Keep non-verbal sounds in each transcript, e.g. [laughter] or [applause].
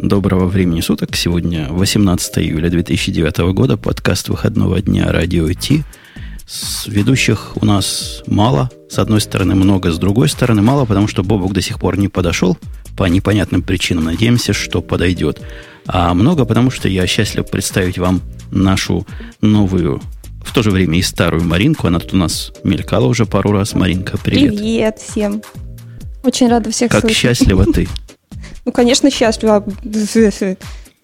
Доброго времени суток. Сегодня 18 июля 2009 года. Подкаст выходного дня Радио Ти. С ведущих у нас мало. С одной стороны много, с другой стороны мало, потому что Бобук до сих пор не подошел по непонятным причинам. Надеемся, что подойдет. А много, потому что я счастлив представить вам нашу новую в то же время и старую Маринку. Она тут у нас мелькала уже пару раз. Маринка, привет. Привет всем. Очень рада всех как слышать. счастлива ты? [laughs] Ну, конечно, счастлива. [laughs]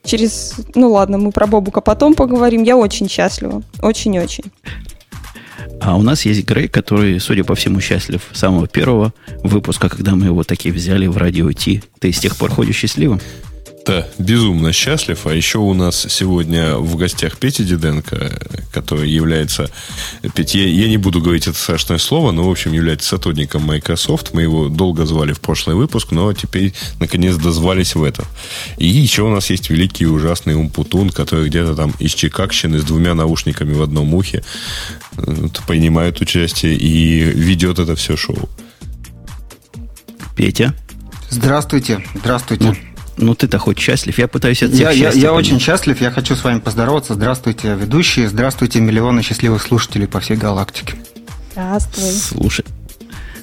Через... Ну, ладно, мы про Бобука потом поговорим. Я очень счастлива. Очень-очень. А у нас есть Грей, который, судя по всему, счастлив с самого первого выпуска, когда мы его таки взяли в радио Ти. Ты с тех пор ходишь счастливым? Да, безумно счастлив. А еще у нас сегодня в гостях Петя Диденко, который является... Петя, я, я не буду говорить это страшное слово, но, в общем, является сотрудником Microsoft. Мы его долго звали в прошлый выпуск, но теперь, наконец, дозвались в этот. И еще у нас есть великий и ужасный Умпутун, который где-то там из Чикагщины с двумя наушниками в одном ухе принимает участие и ведет это все шоу. Петя? Здравствуйте, здравствуйте. Ну, ну ты-то хоть счастлив. Я пытаюсь от всех Я, я, я очень счастлив. Я хочу с вами поздороваться. Здравствуйте, ведущие. Здравствуйте, миллионы счастливых слушателей по всей галактике. Здравствуй. Слушай,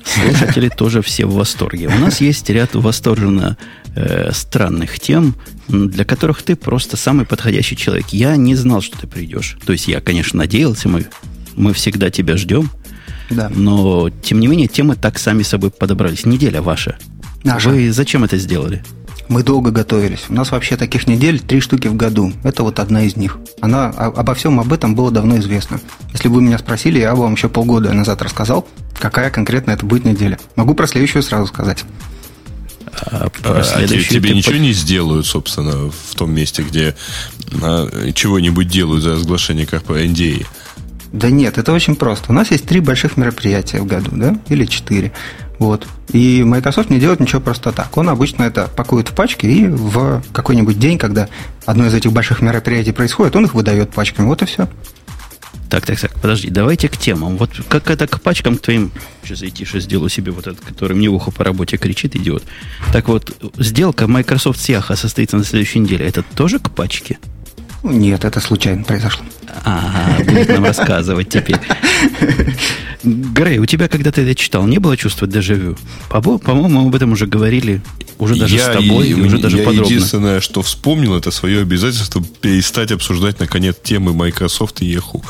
слушатели [laughs] тоже все в восторге. У нас есть ряд восторженно э, странных тем, для которых ты просто самый подходящий человек. Я не знал, что ты придешь. То есть я, конечно, надеялся, мы, мы всегда тебя ждем. Да. Но, тем не менее, темы так сами собой подобрались. Неделя ваша. Наша. Вы зачем это сделали? Мы долго готовились. У нас вообще таких недель три штуки в году. Это вот одна из них. Она обо всем об этом было давно известно. Если бы вы меня спросили, я бы вам еще полгода назад рассказал, какая конкретно это будет неделя. Могу про следующую сразу сказать. А, а, а тебе ничего не сделают, собственно, в том месте, где а, чего-нибудь делают за разглашение как по NDA? Да нет, это очень просто. У нас есть три больших мероприятия в году, да, или четыре. Вот. И Microsoft не делает ничего просто так. Он обычно это пакует в пачки и в какой-нибудь день, когда одно из этих больших мероприятий происходит, он их выдает пачками. Вот и все. Так, так, так, подожди, давайте к темам. Вот как это к пачкам к твоим... Сейчас я тише сделаю себе вот этот, который мне ухо по работе кричит, идиот. Так вот, сделка Microsoft с Яха состоится на следующей неделе. Это тоже к пачке? Нет, это случайно произошло. А, будет нам рассказывать теперь. Грей, у тебя, когда ты это читал, не было чувства дежавю? По-моему, мы об этом уже говорили, уже даже я, с тобой, и, уже даже я подробно. единственное, что вспомнил, это свое обязательство перестать обсуждать, наконец, темы Microsoft и Yahoo.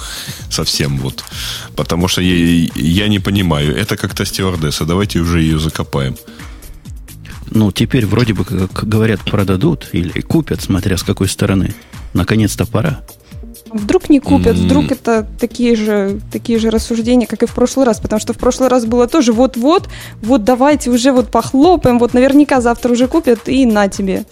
Совсем вот. Потому что я, я не понимаю, это как-то стюардесса, давайте уже ее закопаем. Ну, теперь вроде бы, как говорят, продадут или купят, смотря с какой стороны. Наконец-то пора. Вдруг не купят, mm. вдруг это такие же, такие же рассуждения, как и в прошлый раз, потому что в прошлый раз было тоже вот-вот, вот давайте уже вот похлопаем, вот наверняка завтра уже купят, и на тебе.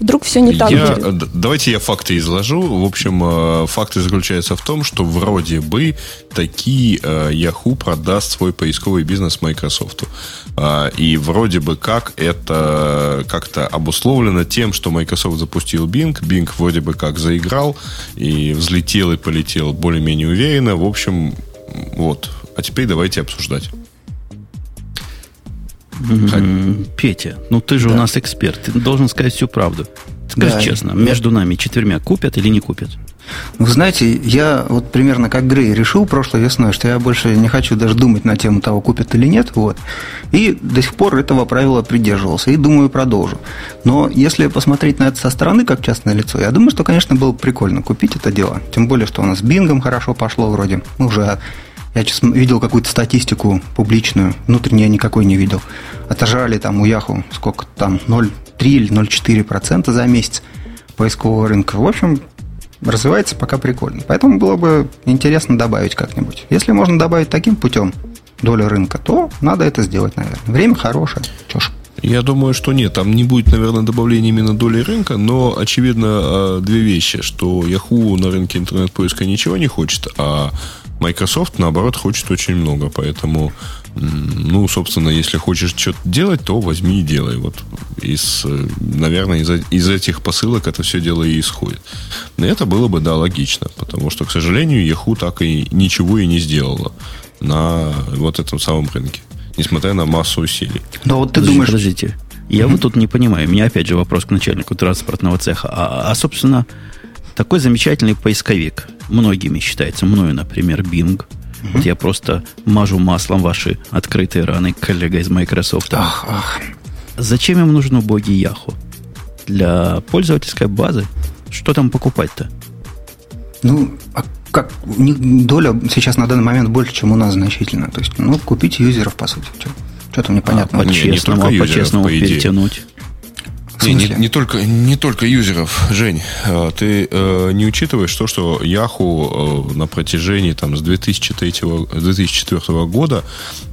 Вдруг все не так я, будет. Давайте я факты изложу. В общем, э, факты заключаются в том, что вроде бы таки э, Yahoo продаст свой поисковый бизнес Microsoft. А, и вроде бы как это как-то обусловлено тем, что Microsoft запустил Bing. Bing вроде бы как заиграл и взлетел и полетел более-менее уверенно. В общем, вот. А теперь давайте обсуждать. Петя, ну ты же да. у нас эксперт, ты должен сказать всю правду. Скажи да. честно, между нами четвермя купят или не купят? Вы знаете, я вот примерно как Грей решил прошлой весной, что я больше не хочу даже думать на тему того, купят или нет. Вот. И до сих пор этого правила придерживался. И думаю, продолжу. Но если посмотреть на это со стороны, как частное лицо, я думаю, что, конечно, было бы прикольно купить это дело. Тем более, что у нас с Бингом хорошо пошло вроде. Мы уже я сейчас видел какую-то статистику публичную, внутренней я никакой не видел. Отожрали там у Яху сколько там, 0,3 или 0,4% за месяц поискового рынка. В общем, развивается пока прикольно. Поэтому было бы интересно добавить как-нибудь. Если можно добавить таким путем долю рынка, то надо это сделать, наверное. Время хорошее. Чё ж. Я думаю, что нет. Там не будет, наверное, добавления именно доли рынка, но очевидно а, две вещи, что Yahoo на рынке интернет-поиска ничего не хочет, а Microsoft, наоборот, хочет очень много, поэтому, ну, собственно, если хочешь что-то делать, то возьми и делай. Вот из, наверное, из, из этих посылок это все дело и исходит. Но это было бы, да, логично, потому что, к сожалению, Yahoo так и ничего и не сделала на вот этом самом рынке, несмотря на массу усилий. Но вот ты думаешь... Подождите, Я вот тут не понимаю. У меня опять же вопрос к начальнику транспортного цеха. А, а собственно, такой замечательный поисковик. Многими считается. Мною, например, Bing. Вот я просто мажу маслом ваши открытые раны, коллега из Microsoft. Ах, ах. Зачем им нужен убогий Яху? Для пользовательской базы? Что там покупать-то? Ну, а как доля сейчас на данный момент больше, чем у нас значительно. То есть, ну, купить юзеров, по сути. Что там непонятно. А, по-честному, а по-честному по перетянуть. Не, не, не, только, не только юзеров, Жень. А, ты э, не учитываешь то, что Yahoo э, на протяжении там, с 2003, 2004 года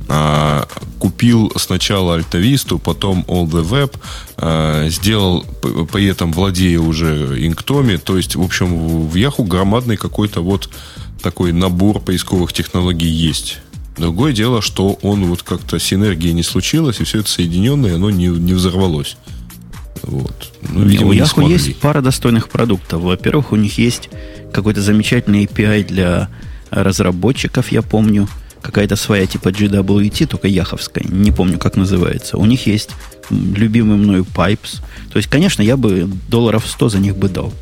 э, купил сначала Альтависту, потом All the Web, э, сделал, при этом владея уже Инктоми. То есть, в общем, в Yahoo громадный какой-то вот такой набор поисковых технологий есть. Другое дело, что он вот как-то синергии не случилось, и все это соединенное, оно не, не взорвалось. Вот. Ну, видимо, у Yahoo есть пара достойных продуктов. Во-первых, у них есть какой-то замечательный API для разработчиков, я помню. Какая-то своя типа GWT, только яховская. Не помню, как называется. У них есть любимый мною Pipes. То есть, конечно, я бы долларов 100 за них бы дал.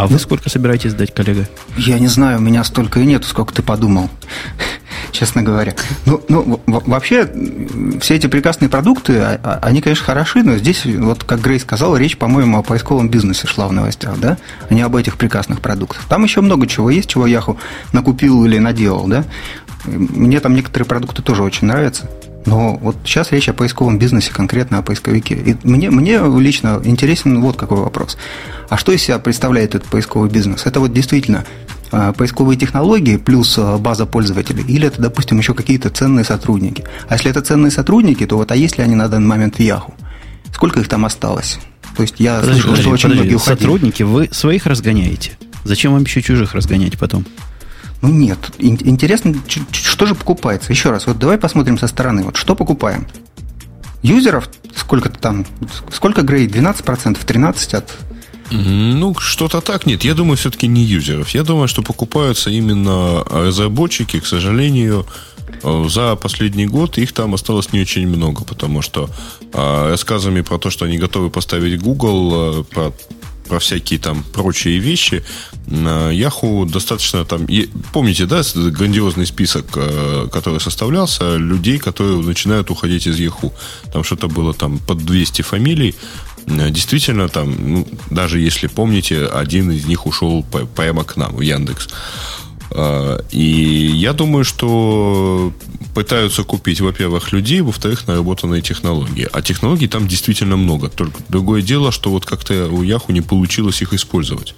А вы сколько собираетесь дать, коллега? Я не знаю, у меня столько и нет, сколько ты подумал [laughs] честно говоря. Ну, ну вообще, все эти прекрасные продукты, а, а, они, конечно, хороши, но здесь, вот как Грей сказал, речь, по-моему, о поисковом бизнесе шла в новостях, да, а не об этих прекрасных продуктах. Там еще много чего есть, чего Яху накупил или наделал, да. Мне там некоторые продукты тоже очень нравятся. Но вот сейчас речь о поисковом бизнесе, конкретно о поисковике. И мне, мне лично интересен вот какой вопрос. А что из себя представляет этот поисковый бизнес? Это вот действительно а, поисковые технологии плюс а, база пользователей, или это, допустим, еще какие-то ценные сотрудники. А если это ценные сотрудники, то вот а есть ли они на данный момент в Yahoo? Сколько их там осталось? То есть я подожди, слышал, подожди, что очень подожди, многие уходили. Сотрудники, вы своих разгоняете? Зачем вам еще чужих разгонять потом? Ну нет, интересно, что же покупается? Еще раз, вот давай посмотрим со стороны. Вот что покупаем? Юзеров сколько-то там, сколько Грей? 12%, 13% от ну, что-то так нет. Я думаю, все-таки не юзеров. Я думаю, что покупаются именно разработчики, к сожалению, э, за последний год их там осталось не очень много, потому что э, рассказами про то, что они готовы поставить Google, э, про, про всякие там прочие вещи, Yahoo достаточно там... Помните, да, грандиозный список, который составлялся, людей, которые начинают уходить из Yahoo. Там что-то было там под 200 фамилий. Э, действительно, там, ну, даже если помните, один из них ушел прямо к нам, в Яндекс. А, и я думаю, что пытаются купить, во-первых, людей, во-вторых, наработанные технологии. А технологий там действительно много. Только другое дело, что вот как-то у Яху не получилось их использовать.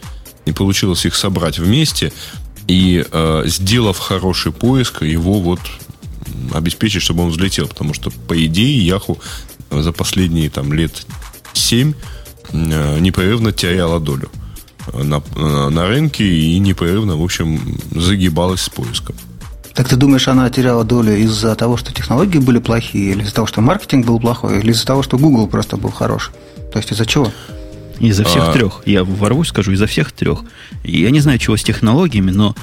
Не получилось их собрать вместе и, э, сделав хороший поиск, его вот обеспечить, чтобы он взлетел. Потому что, по идее, Яху за последние там, лет 7 э, непрерывно теряла долю на, э, на рынке и непрерывно, в общем, загибалась с поиском. Так ты думаешь, она теряла долю из-за того, что технологии были плохие, или из-за того, что маркетинг был плохой, или из-за того, что Google просто был хорош? То есть из-за чего? Из-за всех а... трех. Я ворвусь, скажу, из-за всех трех. Я не знаю, чего с технологиями, но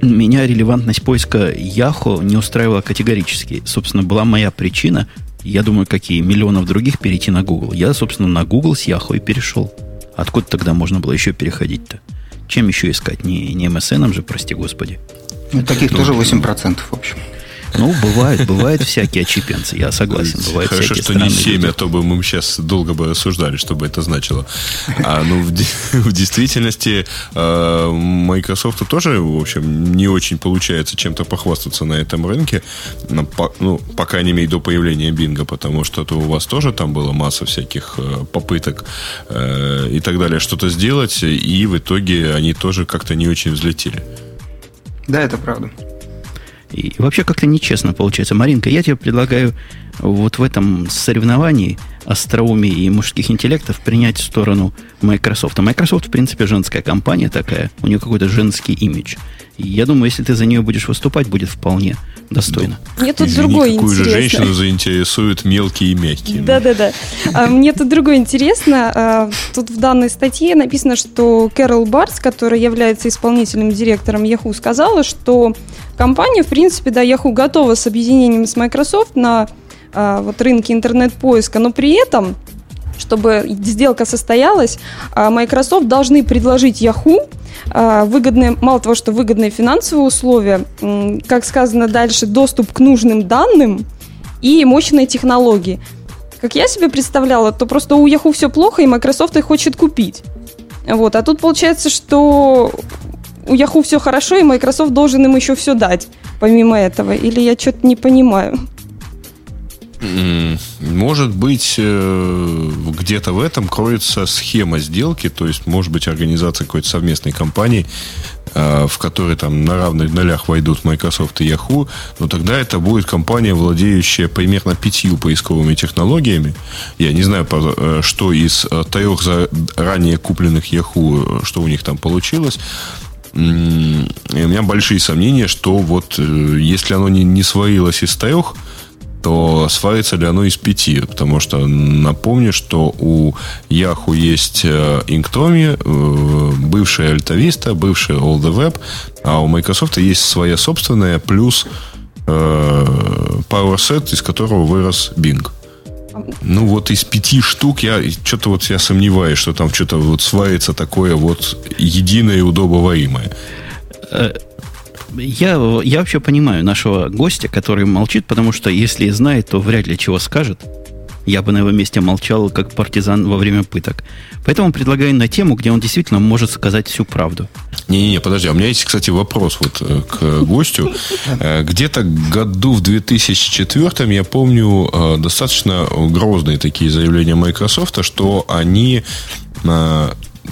меня релевантность поиска Yahoo не устраивала категорически. Собственно, была моя причина, я думаю, какие миллионов других перейти на Google. Я, собственно, на Google с Yahoo и перешел. Откуда тогда можно было еще переходить-то? Чем еще искать? Не, не MSN же, прости господи. Ну, таких ну, тоже 8%, в общем. Ну, бывает, бывают всякие отчепенцы, я согласен. Бывают Хорошо, что не 7, люди. а то бы мы сейчас долго бы рассуждали, что бы это значило. А, ну, в, [laughs] в действительности э, Microsoft тоже, в общем, не очень получается чем-то похвастаться на этом рынке, по, ну, по крайней мере, до появления Бинга, потому что то у вас тоже там была масса всяких э, попыток э, и так далее что-то сделать, и в итоге они тоже как-то не очень взлетели. Да, это правда. И вообще как-то нечестно получается. Маринка, я тебе предлагаю вот в этом соревновании остроумия и мужских интеллектов принять сторону Microsoft. А Microsoft, в принципе, женская компания такая. У нее какой-то женский имидж. Я думаю, если ты за нее будешь выступать, будет вполне достойно. Мне тут Извини, другое какую интересно. же женщину заинтересуют мелкие и мягкие. Да-да-да. А, мне тут другое интересно. А, тут в данной статье написано, что Кэрол Барс, которая является исполнительным директором Yahoo, сказала, что компания, в принципе, да, Yahoo готова с объединением с Microsoft на а, вот рынке интернет-поиска, но при этом чтобы сделка состоялась, а, Microsoft должны предложить Yahoo а, выгодные, мало того, что выгодные финансовые условия, как сказано дальше, доступ к нужным данным и мощные технологии. Как я себе представляла, то просто у Yahoo все плохо, и Microsoft их хочет купить. Вот. А тут получается, что у Yahoo все хорошо, и Microsoft должен им еще все дать, помимо этого. Или я что-то не понимаю. Может быть, э, где-то в этом кроется схема сделки, то есть, может быть, организация какой-то совместной компании, э, в которой там на равных нолях войдут Microsoft и Yahoo, но тогда это будет компания, владеющая примерно пятью поисковыми технологиями. Я не знаю, э, что из трех ранее купленных Yahoo, что у них там получилось. И у меня большие сомнения, что вот если оно не, не сварилось из трех, то сварится ли оно из пяти? Потому что напомню, что у Yahoo есть э, Inktomi, э, бывшая Altavista, бывшая All the Web, а у Microsoft есть своя собственная, плюс э, PowerSet, из которого вырос Bing. Ну вот из пяти штук я что-то вот я сомневаюсь, что там что-то вот сварится такое вот единое и удобоваримое я, я вообще понимаю нашего гостя, который молчит, потому что если знает, то вряд ли чего скажет. Я бы на его месте молчал, как партизан во время пыток. Поэтому предлагаю на тему, где он действительно может сказать всю правду. Не-не-не, подожди, а у меня есть, кстати, вопрос вот э, к гостю. Э, где-то году в 2004 я помню э, достаточно грозные такие заявления Microsoft, что они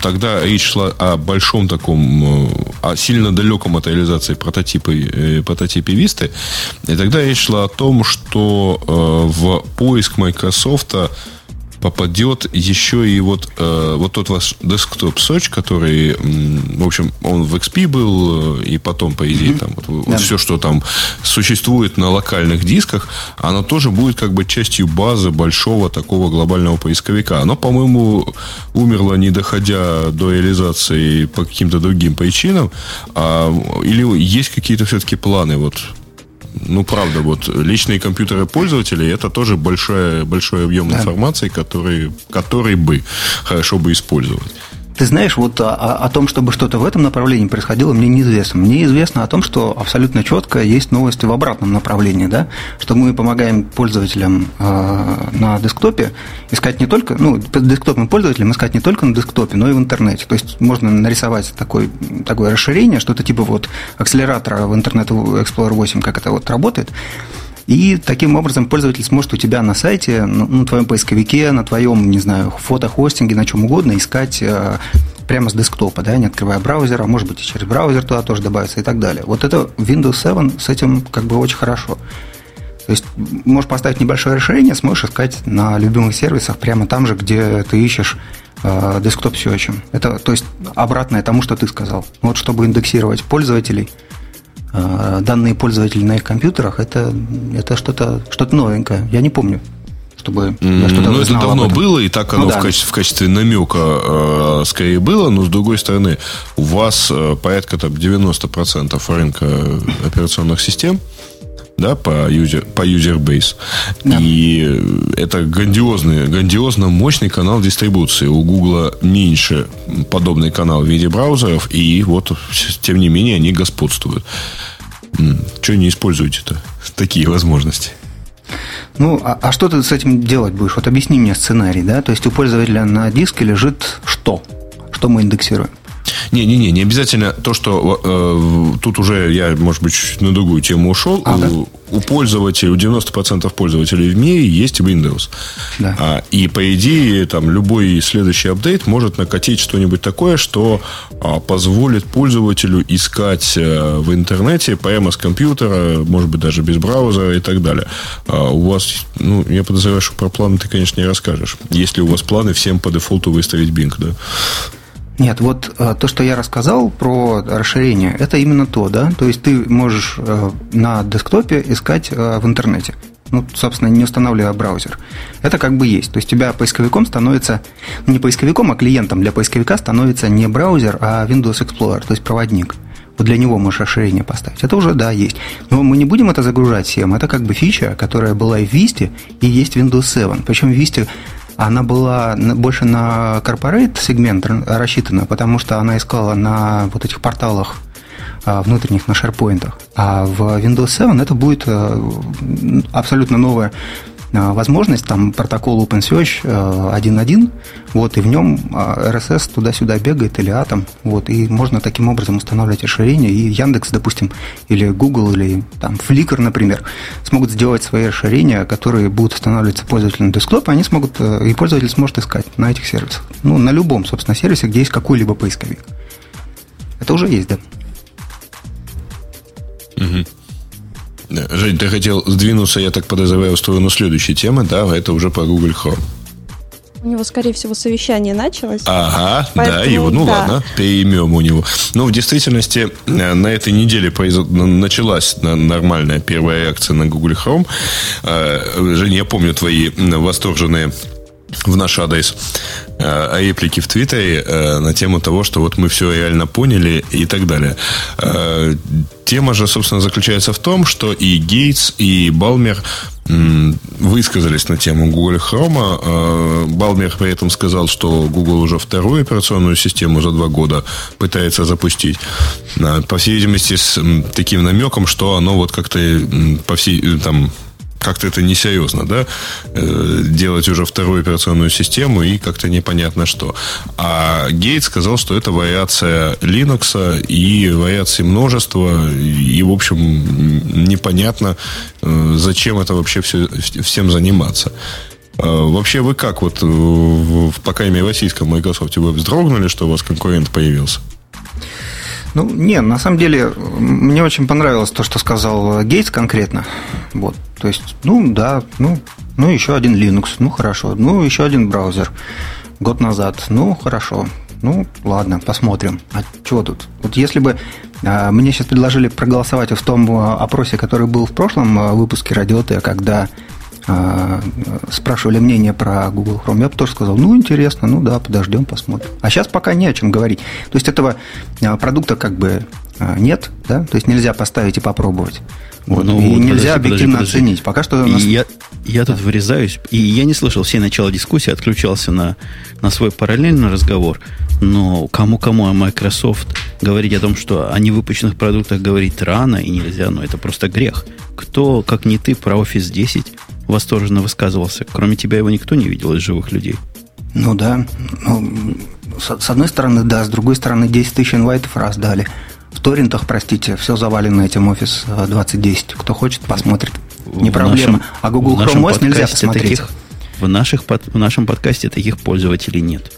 тогда речь шла о большом таком, э, о сильно далеком от реализации прототипа, э, прототипе Vista. И тогда речь шла о том, что э, в поиск Microsoft попадет еще и вот, э, вот тот ваш десктоп Soch, который, в общем, он в XP был, э, и потом, по идее, там вот, да. вот все, что там существует на локальных дисках, оно тоже будет как бы частью базы большого такого глобального поисковика. Оно, по-моему, умерло, не доходя до реализации по каким-то другим причинам. А, или есть какие-то все-таки планы вот ну, правда, вот личные компьютеры пользователей это тоже большой, большой объем да. информации, который, который бы хорошо бы использовать. Ты знаешь, вот о, о том, чтобы что-то в этом направлении происходило, мне неизвестно. Мне известно о том, что абсолютно четко есть новости в обратном направлении, да, что мы помогаем пользователям э, на десктопе искать не только, ну, десктопным пользователям искать не только на десктопе, но и в интернете. То есть можно нарисовать такой, такое расширение, что-то типа вот акселератора в Internet Explorer 8, как это вот работает. И таким образом пользователь сможет у тебя на сайте, ну, на твоем поисковике, на твоем, не знаю, фотохостинге, на чем угодно искать э, прямо с десктопа, да, не открывая браузера, может быть, и через браузер туда тоже добавится и так далее. Вот это Windows 7 с этим как бы очень хорошо. То есть можешь поставить небольшое расширение, сможешь искать на любимых сервисах прямо там же, где ты ищешь э, десктоп сёчем. Это, то есть, обратное тому, что ты сказал. Вот чтобы индексировать пользователей – Э, данные пользователей на их компьютерах, это, это что-то что новенькое. Я не помню чтобы я что-то Ну, это давно было, и так оно ну, да. в, качестве, в качестве намека э, скорее было, но с другой стороны, у вас э, порядка там 90% рынка операционных систем, да, по user, по user base. Да. И это грандиозный, грандиозно мощный канал дистрибуции. У Google меньше подобный канал в виде браузеров, и вот, тем не менее, они господствуют. Что не используете-то? Такие возможности. Ну, а, а что ты с этим делать будешь? Вот объясни мне сценарий, да? То есть у пользователя на диске лежит что? Что мы индексируем? Не-не-не, не обязательно то, что э, тут уже я, может быть, чуть на другую тему ушел. А, у, у пользователей, у 90% пользователей в мире есть Windows. Да. А, и по идее, там, любой следующий апдейт может накатить что-нибудь такое, что а, позволит пользователю искать а, в интернете прямо с компьютера, может быть, даже без браузера и так далее. А, у вас, ну, я подозреваю, что про планы ты, конечно, не расскажешь. Если у вас планы всем по дефолту выставить Bing, да? Нет, вот э, то, что я рассказал про расширение, это именно то, да. То есть ты можешь э, на десктопе искать э, в интернете. Ну, собственно, не устанавливая браузер. Это как бы есть. То есть у тебя поисковиком становится не поисковиком, а клиентом для поисковика становится не браузер, а Windows Explorer, то есть проводник. вот для него можешь расширение поставить. Это уже, да, есть. Но мы не будем это загружать всем. Это как бы фича, которая была и в Vista, и есть Windows 7. Причем в Vista она была больше на corporate сегмент рассчитана, потому что она искала на вот этих порталах а, внутренних на SharePoint. А в Windows 7 это будет э, абсолютно новая возможность, там протокол OpenSearch 1.1, э, вот, и в нем RSS туда-сюда бегает или Atom, вот, и можно таким образом устанавливать расширения, и Яндекс, допустим, или Google, или там Flickr, например, смогут сделать свои расширения, которые будут устанавливаться пользователю на десктоп, и они смогут, и пользователь сможет искать на этих сервисах. Ну, на любом, собственно, сервисе, где есть какой-либо поисковик. Это уже есть, да. Угу. Жень, ты хотел сдвинуться, я так подозреваю, в сторону следующей темы, да, это уже по Google Chrome. У него, скорее всего, совещание началось. Ага, Поэтому, да, его, ну да. ладно, переймем у него. Ну, в действительности, э, на этой неделе началась нормальная первая реакция на Google Chrome. Э, Женя, я помню твои восторженные в наш адрес э, реплики в Твиттере э, на тему того, что вот мы все реально поняли и так далее. Э, тема же, собственно, заключается в том, что и Гейтс, и Балмер высказались на тему Google Chrome. Балмер при этом сказал, что Google уже вторую операционную систему за два года пытается запустить. По всей видимости, с таким намеком, что оно вот как-то по всей там как-то это несерьезно, да, э, делать уже вторую операционную систему и как-то непонятно что. А Гейт сказал, что это вариация Linux и вариации множества, и, в общем, непонятно, э, зачем это вообще все, всем заниматься. Э, вообще вы как вот, в, по крайней мере, в российском Microsoft, вы вздрогнули, что у вас конкурент появился? Ну, не, на самом деле, мне очень понравилось то, что сказал Гейтс конкретно. Вот, то есть, ну, да, ну, ну, еще один Linux, ну, хорошо, ну, еще один браузер год назад, ну, хорошо, ну, ладно, посмотрим. А чего тут? Вот если бы а, мне сейчас предложили проголосовать в том а, опросе, который был в прошлом а, выпуске Радио Т, когда спрашивали мнение про Google Chrome, я бы тоже сказал, ну, интересно, ну да, подождем, посмотрим. А сейчас пока не о чем говорить. То есть этого а, продукта как бы а, нет, да, то есть нельзя поставить и попробовать. Вот. Ну, и нельзя подожди, объективно подожди, подожди. оценить. Пока что... Нас... Я, я тут вырезаюсь, и я не слышал все начала дискуссии, отключался на, на свой параллельный разговор. Но кому-кому о Microsoft говорить о том, что о невыпущенных продуктах говорить рано и нельзя, ну это просто грех. Кто, как не ты, про Office 10 восторженно высказывался? Кроме тебя его никто не видел из живых людей. Ну да. Ну, с, с одной стороны, да, с другой стороны, 10 тысяч инвайтов раздали. В торрентах, простите, все завалено этим Office 2010. Кто хочет, посмотрит. Не в проблема. Нашем, а Google Chrome OS нельзя посмотреть. Таких, в, наших, в нашем подкасте таких пользователей нет.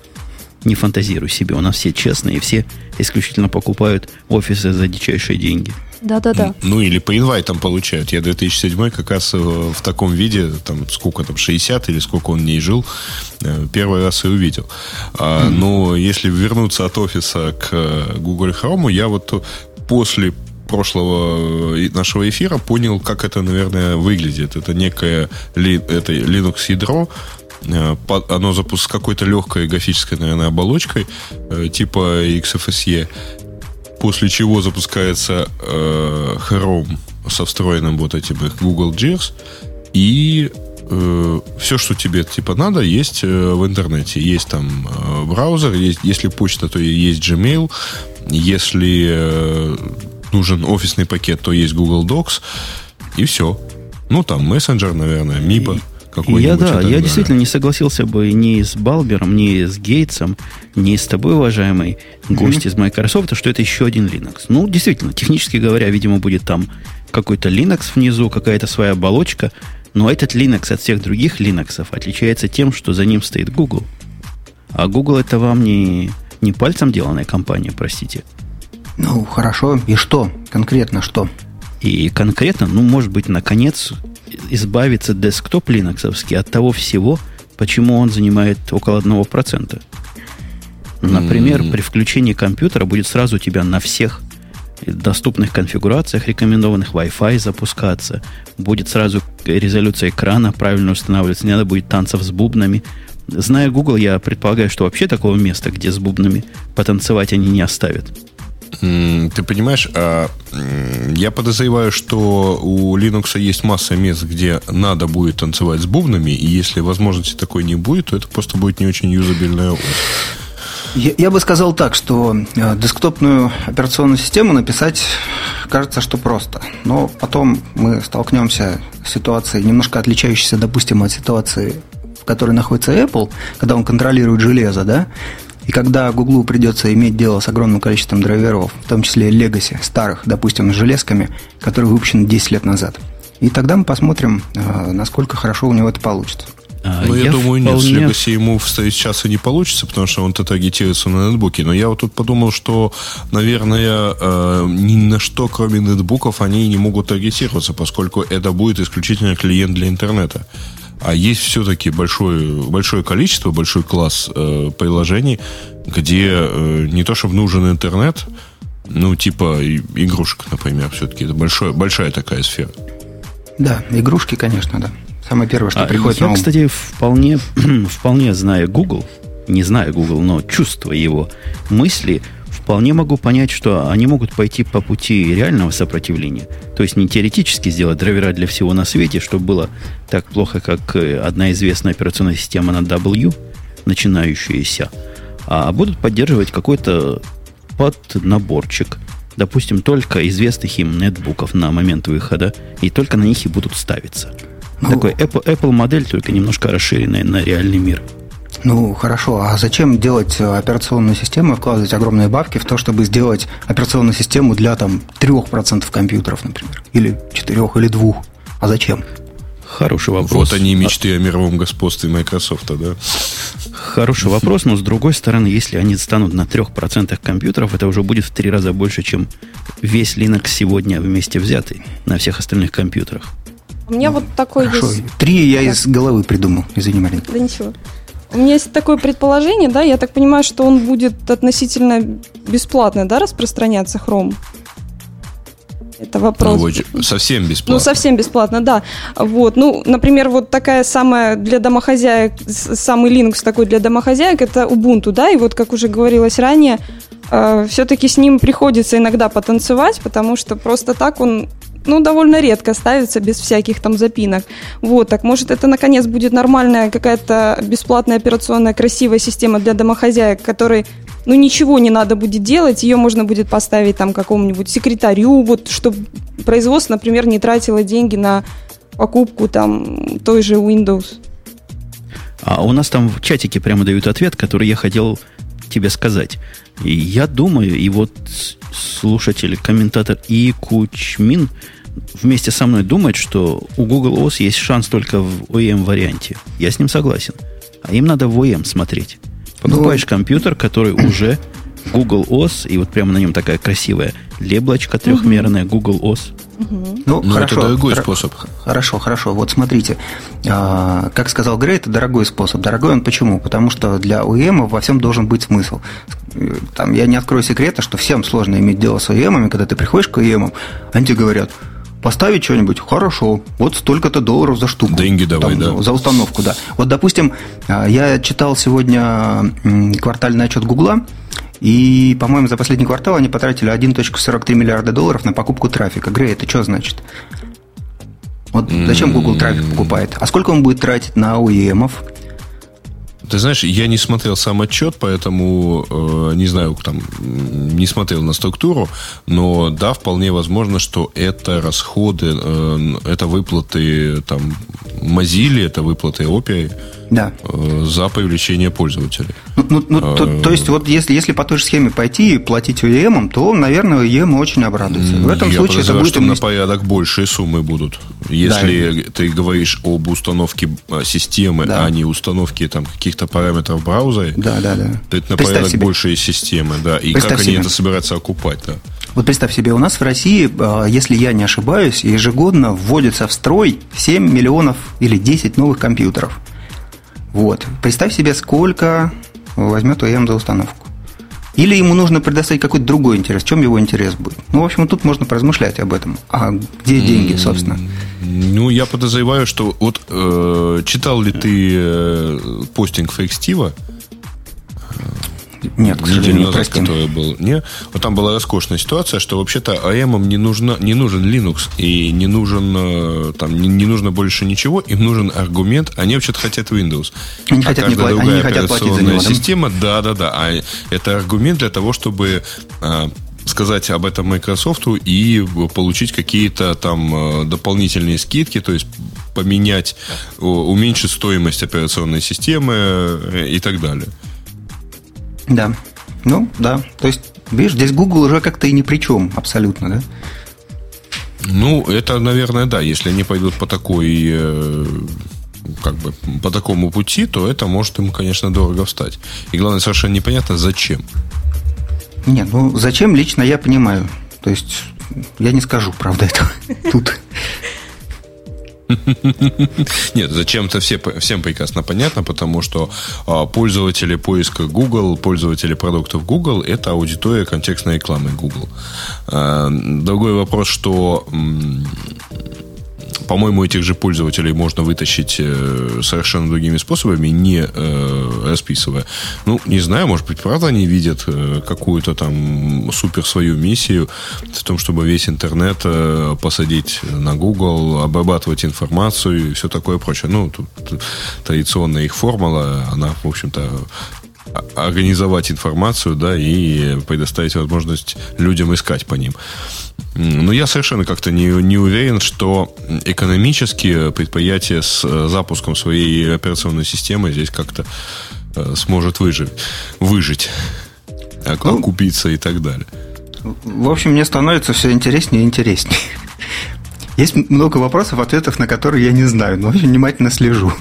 Не фантазируй себе. У нас все честные, все исключительно покупают офисы за дичайшие деньги. Да-да-да. Ну, или по инвайтам получают. Я 2007 как раз э, в таком виде, там, сколько там, 60 или сколько он не жил, э, первый раз и увидел. А, mm-hmm. Но если вернуться от офиса к э, Google Chrome, я вот после прошлого нашего эфира понял, как это, наверное, выглядит. Это некое это Linux ядро, оно запуск с какой-то легкой графической, наверное, оболочкой, типа XFSE после чего запускается э, Chrome со встроенным вот этим Google JS, и э, все, что тебе типа надо, есть э, в интернете. Есть там э, браузер, есть, если почта, то есть Gmail, если э, нужен офисный пакет, то есть Google Docs, и все. Ну, там мессенджер, наверное, Миба какой-нибудь. Я, да, я действительно не согласился бы ни с Балбером, ни с Гейтсом, ни с тобой, уважаемый гость mm-hmm. из Microsoft, что это еще один Linux. Ну, действительно, технически говоря, видимо, будет там какой-то Linux внизу, какая-то своя оболочка, но этот Linux от всех других Linux отличается тем, что за ним стоит Google. А Google это вам не, не пальцем деланная компания, простите. Ну, хорошо. И что? Конкретно что? И конкретно, ну, может быть, наконец избавиться десктоп линоксовский от того всего, почему он занимает около 1%. Например, mm-hmm. при включении компьютера будет сразу у тебя на всех доступных конфигурациях рекомендованных Wi-Fi запускаться. Будет сразу резолюция экрана правильно устанавливаться. Не надо будет танцев с бубнами. Зная Google, я предполагаю, что вообще такого места, где с бубнами потанцевать они не оставят. Ты понимаешь, а, я подозреваю, что у Linux есть масса мест, где надо будет танцевать с бубнами, и если возможности такой не будет, то это просто будет не очень юзабельная. Я, я бы сказал так, что э, десктопную операционную систему написать кажется, что просто. Но потом мы столкнемся с ситуацией, немножко отличающейся, допустим, от ситуации, в которой находится Apple, когда он контролирует железо, да, и когда Гуглу придется иметь дело с огромным количеством драйверов, в том числе Legacy, старых, допустим, с железками, которые выпущены 10 лет назад. И тогда мы посмотрим, э, насколько хорошо у него это получится. А, ну, я, я думаю, вполне... нет, с Legacy ему вставить сейчас и не получится, потому что он-то таргетируется на нетбуке. Но я вот тут подумал, что, наверное, э, ни на что, кроме нетбуков, они не могут таргетироваться, поскольку это будет исключительно клиент для интернета. А есть все-таки большое, большое количество, большой класс э, приложений, где э, не то чтобы нужен интернет, ну, типа игрушек, например, все-таки это большое, большая такая сфера. Да, игрушки, конечно, да. Самое первое, что а приходит я, на ум. кстати, вполне, [clears throat] вполне зная Google, не зная Google, но чувствуя его мысли, вполне могу понять, что они могут пойти по пути реального сопротивления. То есть не теоретически сделать драйвера для всего на свете, чтобы было так плохо, как э, одна известная операционная система на W, начинающаяся, а будут поддерживать какой-то поднаборчик, допустим, только известных им нетбуков на момент выхода, и только на них и будут ставиться. Ну, Такой Apple, Apple модель, только немножко расширенная на реальный мир. Ну, хорошо. А зачем делать э, операционную систему и вкладывать огромные бабки в то, чтобы сделать операционную систему для там 3% компьютеров, например? Или 4, или 2? А зачем? Хороший вопрос. Вот они мечты о мировом господстве Microsoft, да? Хороший вопрос, но с другой стороны, если они станут на 3% компьютеров, это уже будет в три раза больше, чем весь Linux сегодня вместе взятый на всех остальных компьютерах. У меня вот такой Хорошо. есть... Три я из головы придумал, извини, Марина. Да ничего. У меня есть такое предположение, да, я так понимаю, что он будет относительно бесплатно, да, распространяться Chrome. Это вопрос. Ну, совсем бесплатно. Ну, совсем бесплатно, да. Вот. Ну, например, вот такая самая для домохозяек, самый Linux такой для домохозяек, это Ubuntu, да, и вот, как уже говорилось ранее, э, все-таки с ним приходится иногда потанцевать, потому что просто так он ну, довольно редко ставится без всяких там запинок. Вот, так может это наконец будет нормальная какая-то бесплатная операционная красивая система для домохозяек, которой ну, ничего не надо будет делать, ее можно будет поставить там какому-нибудь секретарю, вот, чтобы производство, например, не тратило деньги на покупку там той же Windows. А у нас там в чатике прямо дают ответ, который я хотел тебе сказать. И я думаю, и вот слушатель, комментатор И. Кучмин вместе со мной думает, что у Google OS есть шанс только в OEM варианте. Я с ним согласен. А им надо в OEM смотреть. Покупаешь ну, компьютер, который уже Google OS, и вот прямо на нем такая красивая леблочка трехмерная Google OS. Ну, Но хорошо, это дорогой хор- способ. Хорошо, хорошо. Вот смотрите, а, как сказал Грей, это дорогой способ. Дорогой он почему? Потому что для OEM во всем должен быть смысл. Там, я не открою секрета, что всем сложно иметь дело с OEM, когда ты приходишь к OEM, они тебе говорят, поставить что-нибудь, хорошо, вот столько-то долларов за штуку. Деньги давай, там, да. За установку, да. Вот, допустим, а, я читал сегодня квартальный отчет Гугла, и, по-моему, за последний квартал они потратили 1.43 миллиарда долларов на покупку трафика. Грей, это что значит? Вот зачем Google трафик покупает? А сколько он будет тратить на OEM? Ты знаешь, я не смотрел сам отчет, поэтому э, не знаю, там не смотрел на структуру, но да, вполне возможно, что это расходы, э, это выплаты там Mozilla, это выплаты Opera да. э, за привлечение пользователей. Ну, ну, ну то, то есть, вот если, если по той же схеме пойти и платить OEM, то, наверное, OEM очень обрадуется. В этом я случае это будет... что на порядок большие суммы будут. Если да. ты говоришь об установке а, системы, да. а не установке там, каких-то параметров браузера, да, да, да. то это на Представь порядок себе. большие системы. Да. И Представь как себе. они это собираются окупать. Да. Вот представь себе, у нас в России, а, если я не ошибаюсь, ежегодно вводится в строй 7 миллионов или 10 новых компьютеров. Вот. Представь себе, сколько возьмет ОЕМ за установку. Или ему нужно предоставить какой-то другой интерес. В чем его интерес будет? Ну, в общем, тут можно поразмышлять об этом. А где деньги, собственно? Ну, я подозреваю, что вот э, читал ли ты э, постинг Фейкстива? Нет, к неделю назад, простим. который был. Не, вот там была роскошная ситуация, что вообще-то АМ не, нужно, не нужен Linux и не нужен э, там не, не нужно больше ничего, им нужен аргумент, они вообще-то хотят Windows. Они а хотят не платить, другая они хотят платить за него, система, да, да, да, а это аргумент для того, чтобы а, сказать об этом Microsoft и получить какие-то там э, дополнительные скидки, то есть поменять, уменьшить стоимость операционной системы э, и так далее. Да. Ну, да. То есть, видишь, здесь Google уже как-то и ни при чем абсолютно, да? Ну, это, наверное, да. Если они пойдут по такой э, как бы по такому пути, то это может им, конечно, дорого встать. И главное, совершенно непонятно, зачем. Нет, ну зачем лично я понимаю. То есть я не скажу, правда, это [laughs] тут. [laughs] Нет, зачем-то все, всем прекрасно понятно, потому что а, пользователи поиска Google, пользователи продуктов Google – это аудитория контекстной рекламы Google. А, другой вопрос, что по-моему, этих же пользователей можно вытащить э, совершенно другими способами, не э, расписывая. Ну, не знаю, может быть, правда они видят э, какую-то там супер свою миссию в том, чтобы весь интернет посадить на Google, обрабатывать информацию и все такое прочее. Ну, тут традиционная их формула, она, в общем-то, организовать информацию, да, и предоставить возможность людям искать по ним. Но я совершенно как-то не, не уверен, что экономически предприятие с э, запуском своей операционной системы здесь как-то э, сможет выжить, выжить, ну, окупиться и так далее. В общем, мне становится все интереснее и интереснее. Есть много вопросов, ответов на которые я не знаю, но очень внимательно слежу.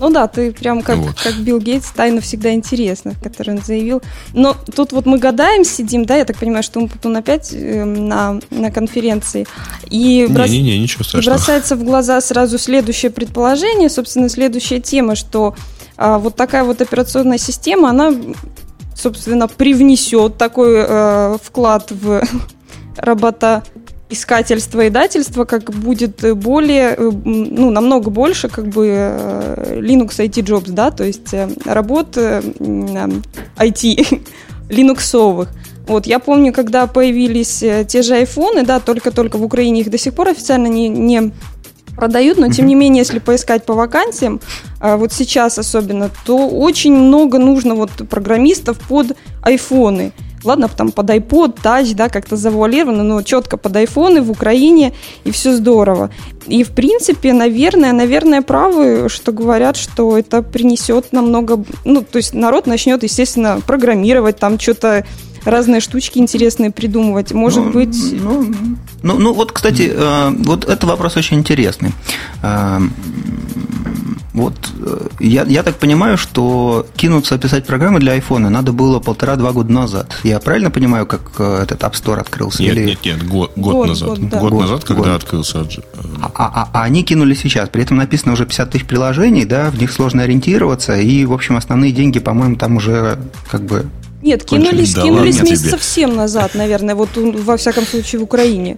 Ну да, ты прям как, вот. как Билл Гейтс, тайна всегда интересна, который он заявил. Но тут вот мы гадаем, сидим, да, я так понимаю, что он опять э, на, на конференции. И, брос... не, не, не, ничего страшного. и бросается в глаза сразу следующее предположение, собственно, следующая тема, что а, вот такая вот операционная система, она, собственно, привнесет такой э, вклад в [laughs] работа искательство и дательство как будет более, э, ну, намного больше как бы э, Linux IT Jobs, да, то есть э, работ IT, [laughs] линуксовых. Вот, я помню, когда появились те же айфоны, да, только-только в Украине их до сих пор официально не, не продают, но тем не менее, если поискать по вакансиям, вот сейчас особенно, то очень много нужно вот программистов под айфоны. Ладно, там под iPod, Touch, да, как-то завуалировано, но четко под iPhone в Украине, и все здорово. И, в принципе, наверное, наверное, правы, что говорят, что это принесет намного... Ну, то есть народ начнет, естественно, программировать, там что-то разные штучки интересные придумывать. Может ну, быть... Ну, ну, ну, вот, кстати, э, вот это вопрос очень интересный. Вот э, я, я так понимаю, что кинуться писать программы для айфона надо было полтора-два года назад. Я правильно понимаю, как э, этот App Store открылся? Нет, или... нет, нет, год, год, год назад. Год, да. год, год назад, когда год. открылся. Э, а, а, а они кинули сейчас. При этом написано уже 50 тысяч приложений, да, в них сложно ориентироваться. И, в общем, основные деньги, по-моему, там уже как бы нет, кинулись, да кинулись месяцев семь назад, наверное, вот во всяком случае в Украине.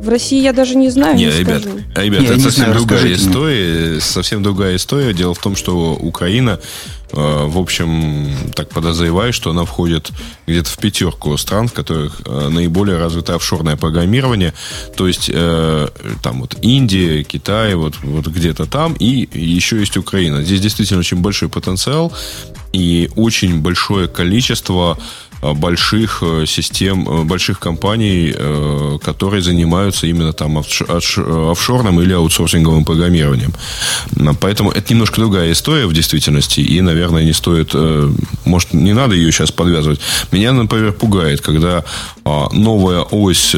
В России я даже не знаю, не, не ребят, скажу. Ребят, это совсем знаю, другая история. Мне. Совсем другая история. Дело в том, что Украина, э, в общем, так подозреваю, что она входит где-то в пятерку стран, в которых э, наиболее развито офшорное программирование. То есть э, там вот Индия, Китай, вот, вот где-то там, и еще есть Украина. Здесь действительно очень большой потенциал и очень большое количество больших э, систем, э, больших компаний, которые занимаются именно там офшорным или аутсорсинговым программированием. Поэтому это немножко другая история в действительности, и, наверное, не стоит, может, не надо ее сейчас подвязывать. Меня, например, пугает, когда а, новая ось,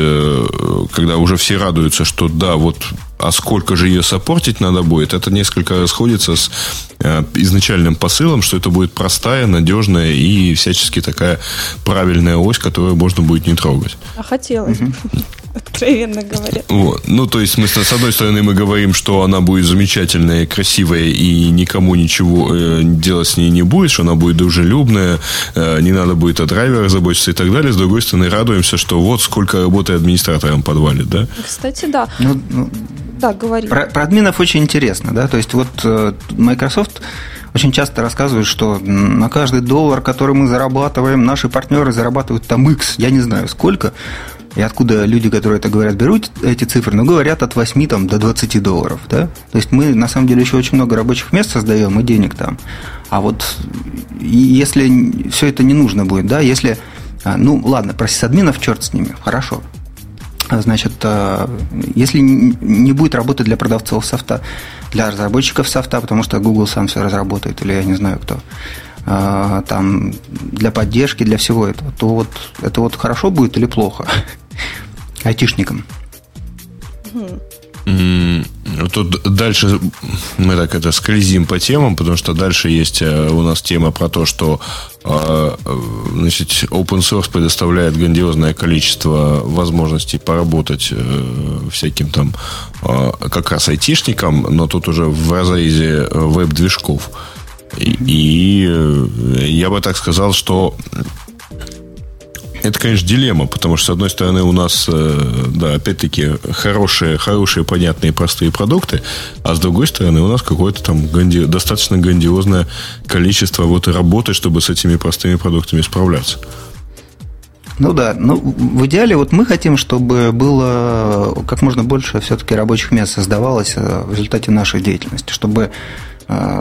когда уже все радуются, что да, вот а сколько же ее сопортить надо будет, это несколько расходится с э, изначальным посылом, что это будет простая, надежная и всячески такая правильная ось, которую можно будет не трогать. А хотелось бы. [laughs] Откровенно говоря. Вот. Ну, то есть, мы, с одной стороны, мы говорим, что она будет замечательная, красивая, и никому ничего э, делать с ней не будет, что она будет дружелюбная, э, не надо будет о драйверах заботиться и так далее. С другой стороны, радуемся, что вот сколько работы администратором подвалит, да? Кстати, да. Ну, ну, да, говори. Про, про админов очень интересно, да, то есть вот э, Microsoft очень часто рассказывают, что на каждый доллар, который мы зарабатываем, наши партнеры зарабатывают там X, я не знаю сколько, и откуда люди, которые это говорят, берут эти цифры, но говорят от 8 там, до 20 долларов. Да? То есть мы на самом деле еще очень много рабочих мест создаем и денег там. А вот если все это не нужно будет, да, если, а, ну ладно, про сисадминов черт с ними, хорошо. Значит, а, если не будет работы для продавцов софта, для разработчиков софта, потому что Google сам все разработает, или я не знаю кто, а, там для поддержки, для всего этого, то вот это вот хорошо будет или плохо? Айтишникам. Тут дальше мы так это скользим по темам, потому что дальше есть э, у нас тема про то, что э, значит, open source предоставляет грандиозное количество возможностей поработать э, всяким там как раз айтишникам, но тут уже в разрезе веб-движков. И, и я бы так сказал, что это, конечно, дилемма, потому что, с одной стороны, у нас, э, да, опять-таки, хорошие, хорошие, понятные, простые продукты, а с другой стороны, у нас какое-то там гранди... достаточно грандиозное количество вот работы, чтобы с этими простыми продуктами справляться. Ну да, ну в идеале вот мы хотим, чтобы было как можно больше все-таки рабочих мест создавалось э, в результате нашей деятельности, чтобы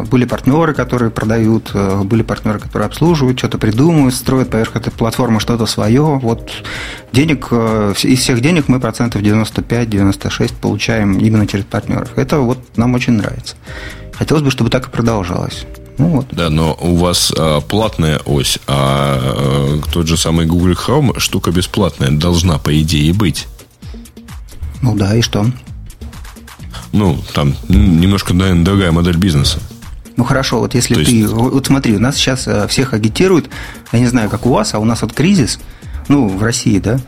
были партнеры, которые продают, э, были партнеры, которые обслуживают, что-то придумывают, строят поверх этой платформы что-то свое. Вот денег, э, из всех денег мы процентов 95-96 получаем именно через партнеров. Это вот нам очень нравится. Хотелось бы, чтобы так и продолжалось. Ну, вот. Да, но у вас а, платная ось, а, а тот же самый Google Chrome штука бесплатная должна, по идее, быть. Ну да, и что? Ну, там немножко, наверное, другая модель бизнеса. Ну хорошо, вот если То ты, есть... вот смотри, у нас сейчас э, всех агитируют, я не знаю, как у вас, а у нас вот кризис, ну, в России, да,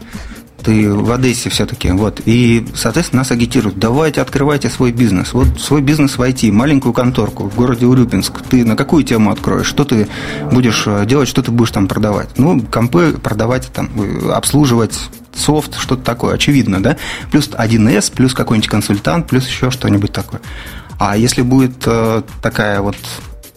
ты в Одессе все-таки, вот, и, соответственно, нас агитируют, давайте открывайте свой бизнес, вот свой бизнес в IT, маленькую конторку в городе Урюпинск, ты на какую тему откроешь, что ты будешь э, делать, что ты будешь там продавать, ну, компы продавать, там, э, обслуживать, софт, что-то такое, очевидно, да? Плюс 1С, плюс какой-нибудь консультант, плюс еще что-нибудь такое. А если будет э, такая вот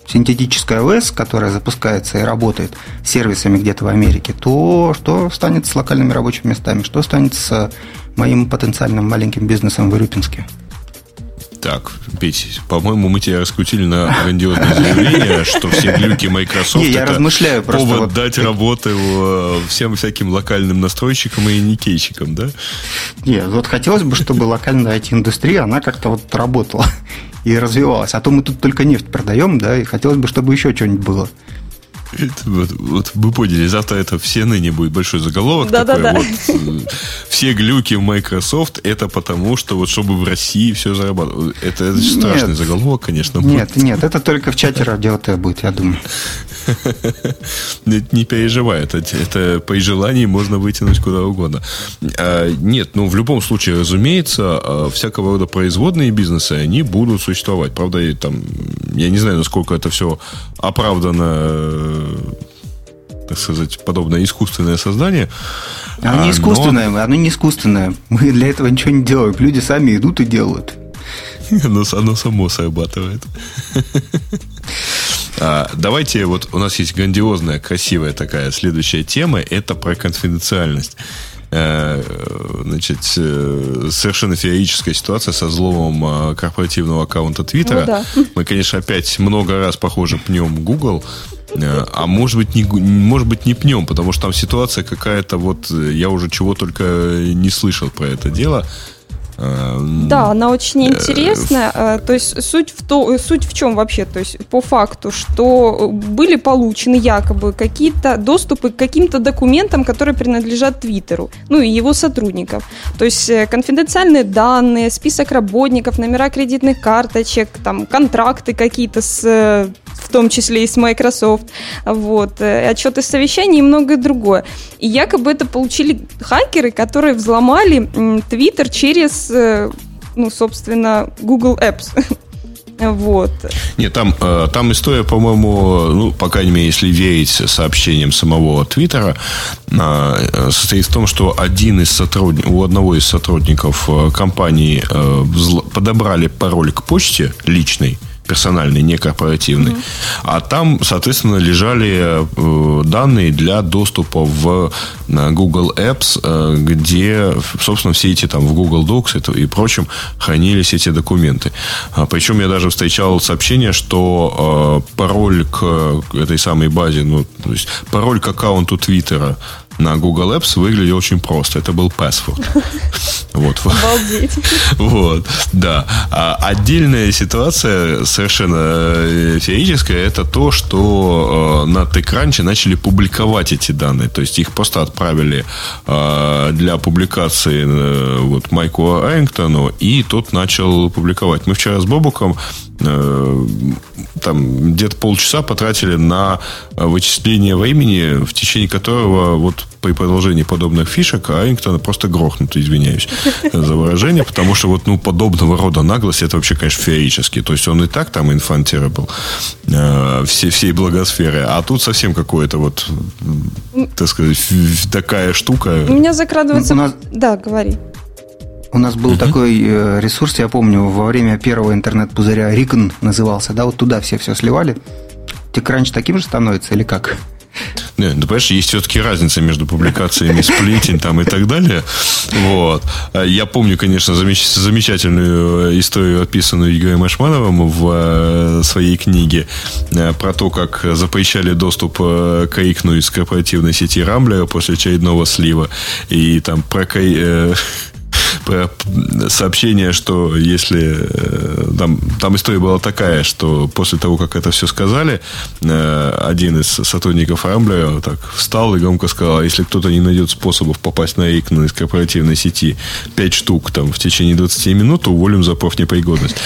синтетическая ОС, которая запускается и работает сервисами где-то в Америке, то что станет с локальными рабочими местами? Что станет с моим потенциальным маленьким бизнесом в Ирюпинске? Так, Петь, по-моему, мы тебя раскрутили на грандиозное заявление, что все глюки Microsoft Не, я это размышляю просто повод вот... дать работы э, всем всяким локальным настройщикам и никейщикам, да? Нет, вот хотелось бы, чтобы локальная IT-индустрия, она как-то вот работала и развивалась. А то мы тут только нефть продаем, да, и хотелось бы, чтобы еще что-нибудь было. Это, вот, вот вы поняли, завтра это все ныне будет большой заголовок да, такой. Да, да. Вот, э, все глюки в Microsoft это потому, что вот чтобы в России все зарабатывало. Это, это страшный нет, заголовок, конечно. Нет, будет. нет, это только в чате радио Т будет, я думаю. [laughs] Не переживай, это, это по желанию можно вытянуть куда угодно. А, нет, ну в любом случае, разумеется, а, всякого рода производные бизнесы, они будут существовать. Правда, там, я не знаю, насколько это все оправдано так сказать, подобное искусственное создание. Оно не искусственное, но... оно не искусственное. Мы для этого ничего не делаем. Люди сами идут и делают. [laughs] Оно, оно само срабатывает. [laughs] А, давайте, вот у нас есть грандиозная, красивая такая следующая тема. Это про конфиденциальность. Э, значит, э, совершенно феерическая ситуация со взломом а, корпоративного аккаунта Твиттера. Ну, да. Мы, конечно, опять много раз, похоже, пнем Google. Э, а может быть, не, может быть, не пнем, потому что там ситуация какая-то, вот я уже чего только не слышал про это дело. Эм, да, она очень э, интересная. Э, то есть суть в, то, суть в чем вообще? То есть по факту, что были получены якобы какие-то доступы к каким-то документам, которые принадлежат Твиттеру, ну и его сотрудникам. То есть э, конфиденциальные данные, список работников, номера кредитных карточек, там контракты какие-то с в том числе и с Microsoft, вот, отчеты совещаний и многое другое. И якобы это получили хакеры, которые взломали Twitter через Э, ну, собственно, Google Apps. [laughs] Вот. Нет, там, э, там история, по-моему, ну, по крайней мере, если верить сообщениям самого Твиттера, э, состоит в том, что один из сотрудников, у одного из сотрудников компании подобрали пароль к почте личный, персональный, не корпоративный. Mm-hmm. А там, соответственно, лежали э, данные для доступа в Google Apps, э, где, собственно, все эти там в Google Docs и прочем хранились эти документы. А, причем я даже встречал сообщение, что э, пароль к этой самой базе, ну, то есть пароль к аккаунту Твиттера на Google Apps выглядел очень просто. Это был password. [laughs] Вот. Обалдеть. [laughs] Вот, да. А отдельная ситуация, совершенно э, феерическая, это то, что э, на TechCrunch начали публиковать эти данные. То есть их просто отправили э, для публикации вот Майку Эрингтону, и тот начал публиковать. Мы вчера с Бобуком там где-то полчаса потратили на вычисление времени, в течение которого вот при продолжении подобных фишек Арингтона просто грохнут, извиняюсь [laughs] за выражение, потому что вот ну подобного рода наглость это вообще, конечно, феерически. То есть он и так там инфантера был э, все, всей благосферы, а тут совсем какое-то вот, так сказать, такая штука. У меня закрадывается... У нас... Да, говори. У нас был угу. такой э, ресурс, я помню, во время первого интернет-пузыря Ригн назывался, да, вот туда все все сливали. Текранч таким же становится или как? Нет, ну, понимаешь, есть все-таки разница между публикациями сплетен там и так далее. Вот. А я помню, конечно, замеч- замечательную э, историю, описанную Игорем Ашмановым в э, своей книге э, про то, как запрещали доступ к икну из корпоративной сети Рамблера после очередного слива. И там про сообщение, что если э, там, там история была такая, что после того, как это все сказали, э, один из сотрудников Рамблера так встал и громко сказал, «А если кто-то не найдет способов попасть на икну из корпоративной сети 5 штук там в течение 20 минут, уволим за профнепригодность.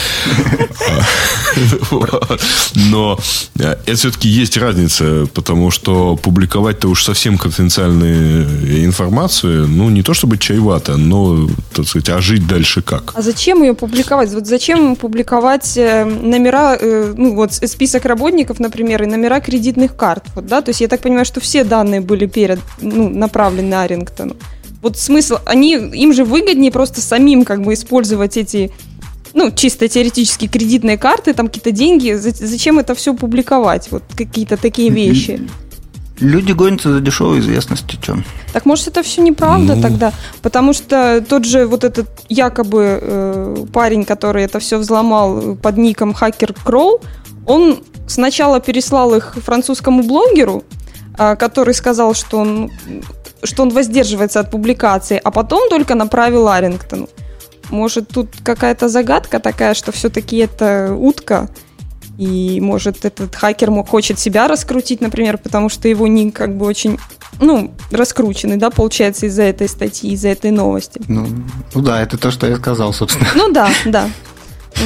Но э, это все-таки есть разница, потому что публиковать-то уж совсем конфиденциальную информацию, ну, не то чтобы чревато, но, так сказать, а жить дальше как? А зачем ее публиковать? Вот зачем публиковать э, номера, э, ну вот список работников, например, и номера кредитных карт, вот, да? То есть я так понимаю, что все данные были перед, ну, направлены Арингтону. Вот смысл, они, им же выгоднее просто самим как бы использовать эти ну, чисто теоретически кредитные карты, там какие-то деньги, зачем это все публиковать? Вот какие-то такие вещи. Люди гонятся за дешевой известностью, чем? Так может это все неправда ну... тогда? Потому что тот же вот этот якобы э, парень, который это все взломал под ником Хакер Кроу, он сначала переслал их французскому блогеру, э, который сказал, что он, что он воздерживается от публикации, а потом только направил Арингтону. Может, тут какая-то загадка такая, что все-таки это утка, и, может, этот хакер мог, хочет себя раскрутить, например, потому что его ник как бы очень, ну, раскрученный, да, получается, из-за этой статьи, из-за этой новости. Ну, ну да, это то, что я сказал, собственно. Ну да, да.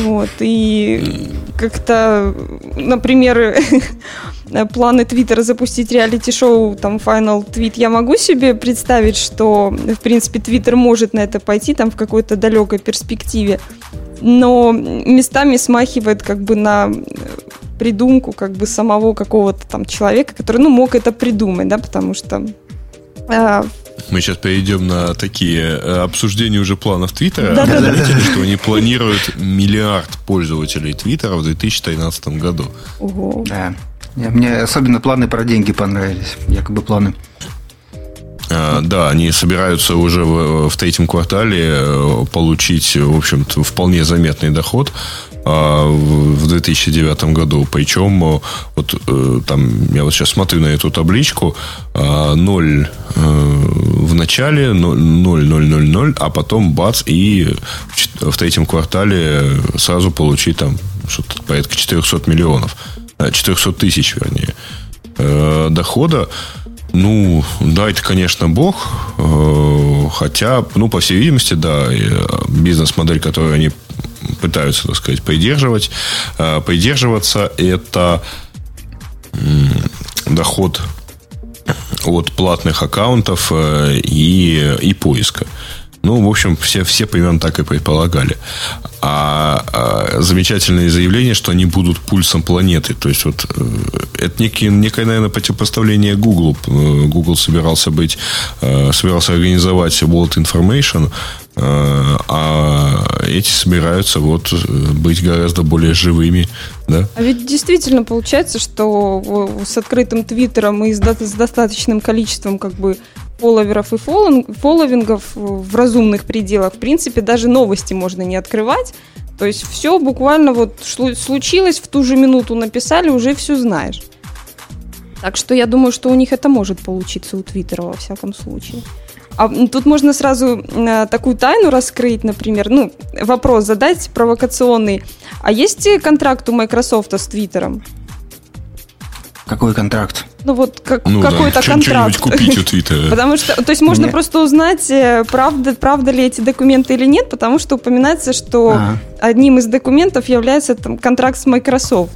Вот, и как-то, например, [laughs] планы Твиттера запустить реалити-шоу, там, Final Tweet, я могу себе представить, что, в принципе, Твиттер может на это пойти, там, в какой-то далекой перспективе. Но местами смахивает как бы на придумку как бы самого какого-то там человека, который, ну, мог это придумать, да, потому что а, мы сейчас перейдем на такие э, обсуждения уже планов Твиттера. Да, Заметили, что они планируют миллиард пользователей Твиттера в 2013 году. Ого. Да. Мне особенно планы про деньги понравились. Якобы планы. А, да, они собираются уже в, в третьем квартале э, получить, в общем-то, вполне заметный доход в 2009 году. Причем э, вот э, там я вот сейчас смотрю на эту табличку 0 в начале 0, 0, 0, 0, 0, а потом бац и в третьем квартале сразу получить там что-то порядка 400 миллионов, 400 тысяч, вернее, дохода. Ну, да, это, конечно, бог. Э, хотя, ну, по всей видимости, да, э, бизнес-модель, которую они пытаются, так сказать, придерживать, э, придерживаться, это доход от платных аккаунтов и, и поиска. Ну, в общем, все, все примерно так и предполагали. А, а замечательное заявление, что они будут пульсом планеты. То есть, вот э, это некий, некое, наверное, противопоставление Google. Э, Google собирался быть, э, собирался организовать World Information, а эти собираются вот быть гораздо более живыми, да? А ведь действительно получается, что с открытым твиттером и с достаточным количеством как бы фолловеров и фолловингов в разумных пределах, в принципе, даже новости можно не открывать. То есть все буквально вот случилось, в ту же минуту написали, уже все знаешь. Так что я думаю, что у них это может получиться у Твиттера во всяком случае. А тут можно сразу э, такую тайну раскрыть, например, ну, вопрос задать провокационный. А есть контракт у Microsoft с Твиттером? Какой контракт? Ну вот как, ну, какой-то да. контракт. купить у [laughs] Твиттера. Потому что, то есть можно Нет. просто узнать, э, правда, правда ли эти документы или нет, потому что упоминается, что ага. одним из документов является там, контракт с Microsoft.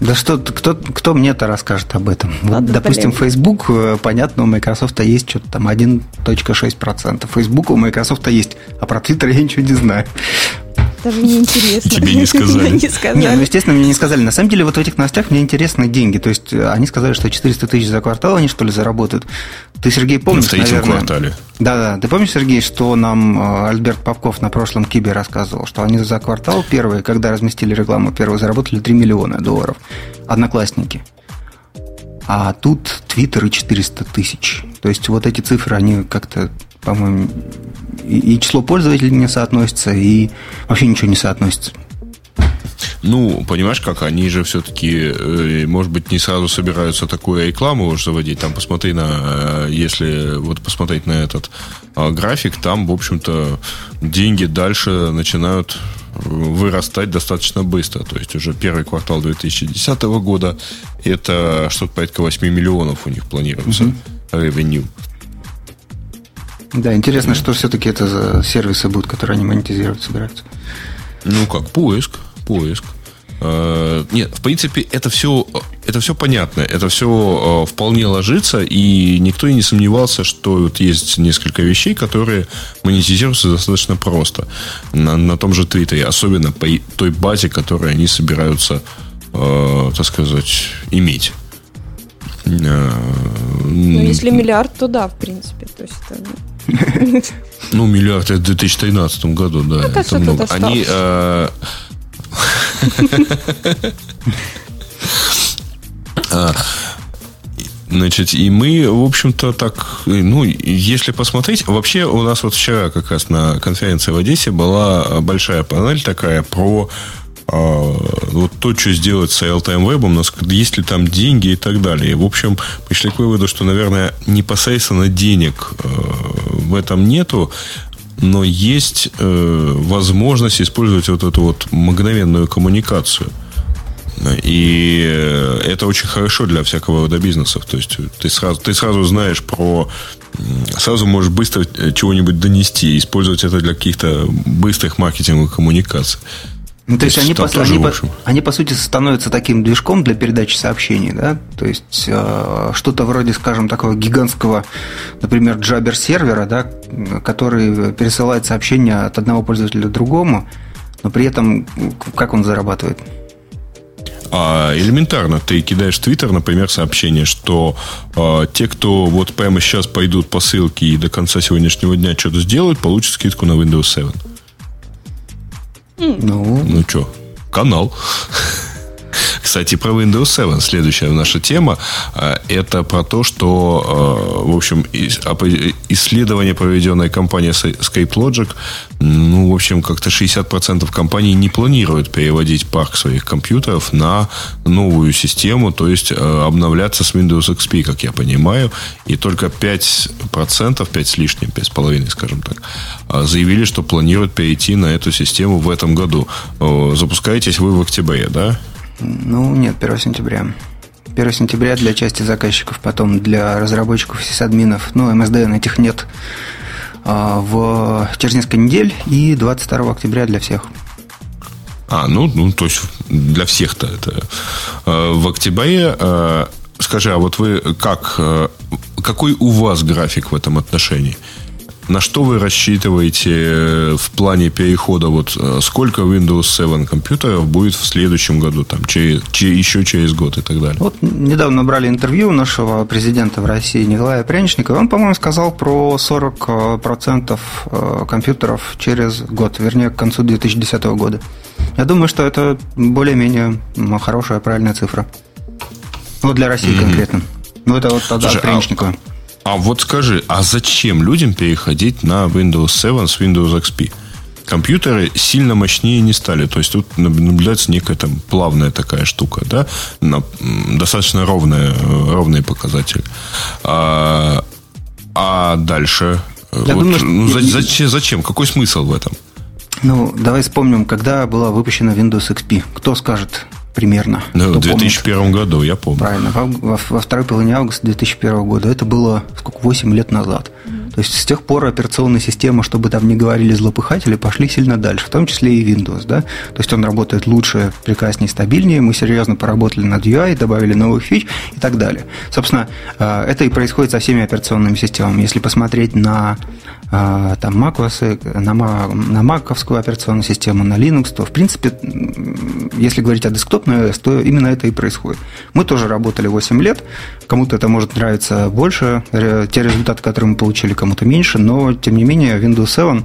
Да что, кто, кто мне это расскажет об этом? Вот, допустим, блин. Facebook, э, понятно, у Microsoft есть что-то там 1.6%. Facebook у Microsoft есть, а про Twitter я ничего не знаю. Даже не интересно. Тебе не [laughs] сказали. не сказали. Не, ну, естественно, мне не сказали. На самом деле, вот в этих новостях мне интересны деньги. То есть, э, они сказали, что 400 тысяч за квартал они, что ли, заработают. Ты, Сергей, помнишь, В третьем наверное, квартале. Да-да. Ты помнишь, Сергей, что нам э, Альберт Попков на прошлом Кибе рассказывал, что они за квартал первый, когда разместили рекламу первый, заработали 3 миллиона долларов. Одноклассники. А тут Твиттер и 400 тысяч. То есть, вот эти цифры, они как-то, по-моему, и, число пользователей не соотносится, и вообще ничего не соотносится. Ну, понимаешь, как они же все-таки, э, может быть, не сразу собираются такую рекламу уже заводить. Там посмотри на, э, если вот посмотреть на этот а, график, там, в общем-то, деньги дальше начинают вырастать достаточно быстро. То есть уже первый квартал 2010 года это что-то порядка 8 миллионов у них планируется угу. revenue. Да, интересно, что все-таки это за сервисы будут, которые они монетизировать собираются. Ну как, поиск, поиск. Э, нет, в принципе, это все, это все понятно, это все э, вполне ложится, и никто и не сомневался, что вот есть несколько вещей, которые монетизируются достаточно просто на, на том же Твиттере, особенно по той базе, которую они собираются, э, так сказать, иметь. Ну, если миллиард, то да, в принципе. То есть это ну, миллиард это в 2013 году, да. Ну, это много. Они... Э, [laughs] а, значит, и мы, в общем-то, так, ну, если посмотреть, вообще у нас вот вчера как раз на конференции в Одессе была большая панель такая про а, вот то, что сделать с real-time web, есть ли там деньги и так далее. В общем, пришли к выводу, что, наверное, непосредственно денег э, в этом нету, но есть э, возможность использовать вот эту вот мгновенную коммуникацию. И э, это очень хорошо для всякого рода бизнесов. То есть ты сразу, ты сразу знаешь про... Сразу можешь быстро чего-нибудь донести, использовать это для каких-то быстрых маркетинговых коммуникаций. Ну, то, есть, они, по, они, по, они, по сути, становятся таким движком для передачи сообщений, да? То есть, э, что-то вроде, скажем, такого гигантского, например, джабер-сервера, да, который пересылает сообщения от одного пользователя к другому, но при этом как он зарабатывает? А элементарно, ты кидаешь в Твиттер, например, сообщение, что э, те, кто вот прямо сейчас пойдут по ссылке и до конца сегодняшнего дня что-то сделают, получат скидку на Windows 7. Ну, ну что, канал. Кстати, про Windows 7 следующая наша тема. А, это про то, что, а, в общем, исследование, проведенное компанией Scape Logic, ну, в общем, как-то 60% компаний не планируют переводить парк своих компьютеров на новую систему, то есть а, обновляться с Windows XP, как я понимаю, и только 5%, 5 с лишним, 5,5, скажем так, заявили, что планируют перейти на эту систему в этом году. Запускаетесь вы в октябре, да? Ну, нет, 1 сентября. 1 сентября для части заказчиков, потом для разработчиков и сисадминов. Ну, MSDN этих нет а, в через несколько недель и 22 октября для всех. А, ну, ну то есть для всех-то это. А, в октябре, а, скажи, а вот вы как, какой у вас график в этом отношении? На что вы рассчитываете э, в плане перехода? Вот э, сколько Windows 7 компьютеров будет в следующем году, там, через, еще через год и так далее? Вот недавно брали интервью нашего президента в России Николая Пряничникова. Он, по-моему, сказал про 40% компьютеров через год, вернее, к концу 2010 года. Я думаю, что это более-менее хорошая, правильная цифра. Вот для России mm-hmm. конкретно. Ну, это вот тогда Слушай, Пряничникова. А, а вот скажи, а зачем людям переходить на Windows 7 с Windows XP? компьютеры сильно мощнее не стали. То есть тут наблюдается некая там плавная такая штука, да, на, достаточно ровная, ровный показатель. А, а дальше? Я вот, думаю, ну, что... зачем, зачем? Какой смысл в этом? Ну, давай вспомним, когда была выпущена Windows XP. Кто скажет примерно? Ну, в 2001 помнит? году, я помню. Правильно, во, во, во второй половине августа 2001 года. Это было, сколько, 8 лет назад. Mm-hmm. То есть, с тех пор операционная система, чтобы там не говорили злопыхатели, пошли сильно дальше, в том числе и Windows. Да? То есть, он работает лучше, прекраснее, стабильнее. Мы серьезно поработали над UI, добавили новых фич и так далее. Собственно, э, это и происходит со всеми операционными системами. Если посмотреть на а, там macOS, на, на маковскую операционную систему, на Linux, то, в принципе, если говорить о десктопной OS, то именно это и происходит. Мы тоже работали 8 лет, кому-то это может нравиться больше, те результаты, которые мы получили, кому-то меньше, но, тем не менее, Windows 7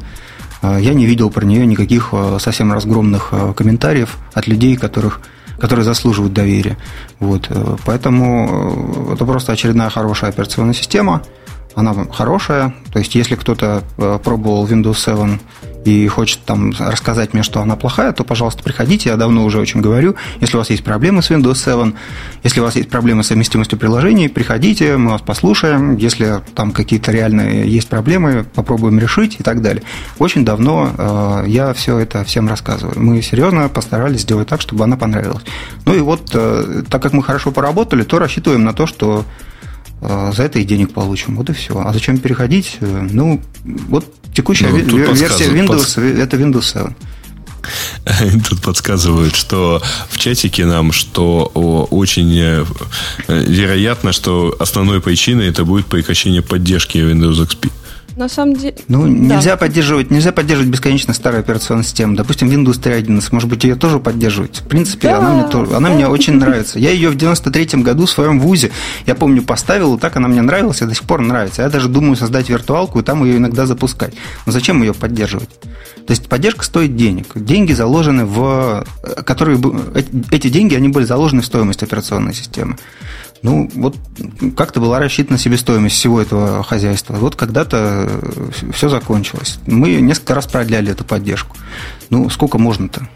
а, я не видел про нее никаких а, совсем разгромных комментариев от людей, которых которые заслуживают доверия. Вот. Э, поэтому э, это просто очередная хорошая операционная система – она хорошая. То есть, если кто-то э, пробовал Windows 7 и хочет там рассказать мне, что она плохая, то, пожалуйста, приходите. Я давно уже очень говорю. Если у вас есть проблемы с Windows 7, если у вас есть проблемы с совместимостью приложений, приходите, мы вас послушаем. Если там какие-то реальные есть проблемы, попробуем решить и так далее. Очень давно э, я все это всем рассказываю. Мы серьезно постарались сделать так, чтобы она понравилась. Ну и вот, э, так как мы хорошо поработали, то рассчитываем на то, что за это и денег получим. Вот и все. А зачем переходить? Э, ну, вот текущая ну, версия Windows подск... это Windows 7. [laughs] Тут подсказывают, что в чатике нам, что очень э, вероятно, что основной причиной это будет прекращение поддержки Windows XP. На самом деле... Ну, нельзя, да. поддерживать, нельзя поддерживать бесконечно старую операционную систему. Допустим, Windows 3.11, может быть, ее тоже поддерживать. В принципе, да, она, мне, тоже, она да. мне очень [laughs] нравится. Я ее в 93-м году в своем ВУЗе, я помню, поставил, и так она мне нравилась, и до сих пор нравится. Я даже думаю создать виртуалку и там ее иногда запускать. Но зачем ее поддерживать? То есть поддержка стоит денег. Деньги заложены в... Которые, эти деньги, они были заложены в стоимость операционной системы. Ну, вот как-то была рассчитана себестоимость всего этого хозяйства. Вот когда-то все закончилось. Мы несколько раз продляли эту поддержку. Ну, сколько можно-то?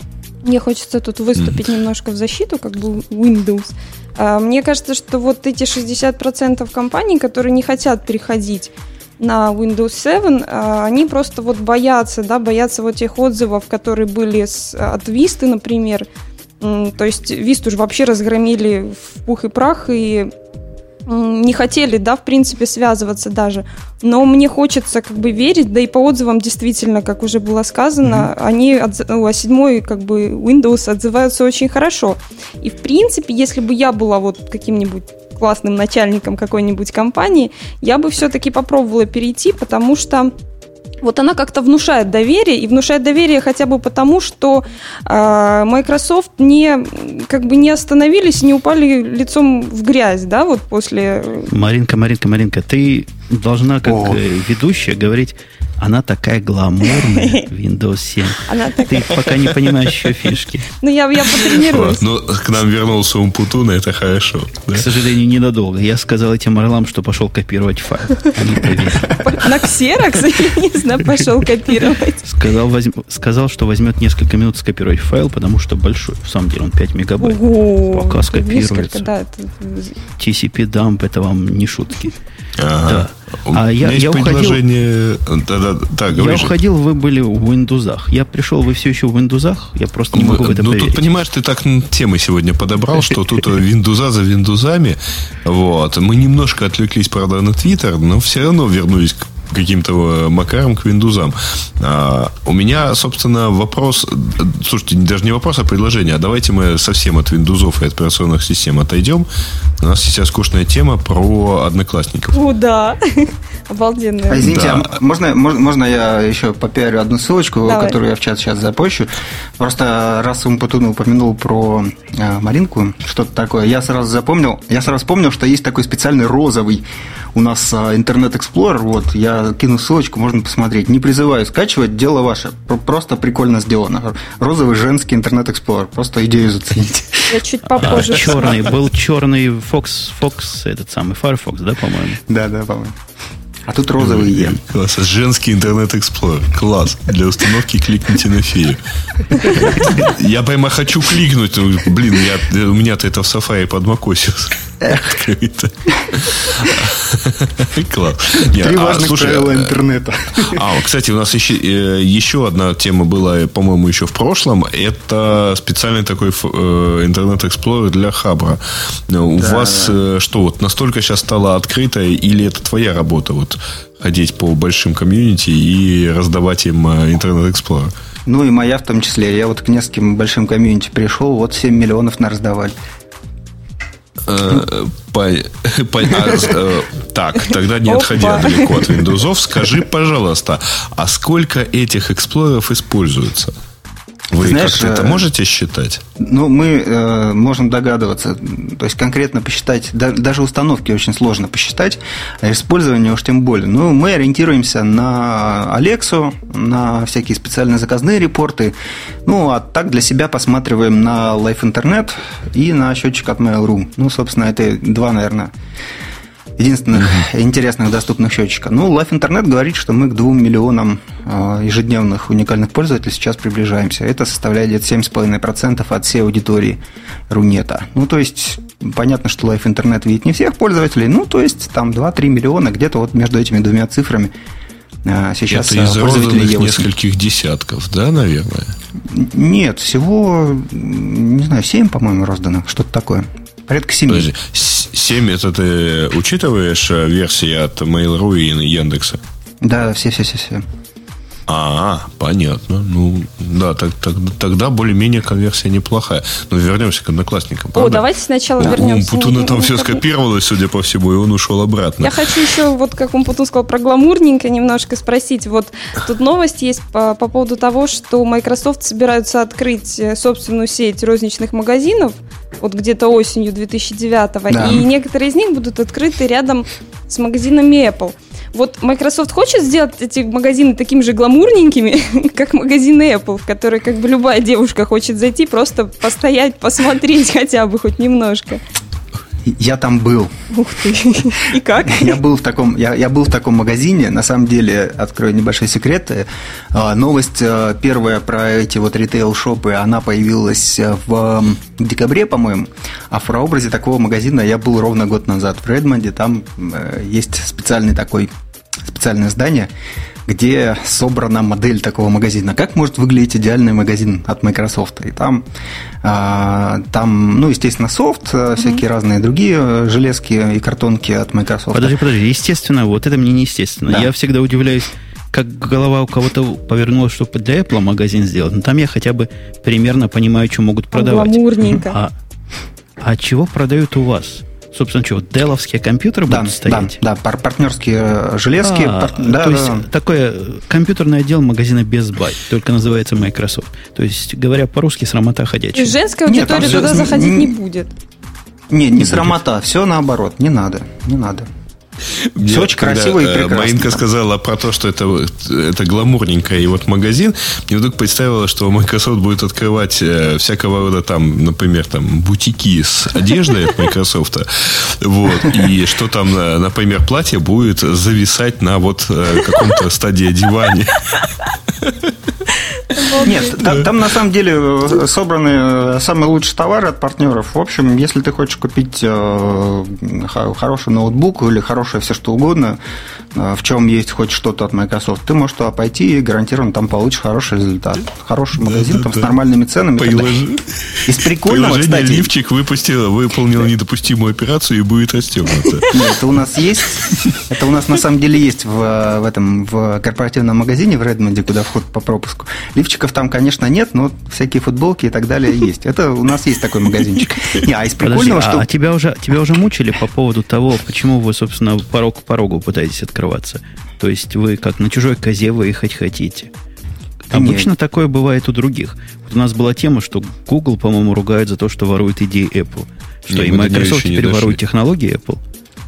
Мне хочется тут выступить mm. немножко в защиту, как бы Windows. А, мне кажется, что вот эти 60% компаний, которые не хотят переходить на Windows 7, а, они просто вот боятся, да, боятся вот тех отзывов, которые были с, от Vista, например, то есть Висту же вообще разгромили в пух и прах и не хотели, да, в принципе, связываться даже. Но мне хочется как бы верить, да и по отзывам действительно, как уже было сказано, mm-hmm. они от, о седьмой как бы Windows отзываются очень хорошо. И в принципе, если бы я была вот каким-нибудь классным начальником какой-нибудь компании, я бы все-таки попробовала перейти, потому что вот она как-то внушает доверие, и внушает доверие хотя бы потому, что э, Microsoft не, как бы не остановились, не упали лицом в грязь, да, вот после... Маринка, Маринка, Маринка, ты должна как О. Э, ведущая говорить она такая гламурная, [laughs] Windows 7. Она такая... Ты пока не понимаешь еще фишки. Ну, я, я потренируюсь. Ну, к нам вернулся Умпутуна, это хорошо. Да? К сожалению, ненадолго. Я сказал этим орлам, что пошел копировать файл. [laughs] На ксерокс, [laughs] не знаю, пошел копировать. Сказал, возьм... сказал, что возьмет несколько минут скопировать файл, потому что большой. В самом деле он 5 мегабайт. Ого, пока скопируется. Несколько, да, это... TCP дамп это вам не шутки. Ага. Да. А я, есть я предложение... Уходил, да, да, да, я уходил, вы были в Windows. Я пришел, вы все еще в Windows. Я просто не могу в это Ну, тут, понимаешь, ты так темы сегодня подобрал, что тут [laughs] Windows за Windows. Вот. Мы немножко отвлеклись, правда, на Twitter, но все равно вернулись к каким-то макаром к Windows. А, у меня, собственно, вопрос, слушайте, даже не вопрос, а предложение. А давайте мы совсем от Windows и от операционных систем отойдем. У нас сейчас скучная тема про одноклассников. О, да. [laughs] Обалденная. А, извините, да. а можно, можно, можно я еще попиарю одну ссылочку, Давай. которую я в чат сейчас запущу? Просто раз Умпутун упомянул про а, Маринку, что-то такое, я сразу запомнил, я сразу вспомнил, что есть такой специальный розовый у нас а, интернет Explorer, вот, я кину ссылочку, можно посмотреть. Не призываю скачивать, дело ваше. Просто прикольно сделано. Розовый женский интернет Explorer, просто идею зацените. Я чуть попозже. А, черный, был черный Fox, Fox, этот самый Firefox, да, по-моему? Да, да, по-моему. А тут розовый E. Класс. Женский Internet Explorer. Класс. Для установки кликните на фею. Я прямо хочу кликнуть. Блин, я, у меня-то это в Safari под macOS открыто. [laughs] Класс. Три а, важных правила э, интернета. А, кстати, у нас еще, э, еще одна тема была, по-моему, еще в прошлом. Это специальный такой э, Internet Explorer для Хабра. У вас что, вот настолько сейчас стало открыто, или это твоя работа? Вот ходить по большим комьюнити и раздавать им Internet Explorer? Ну и моя в том числе. Я вот к нескольким большим комьюнити пришел, вот 7 миллионов на так, тогда не отходя далеко от Windows, скажи, пожалуйста, а сколько этих Explorer ов используется? Вы Знаешь, как-то это э, можете считать? Ну, мы э, можем догадываться. То есть, конкретно посчитать, да, даже установки очень сложно посчитать, а использование уж тем более. Ну, мы ориентируемся на Алексу, на всякие специальные заказные репорты. Ну, а так для себя посматриваем на Life Internet и на счетчик от Mail.ru. Ну, собственно, это два, наверное, единственных mm-hmm. интересных доступных счетчика. Ну, Life Internet говорит, что мы к 2 миллионам а, ежедневных уникальных пользователей сейчас приближаемся. Это составляет где-то 7,5% от всей аудитории Рунета. Ну, то есть, понятно, что Life Internet видит не всех пользователей, ну, то есть, там 2-3 миллиона, где-то вот между этими двумя цифрами а, сейчас Это из пользователей нескольких десятков, да, наверное? Нет, всего, не знаю, 7, по-моему, роздано, что-то такое. Порядка 7. Подожди, 7 это ты учитываешь э, версии от Mail.ru и Яндекса? Да, все-все-все-все. А, понятно. Ну, да, так, так, тогда более-менее конверсия неплохая. Но вернемся к одноклассникам. Правда? О, давайте сначала да. вернемся. У Путуна там все скопировалось, судя по всему, и он ушел обратно. Я хочу еще, вот как он Путун сказал, про гламурненько немножко спросить. Вот тут новость есть по, по поводу того, что Microsoft собираются открыть э, собственную сеть розничных магазинов вот где-то осенью 2009 да. и некоторые из них будут открыты рядом с магазинами Apple. Вот Microsoft хочет сделать эти магазины такими же гламурненькими, [laughs] как магазины Apple, в которые как бы любая девушка хочет зайти, просто постоять, посмотреть [laughs] хотя бы хоть немножко. Я там был. Ух ты. [laughs] И как? Я был в таком, я, я был в таком магазине. На самом деле, открою небольшой секрет. А, новость э, первая про эти вот ритейл-шопы, она появилась в декабре, по-моему. А в прообразе такого магазина я был ровно год назад в Редмонде. Там э, есть специальный такой специальное здание, где собрана модель такого магазина. Как может выглядеть идеальный магазин от Microsoft? И там, а, там ну, естественно, софт, mm-hmm. всякие разные другие железки и картонки от Microsoft. Подожди, подожди, естественно, вот это мне неестественно. Да. Я всегда удивляюсь, как голова у кого-то повернулась, чтобы для Apple магазин сделать. Но там я хотя бы примерно понимаю, что могут продавать. Гламурненько. А, а чего продают у вас? Собственно, что, деловские компьютеры да, будут стоять? Да, да, пар партнерские э, железки. А, пар... да, то да, есть, да. такое компьютерный отдел магазина Best Buy, только называется Microsoft. То есть, говоря по-русски, срамота ходячая. И женская аудитория Нет, туда заходить не будет. Не, не, не срамота, все наоборот, не надо, не надо. Мне Все очень красиво и э, прекрасно. Маинка сказала про то, что это, это гламурненькое и вот магазин. Мне вдруг представила, что Microsoft будет открывать э, всякого рода там, например, там бутики с одеждой от Microsoft. Вот. И что там, например, платье будет зависать на вот э, каком-то стадии одевания. Нет, там, там на самом деле э, собраны э, самые лучшие товары от партнеров. В общем, если ты хочешь купить э, хороший ноутбук или хорошее все что угодно, в чем есть хоть что-то от Microsoft, ты можешь туда пойти и гарантированно там получишь хороший результат. Хороший магазин там с нормальными ценами. Прилож... Из прикольного, кстати... Лифчик выпустил, выполнил недопустимую операцию и будет расстегнуто. [laughs] Нет, это у нас есть. Это у нас на самом деле есть в, в этом в корпоративном магазине в Редмонде, куда вход по пропуску. Лифчиков там, конечно, нет, но всякие футболки и так далее есть. Это у нас есть такой магазинчик. Не, а из прикольного, Подожди, что... А тебя уже, тебя уже мучили по поводу того, почему вы, собственно, порог к порогу пытаетесь открываться? То есть вы как на чужой козе выехать хотите? Обычно Нет. такое бывает у других. Вот у нас была тема, что Google, по-моему, ругает за то, что ворует идеи Apple. Что Нет, и Microsoft теперь ворует технологии Apple.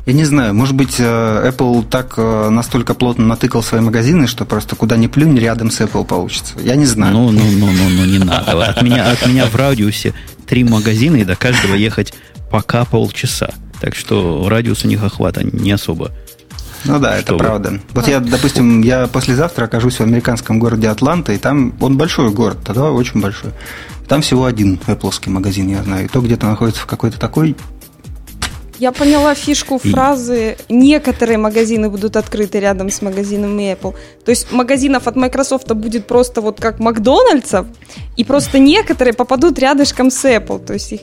Я не знаю, может быть, э, Apple так э, настолько плотно натыкал свои магазины, что просто куда ни плюнь, рядом с Apple получится. Я не знаю. Ну, ну, ну, ну, ну не надо. От меня, от меня в радиусе три магазина, и до каждого ехать пока полчаса. Так что радиус у них охвата не особо. Ну да, это правда. Вот я, допустим, я послезавтра окажусь в американском городе Атланта, и там он большой город, тогда очень большой. Там всего один Apple магазин, я знаю. И то где-то находится в какой-то такой я поняла фишку фразы «некоторые магазины будут открыты рядом с магазинами Apple». То есть магазинов от Microsoft будет просто вот как Макдональдсов, и просто некоторые попадут рядышком с Apple. То есть их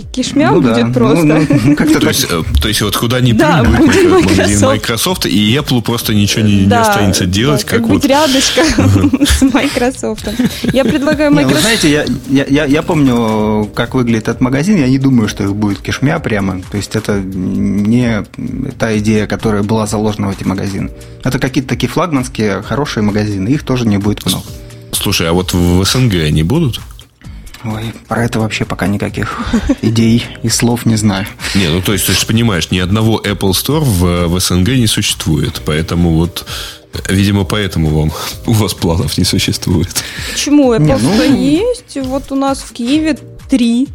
кишмя ну, будет да. просто. Ну, [laughs] ну, то, есть, э, то есть вот куда ни да, будет магазин Microsoft, и Apple просто ничего не, да, не останется делать. Да, как, как вот... быть рядышком [laughs] с Microsoft. Я предлагаю Microsoft... Знаете, я, я, я, я помню, как выглядит этот магазин, я не думаю, что их будет кишмя прямо. То есть это не та идея, которая была заложена в эти магазины. Это какие-то такие флагманские, хорошие магазины, их тоже не будет много. Слушай, а вот в СНГ они будут? Ой, про это вообще пока никаких [laughs] идей и слов не знаю. Не, ну то есть ты же понимаешь, ни одного Apple Store в, в СНГ не существует, поэтому вот Видимо, поэтому вам, [laughs] у вас планов не существует. Почему? Apple не, ну... есть. Вот у нас в Киеве три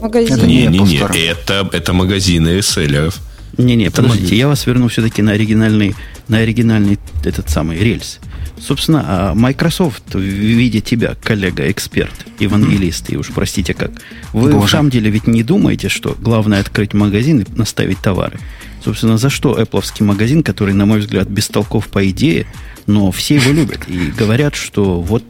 магазина. Не, не, не, это, это магазины реселлеров. Не-не, подождите, я вас верну все-таки на оригинальный, на оригинальный этот самый рельс. Собственно, а Microsoft в виде тебя, коллега-эксперт, евангелист, и уж простите как, вы Боже. в самом деле ведь не думаете, что главное открыть магазин и наставить товары. Собственно, за что Apple магазин, который, на мой взгляд, бестолков по идее, но все его любят и говорят, что вот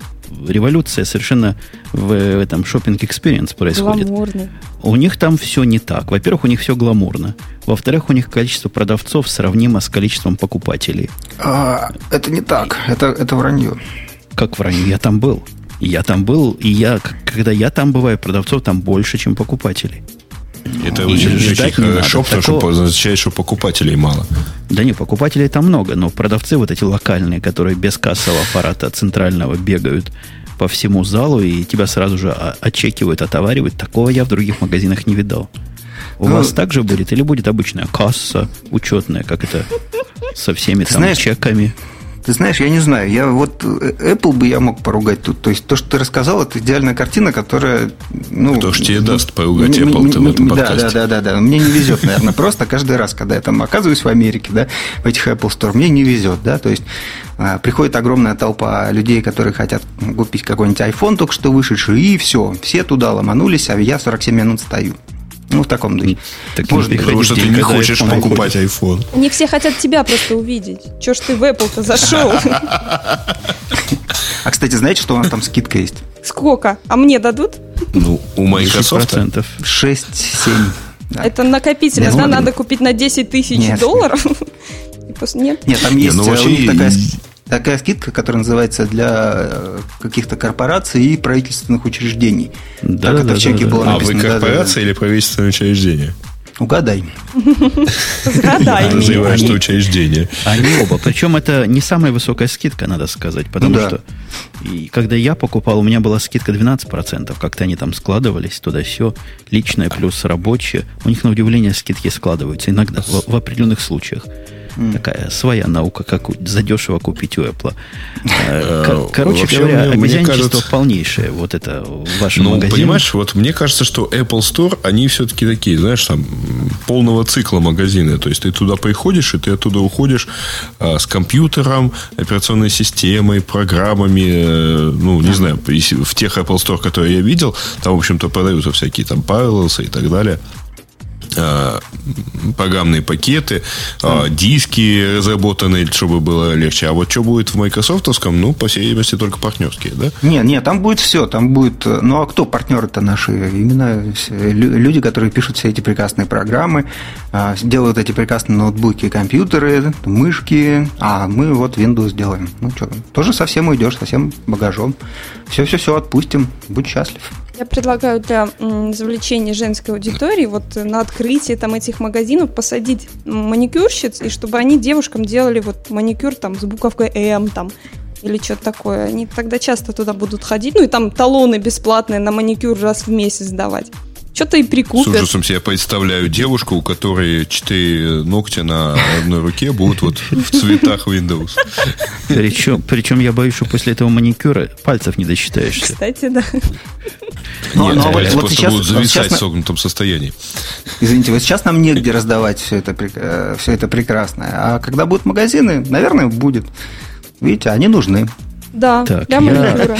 революция совершенно в этом шопинг experience происходит. Гламурный. У них там все не так. Во-первых, у них все гламурно. Во-вторых, у них количество продавцов сравнимо с количеством покупателей. А, это не так. Это, это вранье. Как вранье? Я там был. Я там был, и я, когда я там бываю, продавцов там больше, чем покупателей. Это и очень, очень хорошо, потому что означает, что покупателей мало. Да не, покупателей там много, но продавцы вот эти локальные, которые без кассового аппарата центрального бегают по всему залу и тебя сразу же отчекивают, отоваривают, такого я в других магазинах не видал. У ну, вас также будет или будет обычная касса учетная, как это со всеми там знаешь, чеками? Ты знаешь, я не знаю. Я вот э, Apple бы я мог поругать тут. То есть то, что ты рассказал, это идеальная картина, которая... Ну, Кто ж тебе даст поругать Apple в этом подкасте? Да, да, да, да. Мне не везет, наверное, [laughs] просто каждый раз, когда я там оказываюсь в Америке, да, в этих Apple Store, мне не везет, да. То есть а, приходит огромная толпа людей, которые хотят купить какой-нибудь iPhone только что вышедший, и все. Все туда ломанулись, а я 47 минут стою. Ну, в таком духе. Так Может, не потому что ты не хочешь покупать iPhone. Не все хотят тебя просто увидеть. Че ж ты в Apple-то зашел? А, кстати, знаете, что у нас там скидка есть? Сколько? А мне дадут? Ну, у Microsoft 6-7. Это накопительно, да? Надо купить на 10 тысяч долларов? Нет? Нет, там есть ну, э, у них такая такая скидка, которая называется для э, каких-то корпораций и правительственных учреждений. Да, как да, это в чеке да, было да. написано. А вы корпорация да, да. или правительственное учреждение? Угадай. Угадай. Называешь, что учреждение. Они оба. Причем это не самая высокая скидка, надо сказать. Потому ну, да. что и когда я покупал, у меня была скидка 12%. Как-то они там складывались туда все. Личное плюс рабочее. У них на удивление скидки складываются иногда, в, в определенных случаях. Mm. Такая своя наука, как задешево купить у Apple. Э, короче Вообще, говоря, мне, обезьянчество кажется... полнейшее. Вот это в вашем ну, магазине. понимаешь, вот мне кажется, что Apple Store, они все-таки такие, знаешь, там полного цикла магазины. То есть ты туда приходишь, и ты оттуда уходишь а, с компьютером, операционной системой, программами. Э, ну, не знаю, в тех Apple Store, которые я видел, там, в общем-то, продаются всякие там Parallels и так далее. Э, программные пакеты, mm. диски разработанные, чтобы было легче. А вот что будет в майкрософтовском, ну, по всей видимости, только партнерские, да? Нет, нет, там будет все. Там будет... Ну, а кто партнеры-то наши? Именно люди, которые пишут все эти прекрасные программы, делают эти прекрасные ноутбуки, компьютеры, мышки, а мы вот Windows делаем. Ну, что, тоже совсем уйдешь, совсем багажом. Все-все-все отпустим, будь счастлив. Я предлагаю для завлечения женской аудитории вот на открытии там этих магазинов посадить маникюрщиц, и чтобы они девушкам делали вот маникюр там с буковкой М там или что-то такое. Они тогда часто туда будут ходить. Ну и там талоны бесплатные на маникюр раз в месяц давать что-то и прикупят. С ужасом себе представляю девушку, у которой четыре ногтя на одной руке будут вот в цветах Windows. Причем, причем я боюсь, что после этого маникюра пальцев не досчитаешься. Кстати, да. Нет, ну, пальцы вот просто сейчас, будут зависать сейчас, в согнутом состоянии. Извините, вот сейчас нам негде раздавать все это, э, все это прекрасное. А когда будут магазины, наверное, будет. Видите, они нужны. Да, так, для маникюра.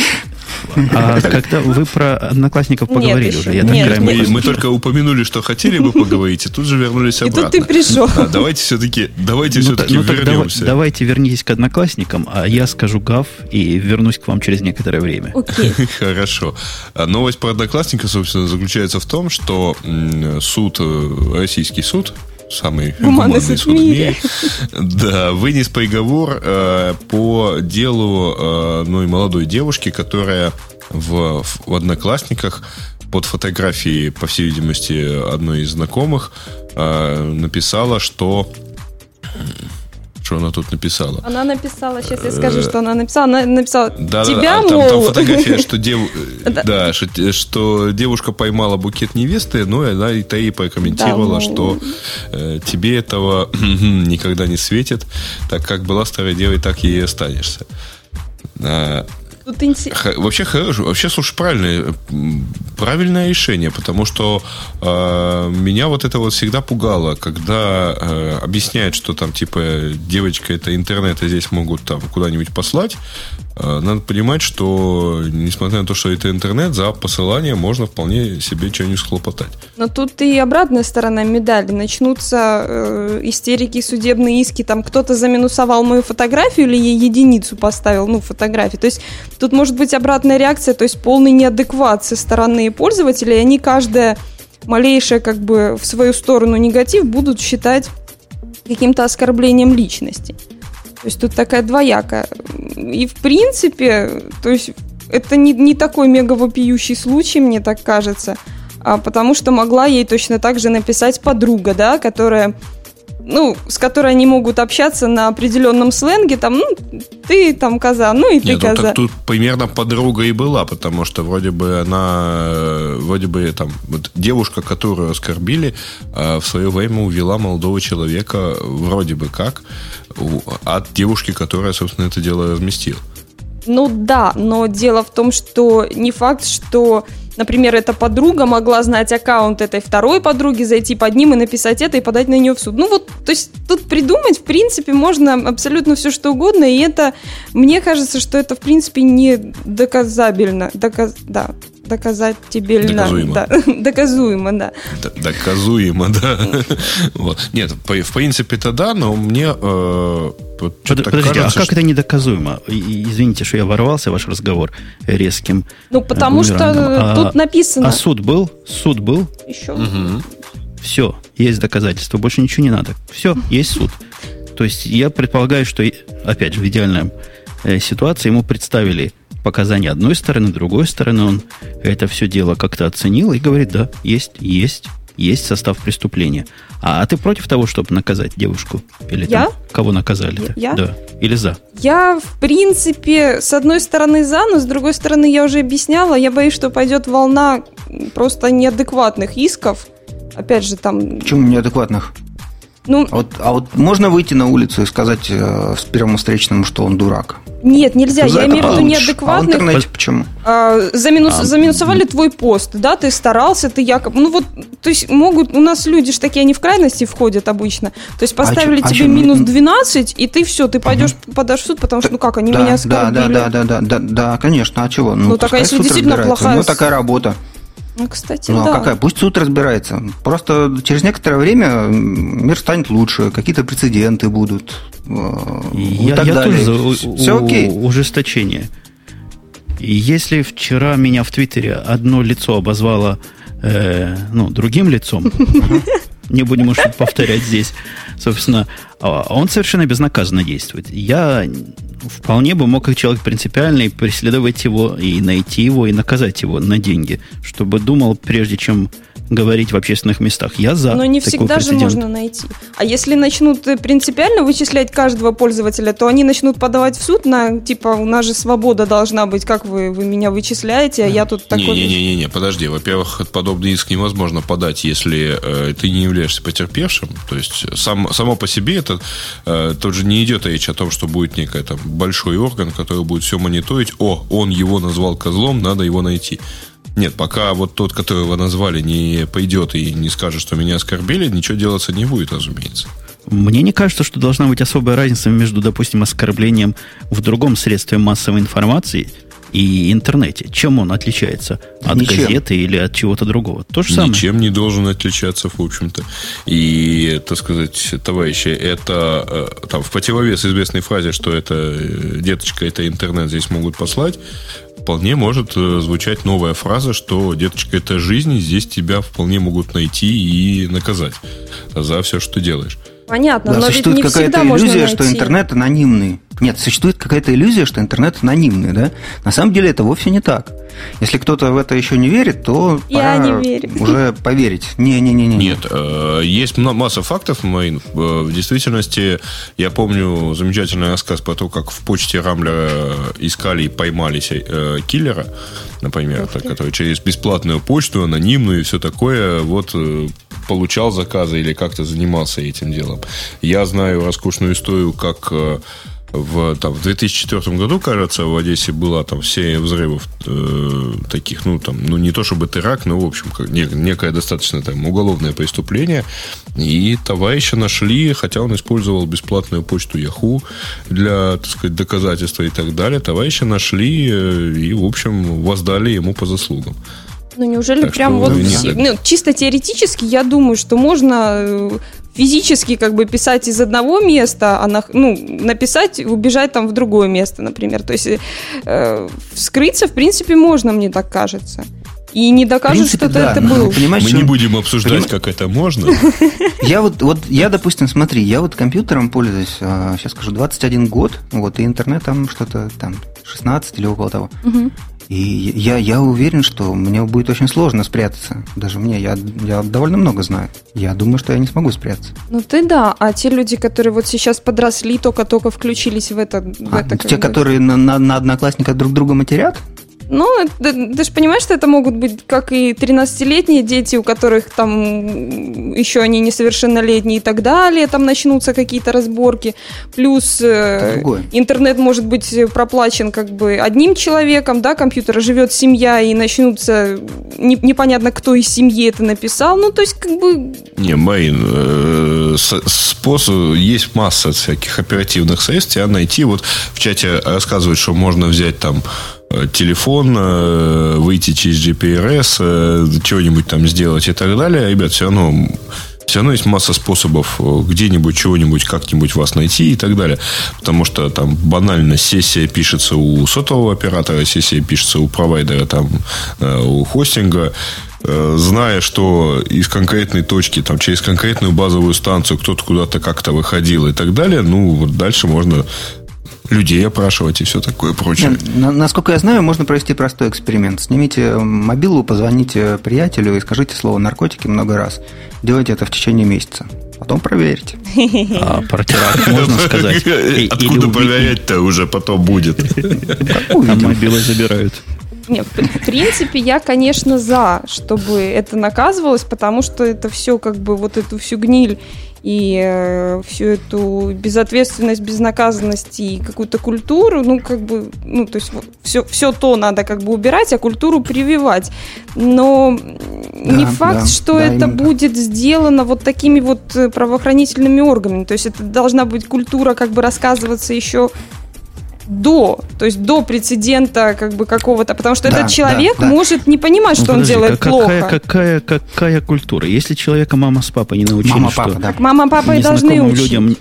А когда вы про одноклассников поговорили нет, уже, я нет, так мы, мы только упомянули, что хотели бы поговорить, и тут же вернулись обратно. И тут ты пришел. А, давайте все-таки, давайте ну, все-таки ну, вернемся. Давай, давайте вернитесь к одноклассникам, а я скажу гав и вернусь к вам через некоторое время. Окей. [laughs] Хорошо. А новость про одноклассника, собственно, заключается в том, что суд, э, российский суд, самый гуманный, суд в мире, да, вынес приговор э, по делу э, одной молодой девушки, которая в, в Одноклассниках под фотографией, по всей видимости, одной из знакомых э, написала, что что она тут написала? Она написала, сейчас я скажу, что она написала. Она написала, да, тебя, да, мол... Там, там фотография, что, дев... [laughs] да, что, что девушка поймала букет невесты, но ну, она и та и прокомментировала, да, что э, тебе этого [clears throat] никогда не светит, так как была старой девой, так и останешься. Тут Вообще хорошо, вообще, слушай, правильное, правильное решение, потому что э, меня вот это вот всегда пугало, когда э, объясняют, что там типа девочка это интернет, и здесь могут там куда-нибудь послать, надо понимать, что, несмотря на то, что это интернет, за посылание можно вполне себе что-нибудь схлопотать. Но тут и обратная сторона медали. Начнутся э, истерики, судебные иски. Там кто-то заминусовал мою фотографию или ей единицу поставил, ну, фотографии. То есть тут может быть обратная реакция, то есть полный неадекват со стороны пользователей. И они каждая малейшая как бы в свою сторону негатив будут считать каким-то оскорблением личности. То есть тут такая двоякая. И в принципе, то есть это не, не такой мега вопиющий случай, мне так кажется, а потому что могла ей точно так же написать подруга, да, которая ну, с которой они могут общаться на определенном сленге, там, ну, ты там коза, ну и ты Нет, коза. Ну, так тут примерно подруга и была, потому что вроде бы она, вроде бы там, вот девушка, которую оскорбили, а, в свое время увела молодого человека, вроде бы как, от девушки, которая, собственно, это дело разместила. Ну да, но дело в том, что не факт, что Например, эта подруга могла знать аккаунт этой второй подруги, зайти под ним и написать это и подать на нее в суд. Ну вот, то есть тут придумать, в принципе, можно абсолютно все, что угодно, и это, мне кажется, что это, в принципе, не доказабельно. Доказ, да, доказательно. Доказуемо. [laughs] Да, доказуемо, да. доказуемо, [laughs] да. вот. Нет, в принципе, это да, но мне э, Подождите, кажется, а как что... это недоказуемо? Извините, что я ворвался в ваш разговор резким. Ну, потому что а, тут написано. А суд был? Суд был? Еще. Угу. Все, есть доказательства, больше ничего не надо. Все, есть суд. То есть я предполагаю, что, опять же, в идеальной э, ситуации ему представили показания одной стороны, другой стороны, он это все дело как-то оценил и говорит, да, есть, есть, есть состав преступления. А, а ты против того, чтобы наказать девушку? Или я? Там, кого наказали-то? Я? Да. Или за? Я, в принципе, с одной стороны за, но с другой стороны, я уже объясняла, я боюсь, что пойдет волна просто неадекватных исков. Опять же, там... Почему неадекватных? Ну, а, вот, а вот можно выйти на улицу и сказать э, первому встречному, что он дурак? Нет, нельзя. За я имею в виду неадекватных. А в интернете почему? А, заминус, а, заминусовали твой пост, да, ты старался, ты якобы... Ну вот, то есть могут... У нас люди же такие, они в крайности входят обычно. То есть а поставили а тебе а минус 12, и ты все, ты пойдешь, угу. подашь в суд, потому что, ну как, они да, меня оскорбили. Да, да, да, да, да, да, конечно, а чего? Ну, ну так, а если действительно плохая... Ну, такая работа. Ну, кстати, ну, да. а какая? Пусть суд разбирается. Просто через некоторое время мир станет лучше, какие-то прецеденты будут. Э, я, и так я далее. тоже за Все окей. ужесточение. И если вчера меня в Твиттере одно лицо обозвало э, ну, другим лицом, [laughs] не будем уж повторять здесь, собственно, он совершенно безнаказанно действует. Я вполне бы мог, как человек принципиальный, преследовать его и найти его, и наказать его на деньги, чтобы думал, прежде чем говорить в общественных местах. Я за. Но не всегда же можно найти. А если начнут принципиально вычислять каждого пользователя, то они начнут подавать в суд на, типа, у нас же свобода должна быть, как вы, вы меня вычисляете, а я тут такой... Не-не-не, подожди. Во-первых, подобный иск невозможно подать, если э, ты не являешься потерпевшим. То есть сам, само по себе это э, тут же не идет речь о том, что будет некий там большой орган, который будет все мониторить. О, он его назвал козлом, надо его найти. Нет, пока вот тот, которого назвали, не пойдет и не скажет, что меня оскорбили, ничего делаться не будет, разумеется. Мне не кажется, что должна быть особая разница между, допустим, оскорблением в другом средстве массовой информации и интернете. Чем он отличается? От Ничем. газеты или от чего-то другого? То же самое. Ничем не должен отличаться, в общем-то. И, так сказать, товарищи, это э, там в противовес известной фразе, что это э, деточка, это интернет здесь могут послать, вполне может э, звучать новая фраза, что, деточка, это жизнь, и здесь тебя вполне могут найти и наказать за все, что ты делаешь. Понятно, да, но существует какая-то иллюзия, что интернет анонимный. Нет, существует какая-то иллюзия, что интернет анонимный, да? На самом деле это вовсе не так. Если кто-то в это еще не верит, то Я пора не верю. уже поверить. Не-не-не. Нет, э, есть масса фактов, Марин. В действительности, я помню замечательный рассказ про то, как в почте Рамблера искали и поймали э, киллера, например, который через бесплатную почту, анонимную и все такое, вот э, получал заказы или как-то занимался этим делом. Я знаю роскошную историю, как в, там, в 2004 году, кажется, в Одессе была там серия взрывов э, таких, ну, там, ну, не то чтобы теракт, но, в общем, как, не, некое достаточно там уголовное преступление. И товарища нашли, хотя он использовал бесплатную почту Яху для, так сказать, доказательства и так далее. Товарища нашли э, и, в общем, воздали ему по заслугам. Ну, неужели так прям вот ну, чисто теоретически я думаю, что можно э, физически как бы писать из одного места, а на, ну, написать, убежать там в другое место, например. То есть э, вскрыться, в принципе, можно, мне так кажется. И не докажут, принципе, что да. это был. Мы не будем обсуждать, Поним... как это можно. [laughs] Я вот, вот, я, допустим, смотри, я вот компьютером пользуюсь, сейчас скажу, 21 год, вот, и интернетом что-то там 16 или около того. Угу. И я, я уверен, что мне будет очень сложно спрятаться. Даже мне, я, я довольно много знаю. Я думаю, что я не смогу спрятаться. Ну ты да, а те люди, которые вот сейчас подросли, только-только включились в это... В а, это те, которые на, на, на одноклассника друг друга матерят? Ну, ты, ты же понимаешь, что это могут быть как и 13-летние дети, у которых там еще они несовершеннолетние и так далее, там начнутся какие-то разборки. Плюс э, интернет может быть проплачен как бы одним человеком, да, компьютера живет семья и начнутся не, непонятно, кто из семьи это написал. Ну, то есть как бы... Не, Марин, э, способ, есть масса всяких оперативных средств, тебя найти. Вот в чате рассказывают, что можно взять там телефон, э, выйти через GPRS, э, чего-нибудь там сделать и так далее. Ребят, все равно все равно есть масса способов где-нибудь, чего-нибудь, как-нибудь вас найти и так далее. Потому что там банально сессия пишется у сотового оператора, сессия пишется у провайдера, там, у хостинга зная, что из конкретной точки, там, через конкретную базовую станцию кто-то куда-то как-то выходил и так далее, ну, вот дальше можно людей опрашивать и все такое прочее. Насколько я знаю, можно провести простой эксперимент. Снимите мобилу, позвоните приятелю и скажите слово наркотики много раз. Делайте это в течение месяца. Потом проверьте. [laughs] А про теракт можно сказать? [laughs] Откуда проверять-то уже потом будет? А мобилы забирают. Нет, в принципе, я, конечно, за, чтобы это наказывалось, потому что это все как бы вот эту всю гниль и э, всю эту безответственность, безнаказанность и какую-то культуру, ну, как бы, ну, то есть все, все то надо как бы убирать, а культуру прививать. Но да, не факт, да, что да, это будет так. сделано вот такими вот э, правоохранительными органами. То есть это должна быть культура как бы рассказываться еще до, то есть до прецедента как бы какого-то, потому что да, этот человек да, да. может не понимать, что ну, подожди, он делает какая, плохо. Какая, какая культура? Если человека мама с папой не научили, мама, что папа, да. мама, папа и должны учить. людям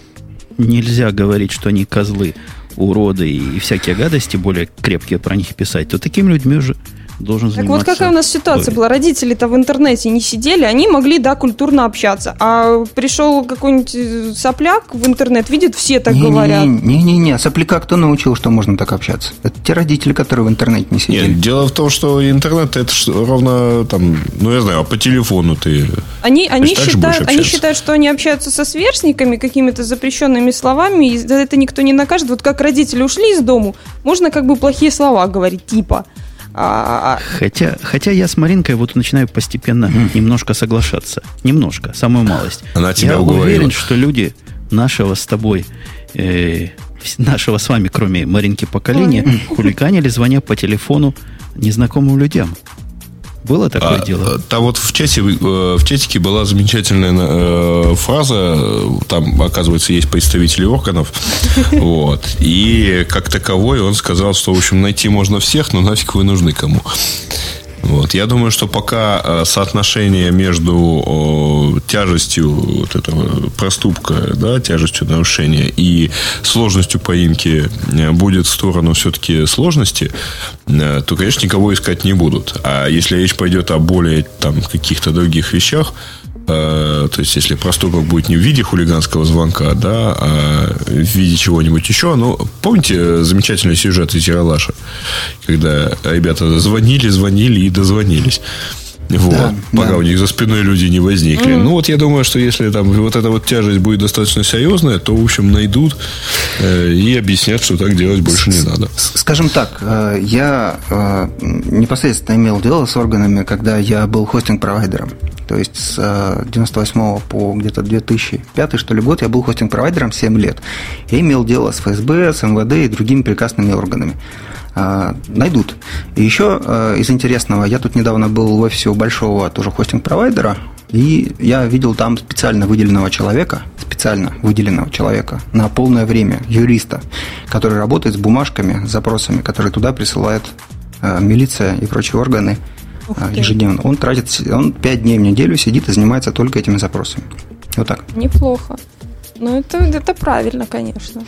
нельзя говорить, что они козлы, уроды и всякие гадости более крепкие про них писать, то такими людьми уже должен Так вот какая у нас ситуация была. Родители-то в интернете не сидели, они могли, да, культурно общаться. А пришел какой-нибудь э, сопляк в интернет, видит, все так не, говорят. Не-не-не, сопляка кто научил, что можно так общаться? Это те родители, которые в интернете не сидели. Нет, дело в том, что интернет это ровно там, ну я знаю, а по телефону ты. Они, они, считают, они считают, что они общаются со сверстниками какими-то запрещенными словами, и за это никто не накажет. Вот как родители ушли из дому, можно как бы плохие слова говорить, типа. А, а, а... Хотя, хотя я с Маринкой вот начинаю постепенно mm. немножко соглашаться. Немножко, самую малость. Она тебя я уговорила. уверен, что люди нашего с тобой, э, нашего с вами, кроме Маринки поколения, Ой. хулиганили, звоня по телефону незнакомым людям. Было такое а, дело? Там вот в, чате, э, в чатике была замечательная э, фраза. Там, оказывается, есть представители органов. [laughs] Вот. И как таковой он сказал, что, в общем, найти можно всех, но нафиг вы нужны кому. Вот. Я думаю, что пока э, соотношение между тяжестью вот этого проступка, да, тяжестью нарушения и сложностью поимки э, будет в сторону все-таки сложности, э, то, конечно, никого искать не будут. А если речь пойдет о более там, каких-то других вещах, то есть, если проступок будет не в виде хулиганского звонка, да, а в виде чего-нибудь еще. Ну, помните замечательный сюжет из Яралаша, когда ребята звонили, звонили и дозвонились. Вот, да, пока да. у них за спиной люди не возникли. Mm. Ну, вот я думаю, что если там вот эта вот тяжесть будет достаточно серьезная, то, в общем, найдут э, и объяснят, что так делать больше не надо. Скажем так, э, я э, непосредственно имел дело с органами, когда я был хостинг-провайдером. То есть с 98 по где-то 2005 что ли год я был хостинг-провайдером 7 лет. Я имел дело с ФСБ, с МВД и другими прекрасными органами. А, найдут. И еще а, из интересного, я тут недавно был в офисе у большого тоже хостинг-провайдера, и я видел там специально выделенного человека, специально выделенного человека на полное время, юриста, который работает с бумажками, с запросами, которые туда присылает а, милиция и прочие органы ежедневно. Он тратит, он 5 дней в неделю сидит и занимается только этими запросами. Вот так. Неплохо. Ну, это, это правильно, конечно.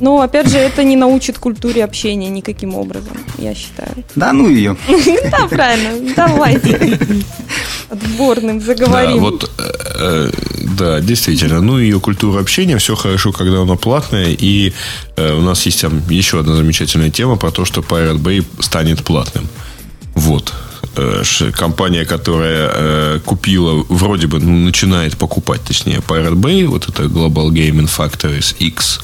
Но, опять же, это не научит культуре общения никаким образом, я считаю. Да, ну ее. [laughs] Да, правильно. Давайте. [laughs] Отборным заговорим. Да, вот, э, да, действительно. Ну, ее культура общения, все хорошо, когда она платная. И э, у нас есть там еще одна замечательная тема про то, что Pirate Bay станет платным. Вот. Э, компания, которая э, купила, вроде бы ну, начинает покупать, точнее, Pirate Bay, вот это Global Gaming Factories X,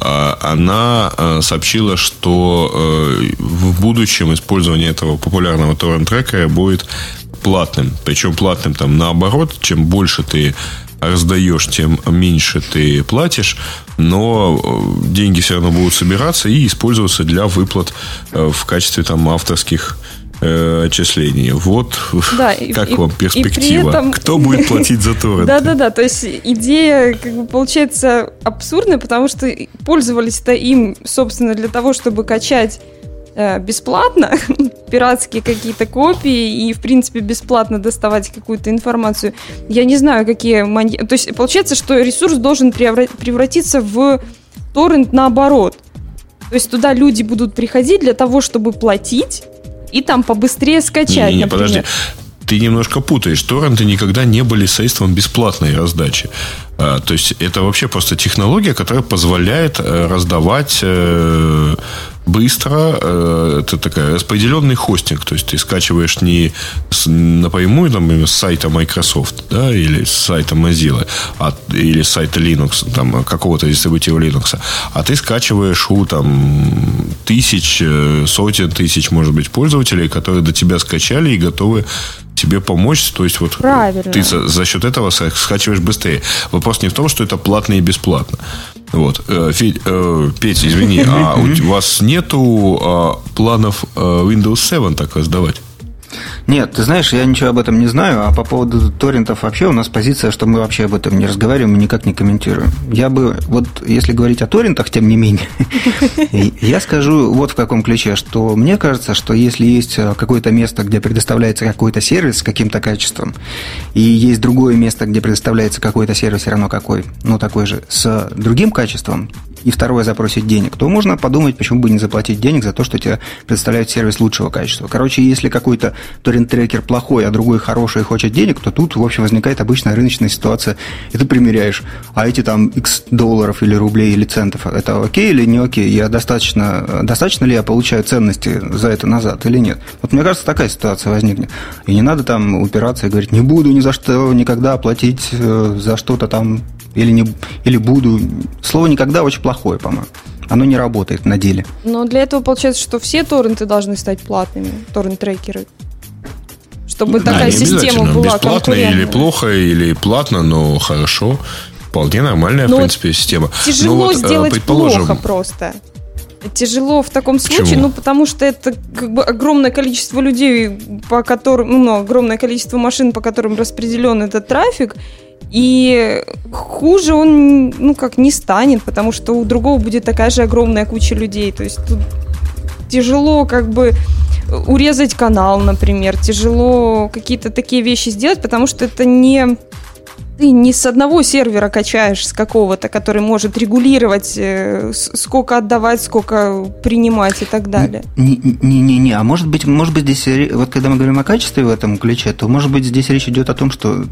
э, она э, сообщила, что в будущем использование этого популярного торрент-трекера будет платным. Причем платным там наоборот, чем больше ты раздаешь, тем меньше ты платишь, но деньги все равно будут собираться и использоваться для выплат в качестве там авторских э, отчислений. Вот да, [laughs] как и, вам перспектива? Этом... Кто будет [laughs] платить за торренты? Да-да-да, то есть идея как бы получается абсурдная, потому что пользовались-то им, собственно, для того, чтобы качать э, бесплатно [laughs] пиратские какие-то копии и, в принципе, бесплатно доставать какую-то информацию. Я не знаю, какие... Манья... То есть получается, что ресурс должен превратиться в торрент наоборот. То есть туда люди будут приходить для того, чтобы платить, и там побыстрее скачать, не, не, например. подожди ты немножко путаешь. Торренты никогда не были средством бесплатной раздачи. А, то есть это вообще просто технология, которая позволяет э, раздавать э, быстро. Э, это такая распределенный хостинг. То есть ты скачиваешь не напрямую там, с сайта Microsoft да, или с сайта Mozilla а, или с сайта Linux, там, какого-то дистрибутива Linux, а ты скачиваешь у там, тысяч, сотен тысяч, может быть, пользователей, которые до тебя скачали и готовы тебе помочь. То есть вот Правильно. ты за, за счет этого скачиваешь быстрее. Вопрос вопрос не в том, что это платно и бесплатно. Вот. Э, Федь, э, Петя, извини, а у [laughs] вас нету э, планов э, Windows 7 так раздавать? Нет, ты знаешь, я ничего об этом не знаю, а по поводу торрентов вообще у нас позиция, что мы вообще об этом не разговариваем и никак не комментируем. Я бы, вот если говорить о торрентах, тем не менее, [laughs] я скажу вот в каком ключе, что мне кажется, что если есть какое-то место, где предоставляется какой-то сервис с каким-то качеством, и есть другое место, где предоставляется какой-то сервис все равно какой, ну такой же, с другим качеством, и второе запросит денег, то можно подумать, почему бы не заплатить денег за то, что тебе представляют сервис лучшего качества. Короче, если какой-то торрент-трекер плохой, а другой хороший и хочет денег, то тут, в общем, возникает обычная рыночная ситуация, и ты примеряешь, а эти там x долларов или рублей или центов, это окей или не окей? Я достаточно, достаточно ли я получаю ценности за это назад или нет? Вот мне кажется, такая ситуация возникнет. И не надо там упираться и говорить, не буду ни за что никогда платить э, за что-то там или, не, или буду. Слово «никогда» очень плохое, по-моему. Оно не работает на деле. Но для этого получается, что все торренты должны стать платными, торрент-трекеры. Чтобы да, такая система была Бесплатно или плохо, или платно, но хорошо. Вполне нормальная, но в принципе, система. Тяжело ну, вот, э, сделать предположим... плохо просто. Тяжело в таком случае, Почему? ну потому что это как бы огромное количество людей, по которым, ну, огромное количество машин, по которым распределен этот трафик, и хуже он, ну, как не станет, потому что у другого будет такая же огромная куча людей. То есть тут тяжело как бы урезать канал, например, тяжело какие-то такие вещи сделать, потому что это не ты не с одного сервера качаешь, с какого-то, который может регулировать, э, сколько отдавать, сколько принимать и так далее. Не-не-не, а может быть, может быть здесь, вот когда мы говорим о качестве в этом ключе, то может быть здесь речь идет о том, что э,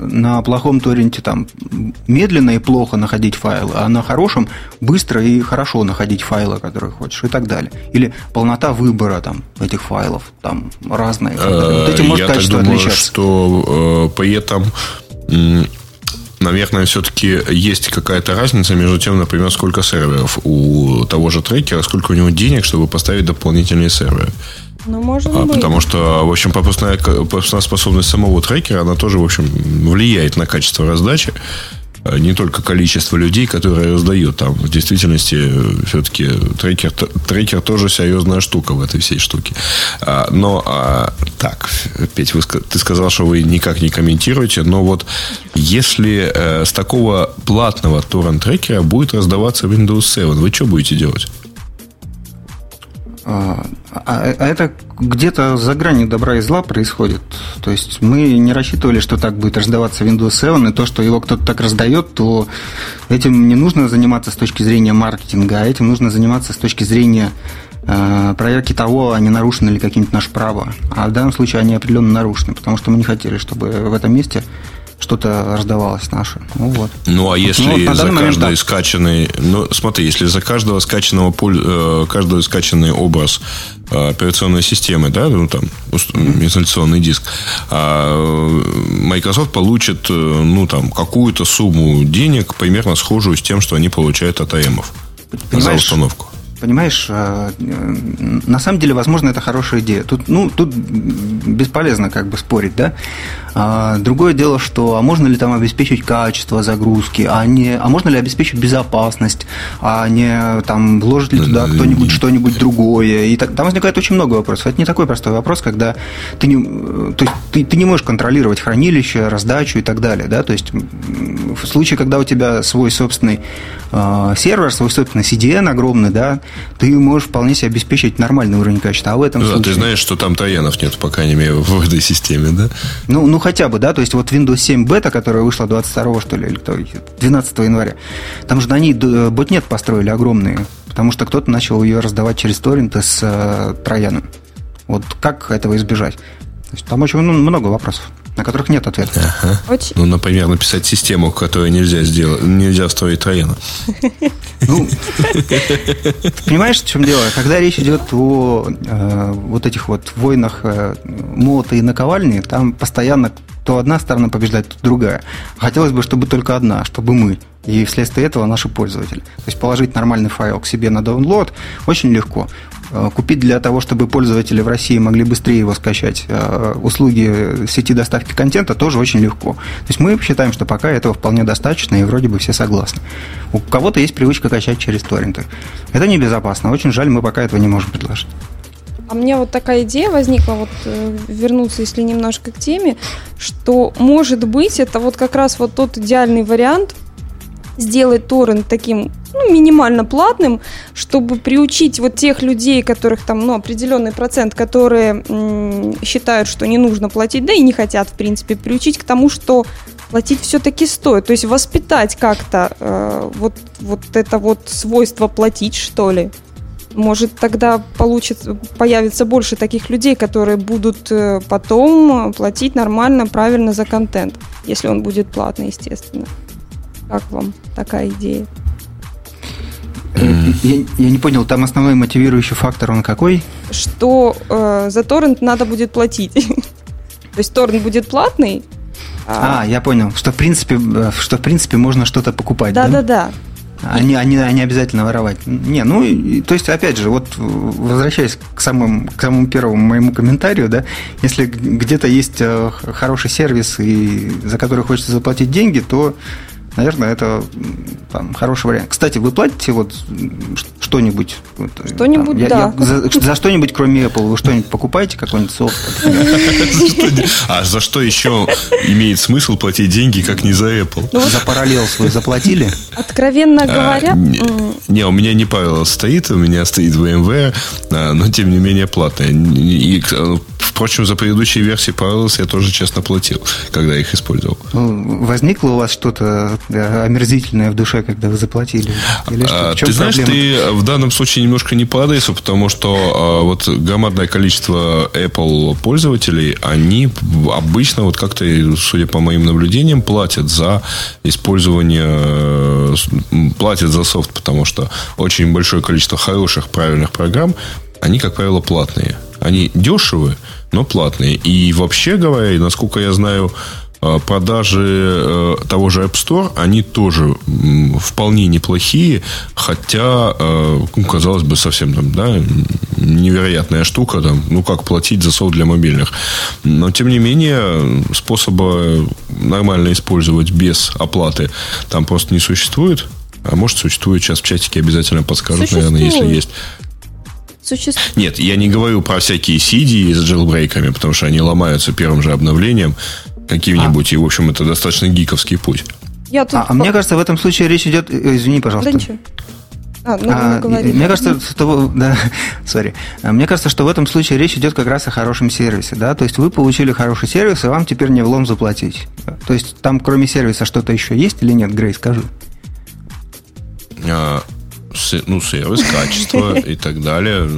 на плохом торренте там медленно и плохо находить файлы, а на хорошем быстро и хорошо находить файлы, которые хочешь и так далее. Или полнота выбора там этих файлов там разная. Вот этим может Я качество так думаю, отличаться. что э, при этом наверное, все-таки есть какая-то разница между тем, например, сколько серверов у того же трекера, сколько у него денег, чтобы поставить дополнительные серверы. Ну, может а, быть. Потому что, в общем, пропускная, пропускная способность самого трекера, она тоже, в общем, влияет на качество раздачи. А не только количество людей, которые раздают. Там в действительности все-таки трекер, трекер тоже серьезная штука в этой всей штуке. А, но а, так, Петь, вы, ты сказал, что вы никак не комментируете, но вот если э, с такого платного торрент-трекера будет раздаваться Windows 7, вы что будете делать? А, а, а это где-то за гранью добра и зла происходит. То есть мы не рассчитывали, что так будет раздаваться Windows 7, и то, что его кто-то так раздает, то этим не нужно заниматься с точки зрения маркетинга, а этим нужно заниматься с точки зрения э, проверки того, а не нарушены ли какие-нибудь наши права. А в данном случае они определенно нарушены, потому что мы не хотели, чтобы в этом месте что-то раздавалось наше. Ну вот. Ну а если ну, вот за каждый момент, скачанный, ну смотри, если за каждого скачанного э, каждый скачанный образ э, операционной системы, да, ну там инсталляционный диск, а Microsoft получит, э, ну там какую-то сумму денег примерно схожую с тем, что они получают от АМов за установку. Понимаешь, э, на самом деле, возможно, это хорошая идея. Тут, ну, тут бесполезно как бы спорить, да. А, другое дело, что а можно ли там обеспечить качество загрузки, а не, а можно ли обеспечить безопасность, а не там вложить ли туда кто-нибудь что-нибудь другое. И так, там возникает очень много вопросов. Это не такой простой вопрос, когда ты не, то есть ты, ты не можешь контролировать хранилище, раздачу и так далее, да. То есть в случае, когда у тебя свой собственный э, сервер, свой собственный CDN огромный, да, ты можешь вполне себе обеспечить нормальный уровень качества. А в этом да, случае... ты знаешь, что там троянов нет, по крайней мере, в [laughs] этой системе, да? Ну, ну, хотя бы, да, то есть вот Windows 7 бета, которая вышла 22 что ли, или кто, 12 января, там же на ней э, ботнет построили огромные, потому что кто-то начал ее раздавать через торренты с э, трояном. Вот как этого избежать? То есть там очень много вопросов на которых нет ответа. Ага. Очень... Ну, например, написать систему, которую нельзя сделать, нельзя встроить трояна. Ну, понимаешь, в чем дело? Когда речь идет о э, вот этих вот войнах э, молота и наковальни, там постоянно то одна сторона побеждает, то другая. Хотелось бы, чтобы только одна, чтобы мы. И вследствие этого наши пользователи. То есть положить нормальный файл к себе на download очень легко. Э, купить для того, чтобы пользователи в России могли быстрее его скачать, э, услуги сети доставки контента тоже очень легко. То есть мы считаем, что пока этого вполне достаточно, и вроде бы все согласны. У кого-то есть привычка качать через торренты. Это небезопасно. Очень жаль, мы пока этого не можем предложить. А мне вот такая идея возникла, вот э, вернуться, если немножко к теме, что, может быть, это вот как раз вот тот идеальный вариант сделать торрент таким ну, минимально платным, чтобы приучить вот тех людей, которых там, ну, определенный процент, которые м- считают, что не нужно платить, да и не хотят, в принципе, приучить к тому, что платить все-таки стоит. То есть воспитать как-то э, вот, вот это вот свойство платить, что ли. Может, тогда получится, появится больше таких людей, которые будут э, потом платить нормально, правильно за контент, если он будет платный, естественно. Как вам такая идея? Я, я не понял, там основной мотивирующий фактор он какой? Что э, за торрент надо будет платить. [laughs] То есть торрент будет платный. А, а, я понял, что в принципе, э, что в принципе можно что-то покупать. Да, да, да. да. Они, они, они обязательно воровать. Не, ну, и, то есть, опять же, вот возвращаясь к самому, к самому первому моему комментарию, да, если где-то есть э, хороший сервис, и за который хочется заплатить деньги, то наверное, это там, хороший вариант. Кстати, вы платите вот что-нибудь? Вот, что-нибудь, там, да. Я, за, за что-нибудь, кроме Apple, вы что-нибудь покупаете, какой-нибудь софт? А за что еще имеет смысл платить деньги, как не за Apple? Ну за параллел свой заплатили? Откровенно а, говоря... Не, у меня не Павел стоит, у меня стоит VMware, а, но тем не менее платная. И Впрочем, за предыдущие версии Parallels я тоже честно платил, когда их использовал. Ну, возникло у вас что-то омерзительное в душе, когда вы заплатили? Или что? А, ты знаешь, ты в данном случае немножко не по адресу, потому что а, вот громадное количество Apple пользователей, они обычно вот как-то, судя по моим наблюдениям, платят за использование, э, платят за софт, потому что очень большое количество хороших, правильных программ, они, как правило, платные. Они дешевые, но платные. И вообще говоря, насколько я знаю, э, продажи э, того же App Store, они тоже вполне неплохие, хотя, э, ну, казалось бы, совсем там, да, невероятная штука, там, ну, как платить за софт для мобильных. Но, тем не менее, способа нормально использовать без оплаты там просто не существует. А может, существует. Сейчас в чатике обязательно подскажут, существует. наверное, если есть существует. Нет, я не говорю про всякие CD с джилбрейками, потому что они ломаются первым же обновлением каким-нибудь, а. и, в общем, это достаточно гиковский путь. Я тут... а, а мне кажется, в этом случае речь идет... Э, извини, пожалуйста. Да ничего. А, ну, а, мне кажется, что, [laughs] да, sorry. А, мне кажется, что в этом случае речь идет как раз о хорошем сервисе, да, то есть вы получили хороший сервис, и вам теперь не влом заплатить. То есть там кроме сервиса что-то еще есть или нет, Грей, скажи. А, ну, сервис, качество [laughs] и так далее.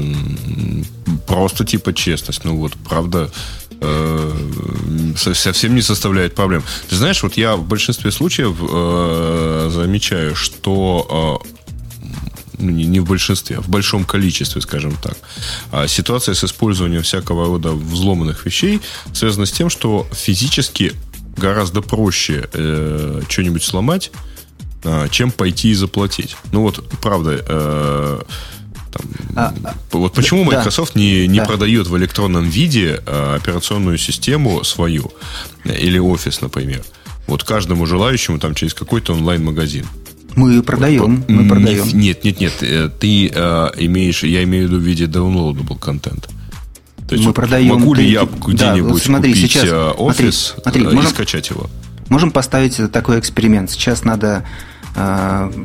Просто типа честность. Ну вот, правда, э, совсем не составляет проблем. Ты знаешь, вот я в большинстве случаев э, замечаю, что э, ну, не в большинстве, а в большом количестве, скажем так. А ситуация с использованием всякого рода взломанных вещей связана с тем, что физически гораздо проще э, что-нибудь сломать, а, чем пойти и заплатить. Ну вот, правда, э, там, а, а вот почему Microsoft да, не, не да. продает в электронном виде э, операционную систему свою или офис, например. Вот каждому желающему там через какой-то онлайн-магазин. Мы продаем, мы продаем. Нет, нет, нет. Э, ты э, имеешь, я имею в виду в виде downloadable контент. То есть мы продаем. Могу ли я где-нибудь да, смотри, купить сейчас, э, офис смотри, смотри, и можем, скачать его? Можем поставить такой эксперимент. Сейчас надо Э,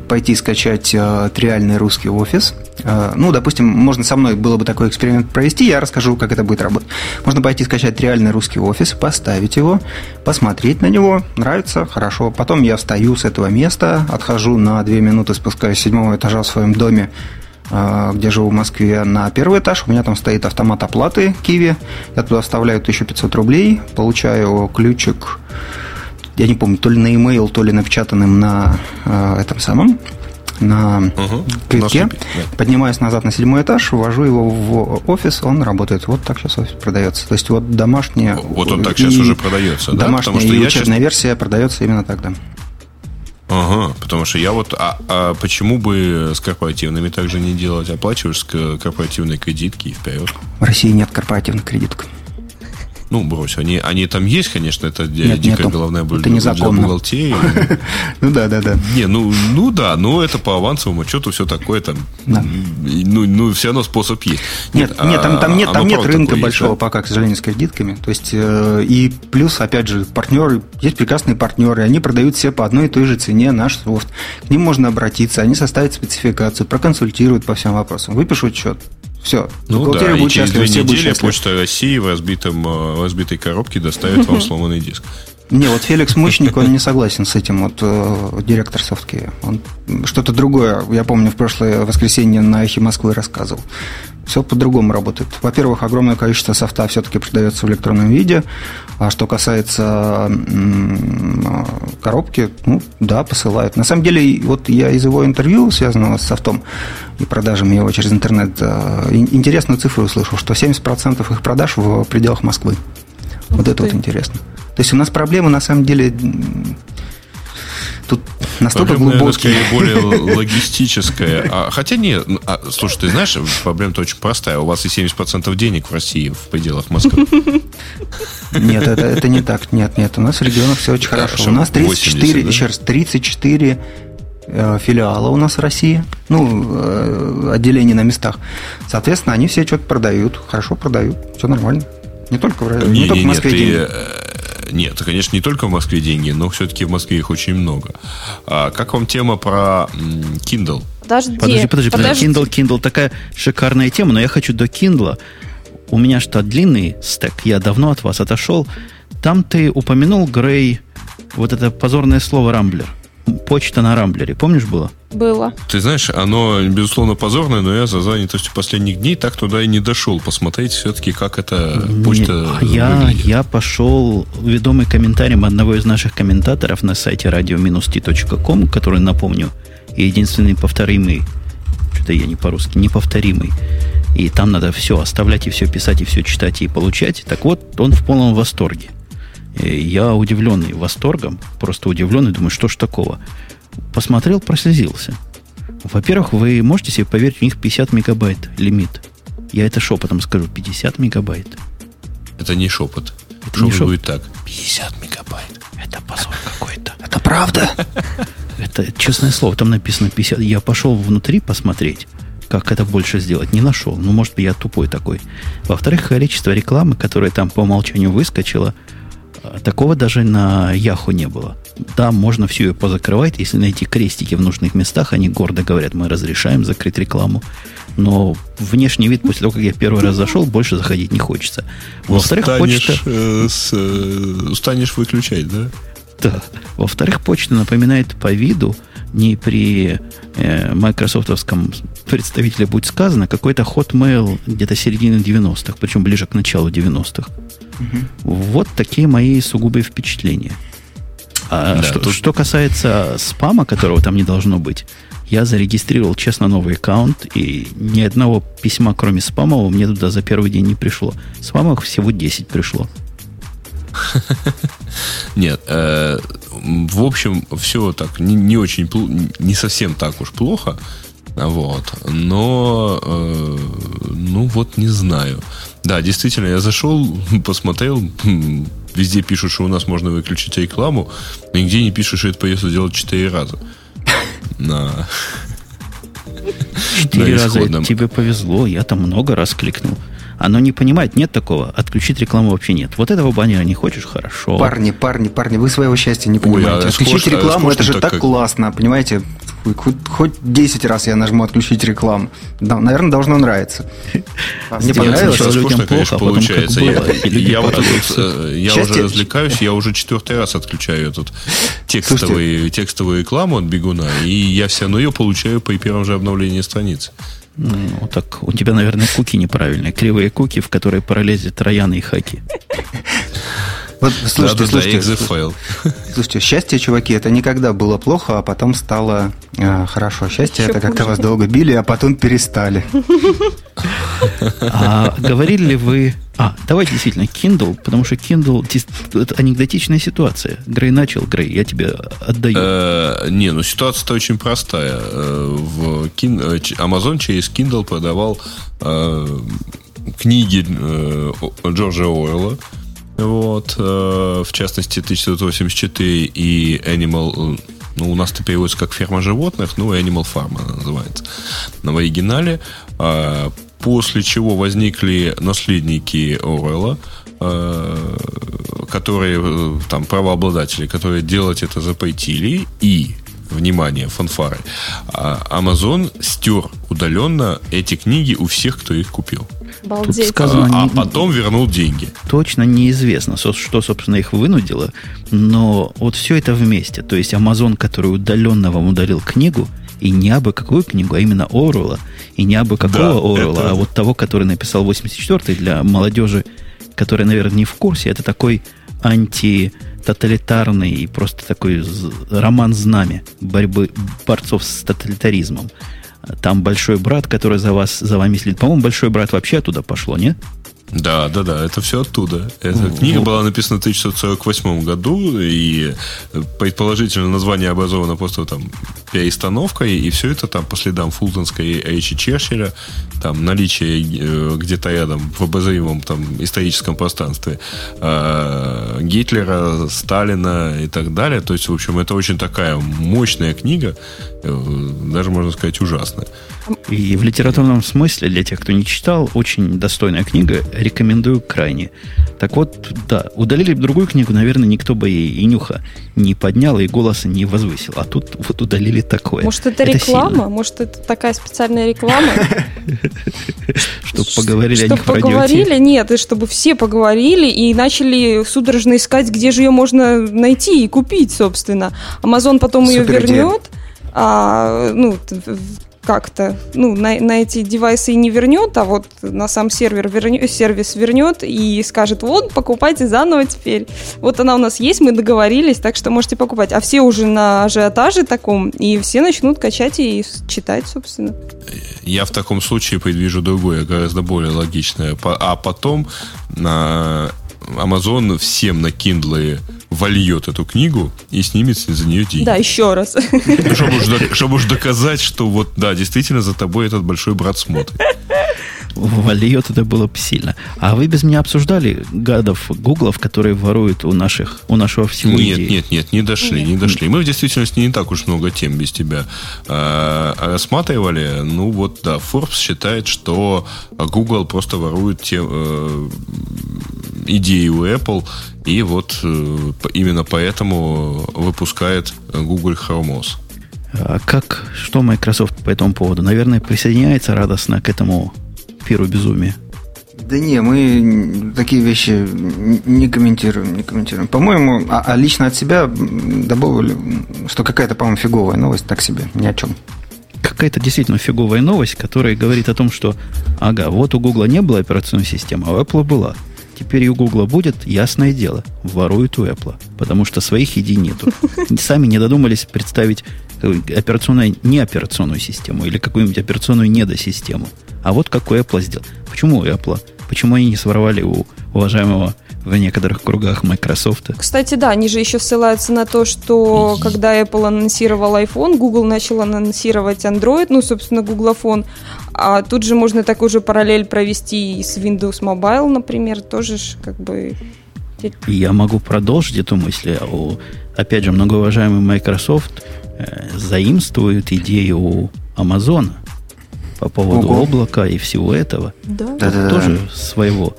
пойти скачать э, триальный русский офис. Э, ну, допустим, можно со мной было бы такой эксперимент провести, я расскажу, как это будет работать. Можно пойти скачать реальный русский офис, поставить его, посмотреть на него, нравится, хорошо. Потом я встаю с этого места, отхожу на две минуты, спускаюсь с седьмого этажа в своем доме, где живу в Москве, на первый этаж. У меня там стоит автомат оплаты Киви. Я туда вставляю 1500 рублей, получаю ключик я не помню, то ли на e-mail, то ли напечатанным на э, этом самом на угу. крючке, на да. поднимаюсь назад на седьмой этаж, ввожу его в офис, он работает. Вот так сейчас офис продается. То есть вот домашняя... Вот он так сейчас уже продается, да? Домашняя что и учебная сейчас... версия продается именно тогда. Ага, потому что я вот, а, а почему бы с корпоративными также не делать? Оплачиваешь с корпоративной кредитки и вперед. В России нет корпоративных кредиток. Ну, брось, они, они там есть, конечно, это нет, дикая нету. головная боль это незаконно. для бухгалтерии. [laughs] Ну да, да, да. Не, ну, ну да, но это по авансовому отчету все такое там. Ну, ну, все равно способ есть. Нет, нет, там, там нет, там нет рынка большого пока, к сожалению, с кредитками. То есть, э, и плюс, опять же, партнеры, есть прекрасные партнеры, они продают все по одной и той же цене наш софт. К ним можно обратиться, они составят спецификацию, проконсультируют по всем вопросам, выпишут счет. Все. Ну да, и через две недели Почта России в, разбитом, э, в разбитой коробке доставит вам [laughs] сломанный диск. Не, вот Феликс Мучник, он не согласен с этим, вот э, директор софтки. Он что-то другое, я помню, в прошлое воскресенье на Эхе Москвы рассказывал все по-другому работает. Во-первых, огромное количество софта все-таки продается в электронном виде. А что касается коробки, ну, да, посылают. На самом деле, вот я из его интервью, связанного с софтом и продажами его через интернет, э, интересную цифру услышал, что 70% их продаж в пределах Москвы. Вот это вот интересно. То есть у нас проблема, на самом деле, Тут настолько проблема, глубокие. Наверное, более [laughs] логистическая. А, хотя нет, а, слушай, ты знаешь, проблема-то очень простая. У вас и 70% денег в России в пределах Москвы. [laughs] Нет, это, это не так. Нет, нет, у нас в регионах все очень хорошо. хорошо. У нас 34, 80, да? еще раз, 34 э, филиала у нас в России, ну, э, отделений на местах. Соответственно, они все что-то продают, хорошо продают, все нормально. Не только в, не, не, только в Москве нет, деньги. Ты, нет, конечно, не только в Москве деньги, но все-таки в Москве их очень много. А как вам тема про Kindle? Подожди, подожди, подожди, подожди. Kindle, Kindle такая шикарная тема, но я хочу до Kindle. У меня что, длинный стек, я давно от вас отошел. Там ты упомянул, Грей, вот это позорное слово «рамблер» почта на Рамблере. Помнишь, было? Было. Ты знаешь, оно, безусловно, позорное, но я за занятостью последних дней так туда и не дошел посмотреть все-таки, как эта почта не, я, я пошел ведомый комментарием одного из наших комментаторов на сайте radio-t.com, который, напомню, единственный повторимый, что-то я не по-русски, неповторимый, и там надо все оставлять и все писать, и все читать, и получать. Так вот, он в полном восторге. Я удивленный восторгом, просто удивленный, думаю, что ж такого. Посмотрел, прослезился. Во-первых, вы можете себе поверить, у них 50 мегабайт лимит. Я это шепотом скажу, 50 мегабайт. Это не шепот. Это шепот не шепот. будет так. 50 мегабайт. Это позор какой-то. Это правда? [laughs] Это честное слово, там написано 50. Я пошел внутри посмотреть, как это больше сделать. Не нашел. Ну, может быть, я тупой такой. Во-вторых, количество рекламы, которая там по умолчанию выскочила, Такого даже на Яху не было. Да, можно все ее позакрывать, если найти крестики в нужных местах, они гордо говорят, мы разрешаем закрыть рекламу. Но внешний вид после того, как я первый раз зашел, больше заходить не хочется. Во-вторых, почта... Э, с, э, устанешь выключать, да? Да. Во-вторых, почта напоминает по виду не при э, майкрософтовском представителе будет сказано, какой-то Hotmail где-то середины 90-х, причем ближе к началу 90-х. Угу. Вот такие мои сугубые впечатления. А да, что, тут... что касается спама, которого там не должно быть, я зарегистрировал честно новый аккаунт, и ни одного письма, кроме спамового, мне туда за первый день не пришло. Спамовых всего 10 пришло. [laughs] Нет, э, в общем, все так не, не очень, не совсем так уж плохо, вот, но, э, ну вот не знаю. Да, действительно, я зашел, [laughs] посмотрел, [laughs] везде пишут, что у нас можно выключить рекламу, нигде не пишут, что это придется делать четыре раза. [laughs] На... Четыре раза тебе повезло, я там много раз кликнул. Оно не понимает, нет такого. Отключить рекламу вообще нет. Вот этого баннера не хочешь, хорошо. Парни, парни, парни, вы своего счастья не понимаете. Ой, а Отключить схож, рекламу, а это же так, так классно, понимаете? Хоть, хоть 10 раз я нажму отключить рекламу. Да, наверное, должно нравиться. Мне понравилось. Скучно, конечно, получается. Я, я, вот тут, э, я уже развлекаюсь, я уже четвертый раз отключаю этот текстовый, текстовую рекламу от бегуна, и я все равно ее получаю при первом же обновлении страницы. Ну, так у тебя, наверное, куки неправильные. Кривые куки, в которые пролезет трояны и хаки. Вот, слушайте, да, слушайте, да, файл. слушайте, счастье, чуваки, это никогда было плохо, а потом стало э, хорошо. Счастье Еще это когда хуже. вас долго били, а потом перестали. А говорили ли вы... А, давай действительно, Kindle, потому что Kindle это анекдотичная ситуация. Грей начал, Грей, я тебе отдаю. Э, Не, ну ситуация-то очень простая. Э, В Кин- э, Amazon через Kindle продавал э, книги э, Джорджа Оруэлла. Вот, э, в частности, 1984 и Animal, э, ну, у нас это переводится как ферма животных, ну, Animal Farm она называется на оригинале. А, После чего возникли наследники Оруэлла, э, которые, э, там, правообладатели, которые делать это запретили, и, внимание, фанфары, а, Amazon стер удаленно эти книги у всех, кто их купил. Балдеть. сказано- А не- потом вернул деньги. Точно неизвестно, что, собственно, их вынудило, но вот все это вместе. То есть Amazon, который удаленно вам ударил книгу, и не абы какую книгу, а именно Оруэлла, и не абы какого Да, Оруэлла, это- а вот того, который написал 84-й для молодежи, которая, наверное, не в курсе, это такой антитоталитарный и просто такой роман знамя борьбы борцов с тоталитаризмом. Там большой брат, который за вас, за вами следит. По-моему, большой брат вообще оттуда пошло, нет? Да, да, да, это все оттуда. Эта книга была написана в 1948 году, и э, предположительно название образовано просто там перестановкой, и все это там по следам Фултонской речи Черчилля, там наличие э, где-то рядом в обозримом там историческом пространстве э, Гитлера, Сталина и так далее. То есть, в общем, это очень такая мощная книга, э, даже можно сказать ужасная. И в литературном смысле, для тех, кто не читал, очень достойная книга, рекомендую крайне. Так вот, да, удалили бы другую книгу, наверное, никто бы и, и нюха не поднял, и голоса не возвысил. А тут вот удалили такое. Может, это, реклама? сильно. Может, это такая специальная реклама? [laughs] Чтоб поговорили о Чтобы них в Ти. поговорили, нет, и чтобы все поговорили и начали судорожно искать, где же ее можно найти и купить, собственно. Амазон потом ее вернет, а, ну, как-то, ну, на, на эти девайсы и не вернет, а вот на сам сервер вернет, сервис вернет и скажет, вот, покупайте заново теперь. Вот она у нас есть, мы договорились, так что можете покупать. А все уже на ажиотаже таком, и все начнут качать и читать, собственно. Я в таком случае предвижу другое, гораздо более логичное. А потом на Amazon всем на Kindle вольет эту книгу и снимет за нее деньги. Да, еще раз. Ну, Чтобы уж, чтобы уж доказать, что вот, да, действительно за тобой этот большой брат смотрит. Вольет это было бы сильно. А вы без меня обсуждали гадов гуглов, которые воруют у наших, у нашего всего Нет, идеи? нет, нет, не дошли, не дошли. Мы в действительности не так уж много тем без тебя э, рассматривали. Ну вот, да, Forbes считает, что Google просто ворует те, э, идеи у Apple, и вот э, именно поэтому выпускает Google Chrome OS. А как, что Microsoft по этому поводу? Наверное, присоединяется радостно к этому пиру безумия. Да не, мы такие вещи не комментируем, не комментируем. По-моему, а, а лично от себя добавили, что какая-то, по-моему, фиговая новость, так себе, ни о чем. Какая-то действительно фиговая новость, которая говорит о том, что, ага, вот у Гугла не было операционной системы, а у Apple была. Теперь и у Гугла будет, ясное дело, воруют у Apple, потому что своих идей нету. [laughs] Сами не додумались представить э, операционную, не операционную систему или какую-нибудь операционную недосистему. А вот как у Apple сделал. Почему у Apple? Почему они не своровали у уважаемого в некоторых кругах Microsoft? Кстати, да, они же еще ссылаются на то, что когда Apple анонсировал iPhone, Google начал анонсировать Android, ну, собственно, Гуглофон. А тут же можно такую же параллель провести и с Windows Mobile, например, тоже ж как бы... Я могу продолжить эту мысль. Опять же, многоуважаемый Microsoft э, заимствует идею у Амазона по поводу Ого. облака и всего этого. Да. Да-да-да. Тоже своего.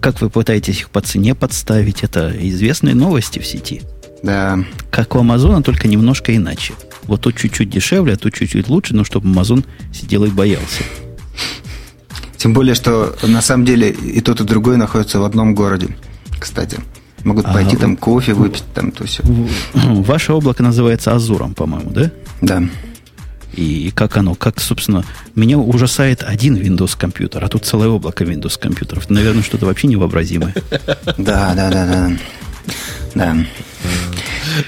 Как вы пытаетесь их по цене подставить, это известные новости в сети. Да. Как у Амазона, только немножко иначе. Вот тут чуть-чуть дешевле, а тут чуть-чуть лучше, но чтобы Амазон сидел и боялся. Тем более, что на самом деле и тот, и другой находятся в одном городе, кстати. Могут А, пойти вы- там кофе выпить, там то все. [clears throat] Ваше облако называется Азуром, по-моему, да? Да. И как оно, как, собственно, меня ужасает один Windows компьютер, а тут целое облако Windows компьютеров. Наверное, что-то вообще невообразимое. Да, да, да, да. Да.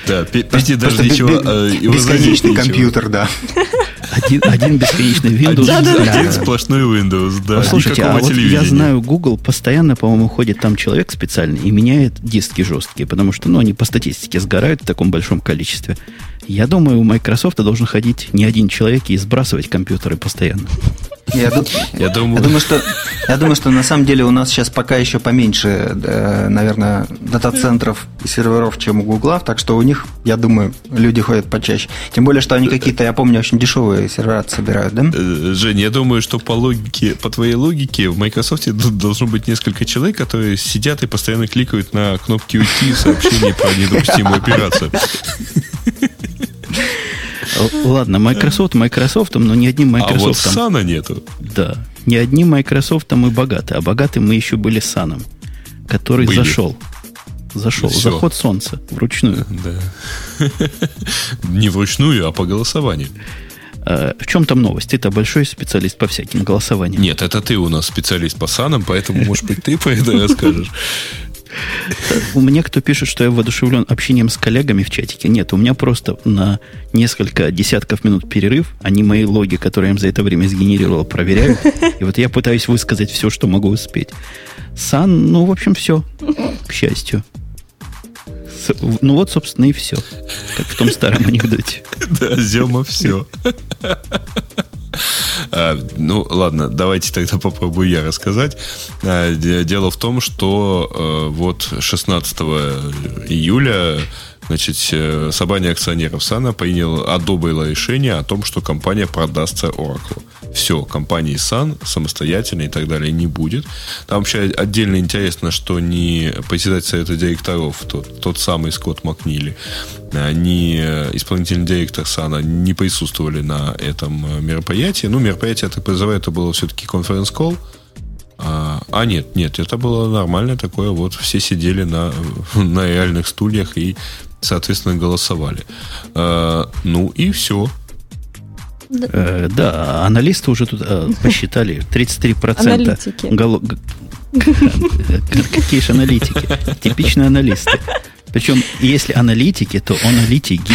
Да, Пети даже ничего... э, Бесконечный компьютер, да. Один, один бесконечный Windows. Один, да, один да. сплошной Windows, да. Послушайте, а вот я знаю, Google постоянно, по-моему, ходит там человек специальный и меняет диски жесткие, потому что, ну, они по статистике сгорают в таком большом количестве. Я думаю, у Microsoft должен ходить не один человек и сбрасывать компьютеры постоянно. Я, я, думаю... я, думаю, что, я думаю, что на самом деле у нас сейчас пока еще поменьше, наверное, дата-центров и серверов, чем у Гугла, так что у них, я думаю, люди ходят почаще. Тем более, что они какие-то, я помню, очень дешевые сервера собирают, да? Э, Жень, я думаю, что по логике, по твоей логике, в Microsoft должно быть несколько человек, которые сидят и постоянно кликают на кнопки уйти сообщения про недопустимую операцию. Ладно, Microsoft Microsoft, но не одним Microsoft. А вот Сана нету. Да. Не одним Microsoft мы богаты, а богаты мы еще были Саном, который были. зашел. Зашел. Все. Заход солнца вручную. Да. [laughs] Не вручную, а по голосованию. А, в чем там новость? Ты-то большой специалист по всяким голосованиям. Нет, это ты у нас специалист по санам, поэтому, может быть, ты по это расскажешь. У меня кто пишет, что я воодушевлен общением с коллегами в чатике. Нет, у меня просто на несколько десятков минут перерыв. Они мои логи, которые я им за это время сгенерировал, проверяют. И вот я пытаюсь высказать все, что могу успеть. Сан, ну, в общем, все. К счастью. Ну вот, собственно, и все. Как в том старом анекдоте. Да, Зема, все. А, ну, ладно, давайте тогда попробую я рассказать. А, дело в том, что э, вот 16 июля Значит, э, собрание акционеров САНа приняло, одобрило решение о том, что компания продастся Oracle. Все, компании САН самостоятельно и так далее не будет. Там вообще отдельно интересно, что не председатель совета директоров, тот, тот самый Скотт Макнили, ни исполнительный директор САНа не присутствовали на этом э, мероприятии. Ну, мероприятие, я так подозреваю, это было все-таки конференц-колл. А, а нет, нет, это было нормальное такое, вот все сидели на, [laughs] на реальных стульях и соответственно, голосовали. Э, ну и все. Да. Э, да, аналисты уже тут э, посчитали 33% Аналитики. Какие же аналитики? Типичные аналисты. Причем, если аналитики, то аналитики.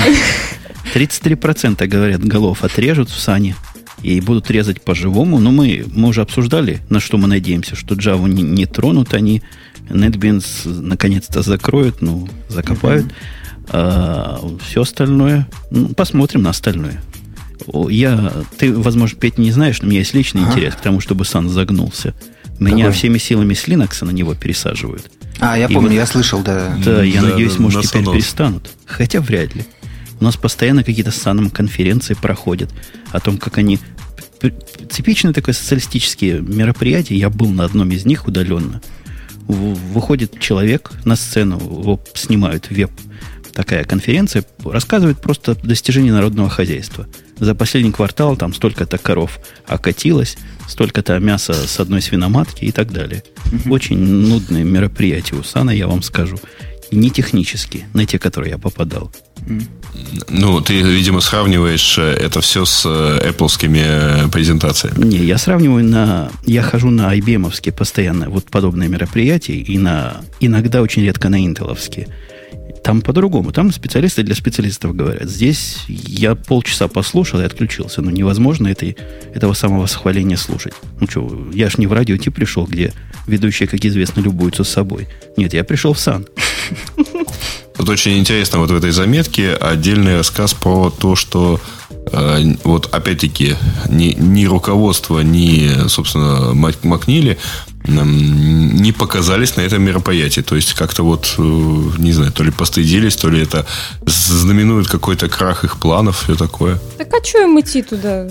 33% говорят, голов отрежут в сане и будут резать по-живому. Но мы, мы уже обсуждали, на что мы надеемся, что Java не, не тронут они, NetBeans наконец-то закроют, ну, закопают. Mm-hmm. А все остальное, ну, посмотрим на остальное. Я, ты, возможно, Петь, не знаешь, но у меня есть личный а? интерес к тому, чтобы Сан загнулся. Меня Какой? всеми силами с Linux на него пересаживают. А, я И помню, вот, я слышал, да. Да, я да, надеюсь, да, может, теперь санос. перестанут. Хотя вряд ли. У нас постоянно какие-то с Саном конференции проходят о том, как они... Типичные такое социалистические мероприятия. Я был на одном из них удаленно. Выходит человек на сцену, его снимают веб такая конференция рассказывает просто достижения народного хозяйства. За последний квартал там столько-то коров окатилось, столько-то мяса с одной свиноматки и так далее. Очень нудные мероприятия у Сана, я вам скажу. Не технические, на те, которые я попадал. Ну, ты, видимо, сравниваешь э, это все с э, Apple презентациями. Не, я сравниваю на... Я хожу на IBM постоянно вот подобные мероприятия, и на... иногда очень редко на интеловские. Там по-другому. Там специалисты для специалистов говорят. Здесь я полчаса послушал и отключился. Но невозможно этой, этого самого схваления слушать. Ну что, я ж не в радио тип пришел, где ведущие, как известно, любуются собой. Нет, я пришел в сан. Вот очень интересно вот в этой заметке отдельный рассказ про то, что э, вот опять-таки ни, ни руководство, ни, собственно, Макнили не показались на этом мероприятии. То есть как-то вот, э, не знаю, то ли постыдились, то ли это знаменует какой-то крах их планов, все такое. Так а что им идти туда?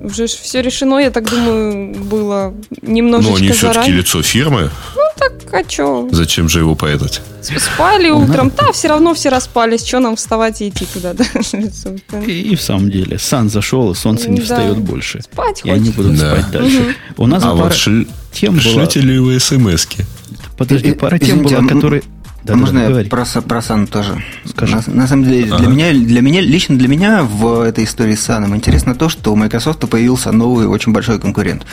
Уже все решено, я так думаю, было немножечко Но они все-таки лицо фирмы. Ну так, а что? Зачем же его поэтать? Спали утром, да, все равно все распались, что нам вставать и идти туда? [laughs] Да? И, и в самом деле, сан зашел, и солнце не да. встает больше. Спать И они будут да. спать дальше. Угу. У нас а пара вот тем была... Шлете ли вы смс -ки? Подожди, пара тем была, которые... Да, Можно да, я про, про Сан тоже? Скажи. На, на самом деле, ага. для, меня, для меня, лично для меня в этой истории с Саном интересно то, что у Microsoft появился новый очень большой конкурент.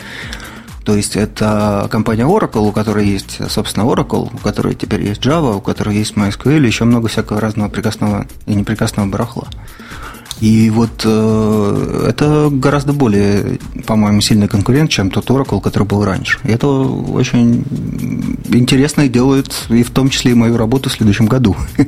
То есть это компания Oracle, у которой есть, собственно, Oracle, у которой теперь есть Java, у которой есть MySQL, еще много всякого разного прекрасного и непрекрасного барахла. И вот э, это гораздо более, по-моему, сильный конкурент, чем тот Oracle, который был раньше. И это очень интересно и делает, и в том числе и мою работу в следующем году. [laughs]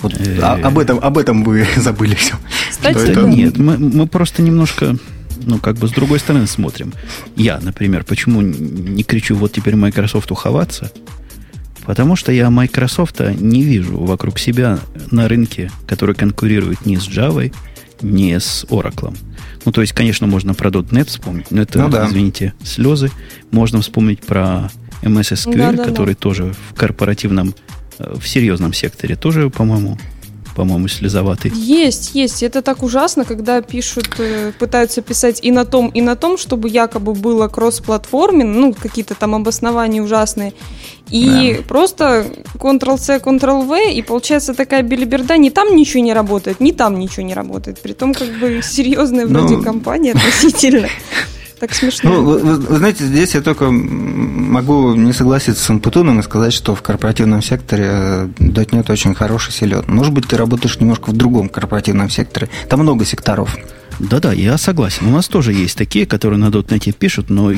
Вот, а, об, этом, об этом вы [laughs] забыли все. Кстати, это... нет, мы, мы просто немножко ну, как бы с другой стороны смотрим. Я, например, почему не кричу вот теперь Microsoft уховаться? Потому что я Microsoft не вижу вокруг себя на рынке, который конкурирует не с Java, не с Oracle. Ну, то есть, конечно, можно про .NET вспомнить, но это, ну, да. извините, слезы. Можно вспомнить про MS SQL, да, да, который да. тоже в корпоративном, э, в серьезном секторе тоже, по-моему, по-моему, слезоватый. Есть, есть. Это так ужасно, когда пишут, э, пытаются писать и на том, и на том, чтобы якобы было кросс-платформе, ну, какие-то там обоснования ужасные. И да. просто Ctrl-C, Ctrl-V, и получается такая билиберда, ни там ничего не работает, ни там ничего не работает. При том, как бы серьезная вроде ну... компания относительно. [laughs] Так смешно. Ну, вы, вы знаете, здесь я только могу не согласиться с Анпутуном и сказать, что в корпоративном секторе .NET очень хороший, силен. Может быть, ты работаешь немножко в другом корпоративном секторе. Там много секторов. Да-да, я согласен. У нас тоже есть такие, которые на .NET пишут, но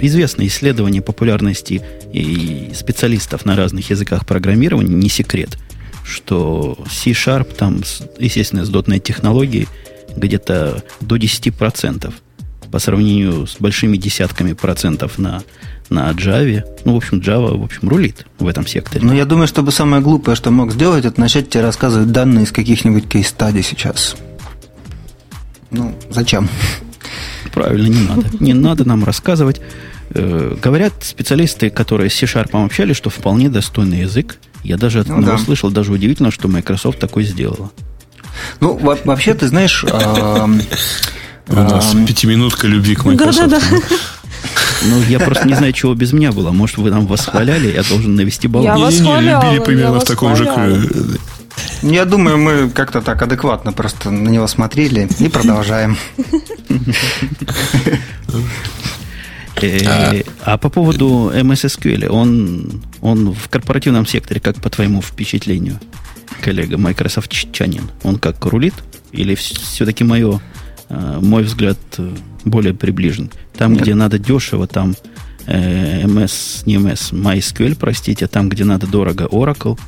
известные исследования популярности и специалистов на разных языках программирования не секрет, что C-Sharp там, естественно, с .NET технологией где-то до 10% по сравнению с большими десятками процентов на, на Java. Ну, в общем, Java, в общем, рулит в этом секторе. Ну, я думаю, чтобы самое глупое, что мог сделать, это начать тебе рассказывать данные из каких-нибудь кейс-стадий сейчас. Ну, зачем? Правильно, не надо. Не надо нам рассказывать. Э, говорят специалисты, которые с C-Sharp общались, что вполне достойный язык. Я даже от ну, да. слышал, даже удивительно, что Microsoft такой сделала. Ну, вообще, ты знаешь, У нас пятиминутка любви к Microsoft. Да, да, да. Ну, я просто не знаю, чего без меня было. Может, вы нам восхваляли, я должен навести баланс. Я восхваляла, любили примерно в таком же... Я думаю, мы как-то так адекватно просто на него смотрели и продолжаем. Э, а по поводу MS SQL, он, он в корпоративном секторе, как по твоему впечатлению, коллега Microsoft Чанин, он как рулит? Или все-таки мое мой взгляд, э, более приближен. Там, Нет. где надо дешево, там э, MS, не MS, MySQL, простите, там, где надо дорого, Oracle,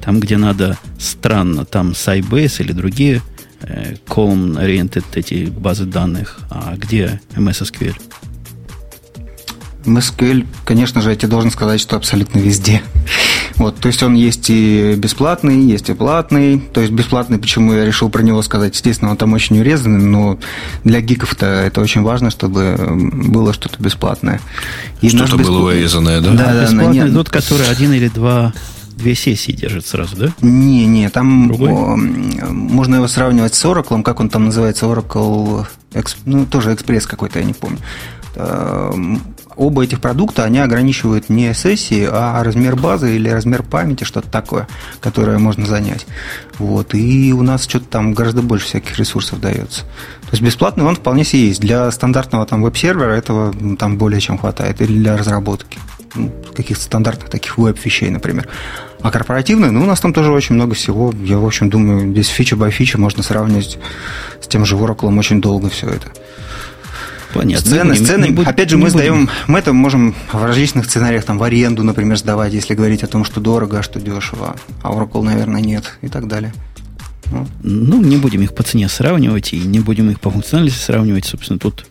там, где надо странно, там Sybase или другие э, column-oriented эти базы данных, а где MS SQL? MySQL, конечно же, я тебе должен сказать, что абсолютно везде. Вот, то есть он есть и бесплатный, есть и платный. То есть бесплатный, почему я решил про него сказать, естественно, он там очень урезанный, но для гиков-то это очень важно, чтобы было что-то бесплатное. И что-то бесп... было урезанное, да? Да, да. Бесплатный нет. тот, который один или два две сессии держит сразу, да? Не, не, там Другой? можно его сравнивать с Oracle, как он там называется, Oracle, ну, тоже экспресс какой-то, я не помню. Оба этих продукта, они ограничивают не сессии, а размер базы или размер памяти, что-то такое, которое можно занять. Вот. И у нас что-то там гораздо больше всяких ресурсов дается. То есть бесплатный он вполне себе есть. Для стандартного там веб-сервера этого ну, там более чем хватает. Или для разработки ну, каких-то стандартных таких веб-вещей, например. А корпоративный, ну, у нас там тоже очень много всего. Я, в общем, думаю, здесь фича by фича можно сравнивать с тем же Oracle очень долго все это. Понятно. Сцены, сцены. Не, Опять же, мы будем. сдаем, мы это можем в различных сценариях там в аренду, например, сдавать, если говорить о том, что дорого, а что дешево. А Oracle, наверное, нет и так далее. Ну. ну, не будем их по цене сравнивать и не будем их по функциональности сравнивать. Собственно, тут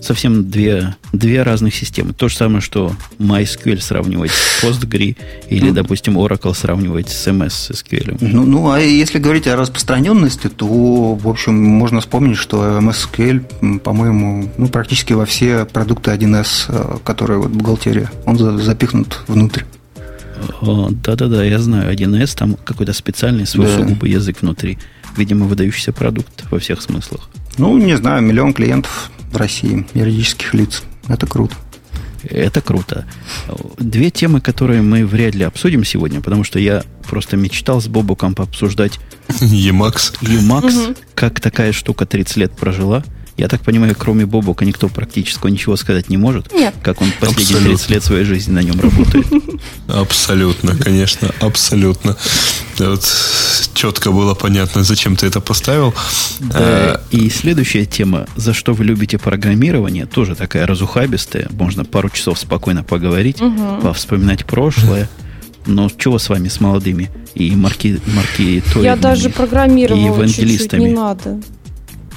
совсем две, две разных системы. То же самое, что MySQL сравнивать с PostgreSQL или, ну, допустим, Oracle сравнивать с MS SQL. Ну, ну, а если говорить о распространенности, то, в общем, можно вспомнить, что MS SQL, по-моему, ну, практически во все продукты 1С, э, которые вот бухгалтерия, он запихнут внутрь. Да-да-да, я знаю, 1С, там какой-то специальный свой да. сугубый язык внутри. Видимо, выдающийся продукт во всех смыслах. Ну, не знаю, миллион клиентов в России, юридических лиц. Это круто. Это круто. Две темы, которые мы вряд ли обсудим сегодня, потому что я просто мечтал с Бобуком пообсуждать [laughs] Emacs. Emacs, как такая штука 30 лет прожила – я так понимаю, кроме Бобока никто практически ничего сказать не может. Нет. Как он последние абсолютно. 30 лет своей жизни на нем работает. Абсолютно, конечно, абсолютно. Вот четко было понятно, зачем ты это поставил. Да, а... И следующая тема, за что вы любите программирование, тоже такая разухабистая. Можно пару часов спокойно поговорить, угу. вспоминать прошлое. Но чего с вами, с молодыми и марки, марки Я даже программировала? Чуть-чуть, не надо.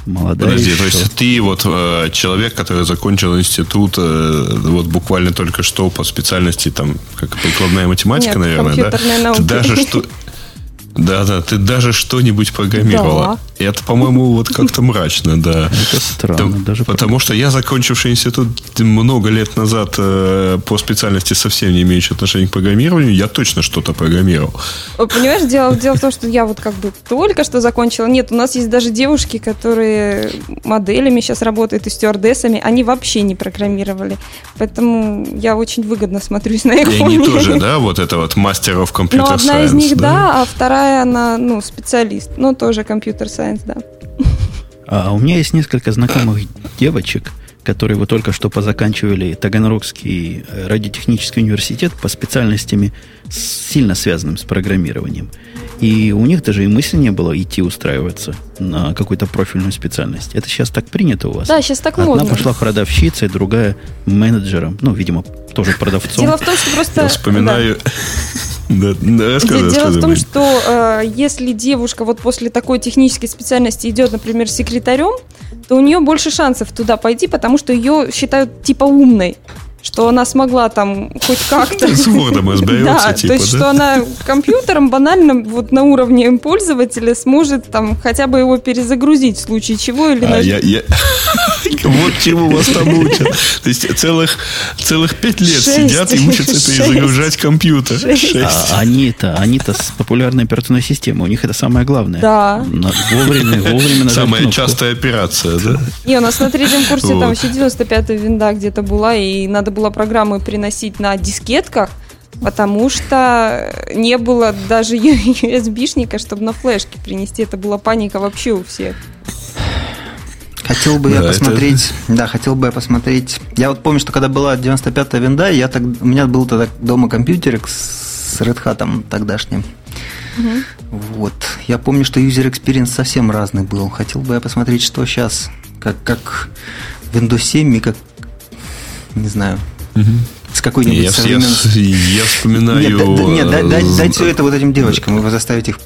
Молодая Подожди, то есть ты вот э, человек, который закончил институт э, вот буквально только что по специальности там как прикладная математика, Нет, наверное, да? Науки. Ты даже что [laughs] да, да, ты даже что-нибудь программировала. Да. Это, по-моему, вот как-то мрачно, да. Это странно, да, даже потому что я, закончивший институт много лет назад э, по специальности совсем не имеющий отношения к программированию, я точно что-то программировал. Понимаешь, дело, дело в том, что я вот как бы только что закончила. Нет, у нас есть даже девушки, которые моделями сейчас работают и стюардессами, они вообще не программировали. Поэтому я очень выгодно смотрюсь на их И они тоже, да, вот это вот мастеров компьютер Ну, одна из них, да, да а вторая она, ну, специалист, но тоже компьютер-сайенс, да. А у меня есть несколько знакомых девочек, которые вот только что позаканчивали Таганрогский э, радиотехнический университет по специальностями, сильно связанным с программированием. И у них даже и мысли не было идти устраиваться на какую-то профильную специальность. Это сейчас так принято у вас? Да, сейчас так Одна модно. Одна пошла продавщицей, другая менеджером. Ну, видимо, тоже продавцом. Дело в том, что просто... Я вспоминаю... Да. Да, да, рассказывай, Дело в том, что э, если девушка вот после такой технической специальности идет, например, секретарем, то у нее больше шансов туда пойти, потому что ее считают типа умной что она смогла там хоть как-то... С Word разберется, [laughs] да, типа, то есть, да? что она компьютером банально вот на уровне пользователя сможет там хотя бы его перезагрузить в случае чего или... А, я, я... [laughs] Вот чему вас там [laughs] учат. То есть целых, целых пять лет шесть, сидят и учатся шесть, перезагружать компьютер. Шесть. А, они-то, они-то с популярной операционной системой. У них это самое главное. Да. Вовремя, вовремя Самая кнопку. частая операция, да? Не, у нас на третьем курсе вот. там еще 95-я винда где-то была, и надо было программы приносить на дискетках, потому что не было даже [laughs] USB-шника, чтобы на флешке принести. Это была паника вообще у всех. Хотел бы да, я посмотреть, это... да, хотел бы я посмотреть. Я вот помню, что когда была 95-я винда, я так, у меня был тогда дома компьютерик с Red Hat тогдашним. Угу. Вот. Я помню, что user experience совсем разный был. Хотел бы я посмотреть, что сейчас, как, как Windows 7 и как, не знаю, угу с какой-нибудь я, современной... Я, я вспоминаю... Нет, да, да, нет дай, дай, дай все это вот этим девочкам, вы заставите их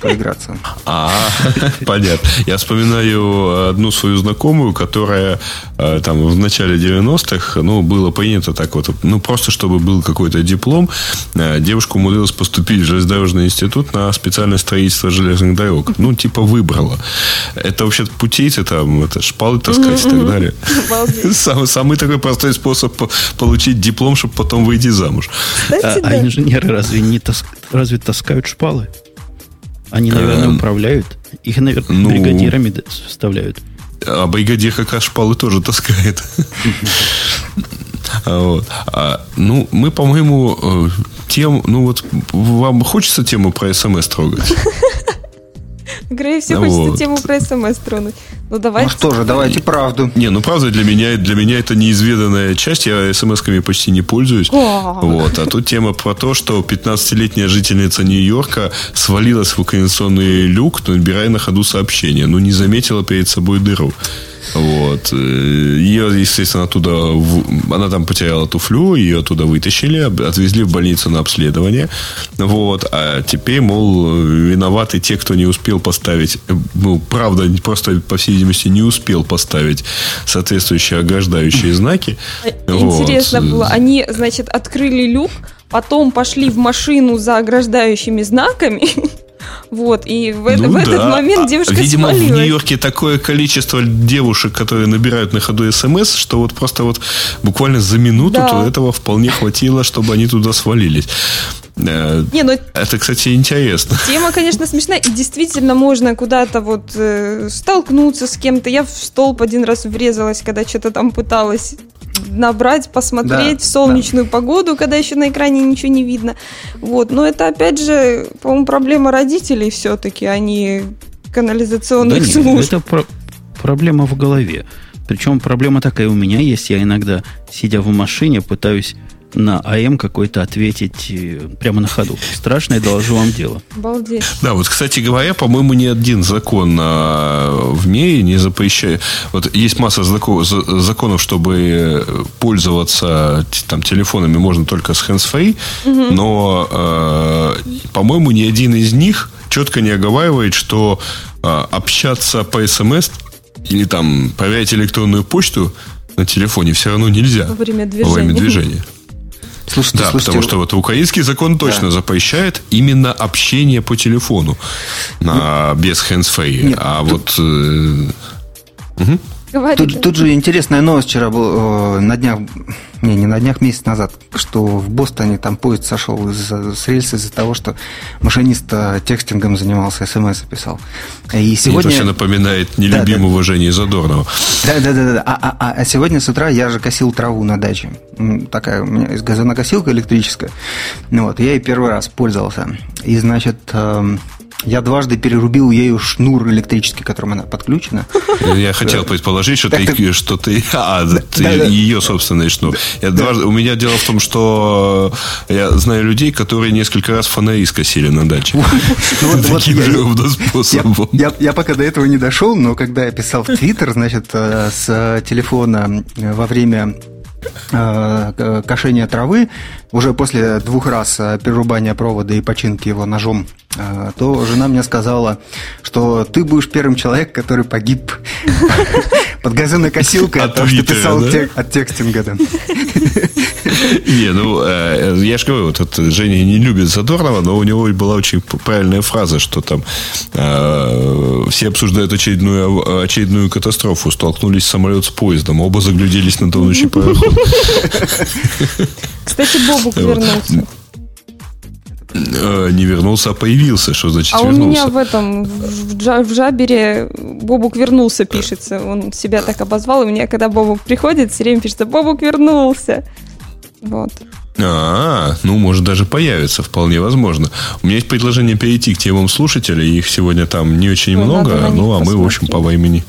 поиграться. А, [laughs] понятно. Я вспоминаю одну свою знакомую, которая э, там в начале 90-х, ну, было принято так вот, ну, просто чтобы был какой-то диплом, э, девушка умудрилась поступить в железнодорожный институт на специальное строительство железных дорог. Ну, типа выбрала. Это вообще путейцы там, это шпалы таскать и так далее. [laughs] Самый, самый такой простой способ получить диплом диплом, чтобы потом выйти замуж. Кстати, а, а да. а инженеры разве не таск... разве таскают шпалы? Они, наверное, а, управляют. Их, наверное, ну, бригадирами вставляют. А бригадир как раз шпалы тоже таскает. Вот. А, ну, мы, по-моему, э, тем, ну вот, вам хочется тему про СМС трогать? Грей все вот. хочется тему про СМС тронуть. Ну, давайте. Ну что же, давайте правду. Не, ну правда для меня, для меня это неизведанная часть. Я смс-ками почти не пользуюсь. Вот. А тут тема про то, что 15-летняя жительница Нью-Йорка свалилась в вакцинационный люк, набирая на ходу сообщение. Ну, не заметила перед собой дыру. Вот. Ее, естественно, оттуда... Она там потеряла туфлю, ее оттуда вытащили, отвезли в больницу на обследование. Вот. А теперь, мол, виноваты те, кто не успел поставить... Ну, правда, просто, по всей видимости, не успел поставить соответствующие ограждающие знаки. Интересно вот. было. Они, значит, открыли люк, потом пошли в машину за ограждающими знаками [laughs] Вот, и в, ну, в да. этот момент а, девушка Видимо, свалилась. в Нью-Йорке такое количество девушек, которые набирают на ходу смс, что вот просто вот буквально за минуту да. этого вполне хватило, чтобы они туда свалились. Э, Не, ну, это, кстати, интересно. Тема, конечно, смешная. И действительно можно куда-то вот э, столкнуться с кем-то. Я в столб один раз врезалась, когда что-то там пыталась набрать, посмотреть Да, в солнечную погоду, когда еще на экране ничего не видно. Вот. Но это, опять же, по-моему, проблема родителей все-таки, а не канализационных Да нет, служб. это про- проблема в голове. Причем проблема такая у меня есть. Я иногда, сидя в машине, пытаюсь на АМ какой-то ответить э, прямо на ходу. Страшное, доложу вам дело. Обалдеть. Да, вот, кстати говоря, по-моему, ни один закон а, в мире не запрещает. Вот есть масса зако- за- законов, чтобы пользоваться т- там телефонами можно только с hands-free, но, а, по-моему, ни один из них четко не оговаривает, что а, общаться по смс или там проверять электронную почту на телефоне все равно нельзя Во время во время движения. Слушайте, Да, слушайте, потому что вот украинский закон точно Да. запрещает именно общение по телефону на, без hands-free. А вот... э, Говори, Тут, тут же интересная новость вчера была, э, на днях, не, не на днях, месяц назад, что в Бостоне там поезд сошел из, с рельс из-за того, что машинист э, текстингом занимался, смс писал. И Мне сегодня... это все напоминает Да, нелюбимого Жени Задорнова. Да, да, да, да. А, а- а- а сегодня с утра я же косил траву на даче. Такая у меня есть газонокосилка электрическая. Ну вот, я ей первый раз пользовался. И, значит, эм, я дважды перерубил ею шнур электрический, к которому она подключена. Я хотел предположить, что ты, что ты, [laughs] а, ты ее собственный шнур. У меня дело в том, что я знаю людей, которые несколько раз фонари скосили на даче. [laughs] Я- пока до этого не дошел, но когда я писал в Твиттер, значит, э, с телефона э, во время э, кошения травы, уже после двух раз э, перерубания провода и починки его ножом, э, то жена мне сказала, что ты будешь первым человеком, который погиб [laughs] под газонокосилкой От того, что писал от текстинга. [laughs] Не, ну, э, я же говорю, вот Женя не любит Задорнова, но у него была очень правильная фраза, что там все обсуждают очередную, очередную катастрофу, столкнулись самолет с поездом, оба загляделись на тонущий пароход. [laughs] Кстати, Бобук вернулся. Э, Не вернулся, а появился. Что значит А у меня вернулся? в этом, в, Джа- в Жабере Бобук вернулся пишется. Он себя так обозвал, и у меня, когда Бобук приходит, все время пишется «Бобук вернулся». Вот. А, ну, может, даже появится, вполне возможно. У меня есть предложение перейти к темам слушателей. Их сегодня там не очень надо много. Ну, а мы, в общем, по посмотреть. времени.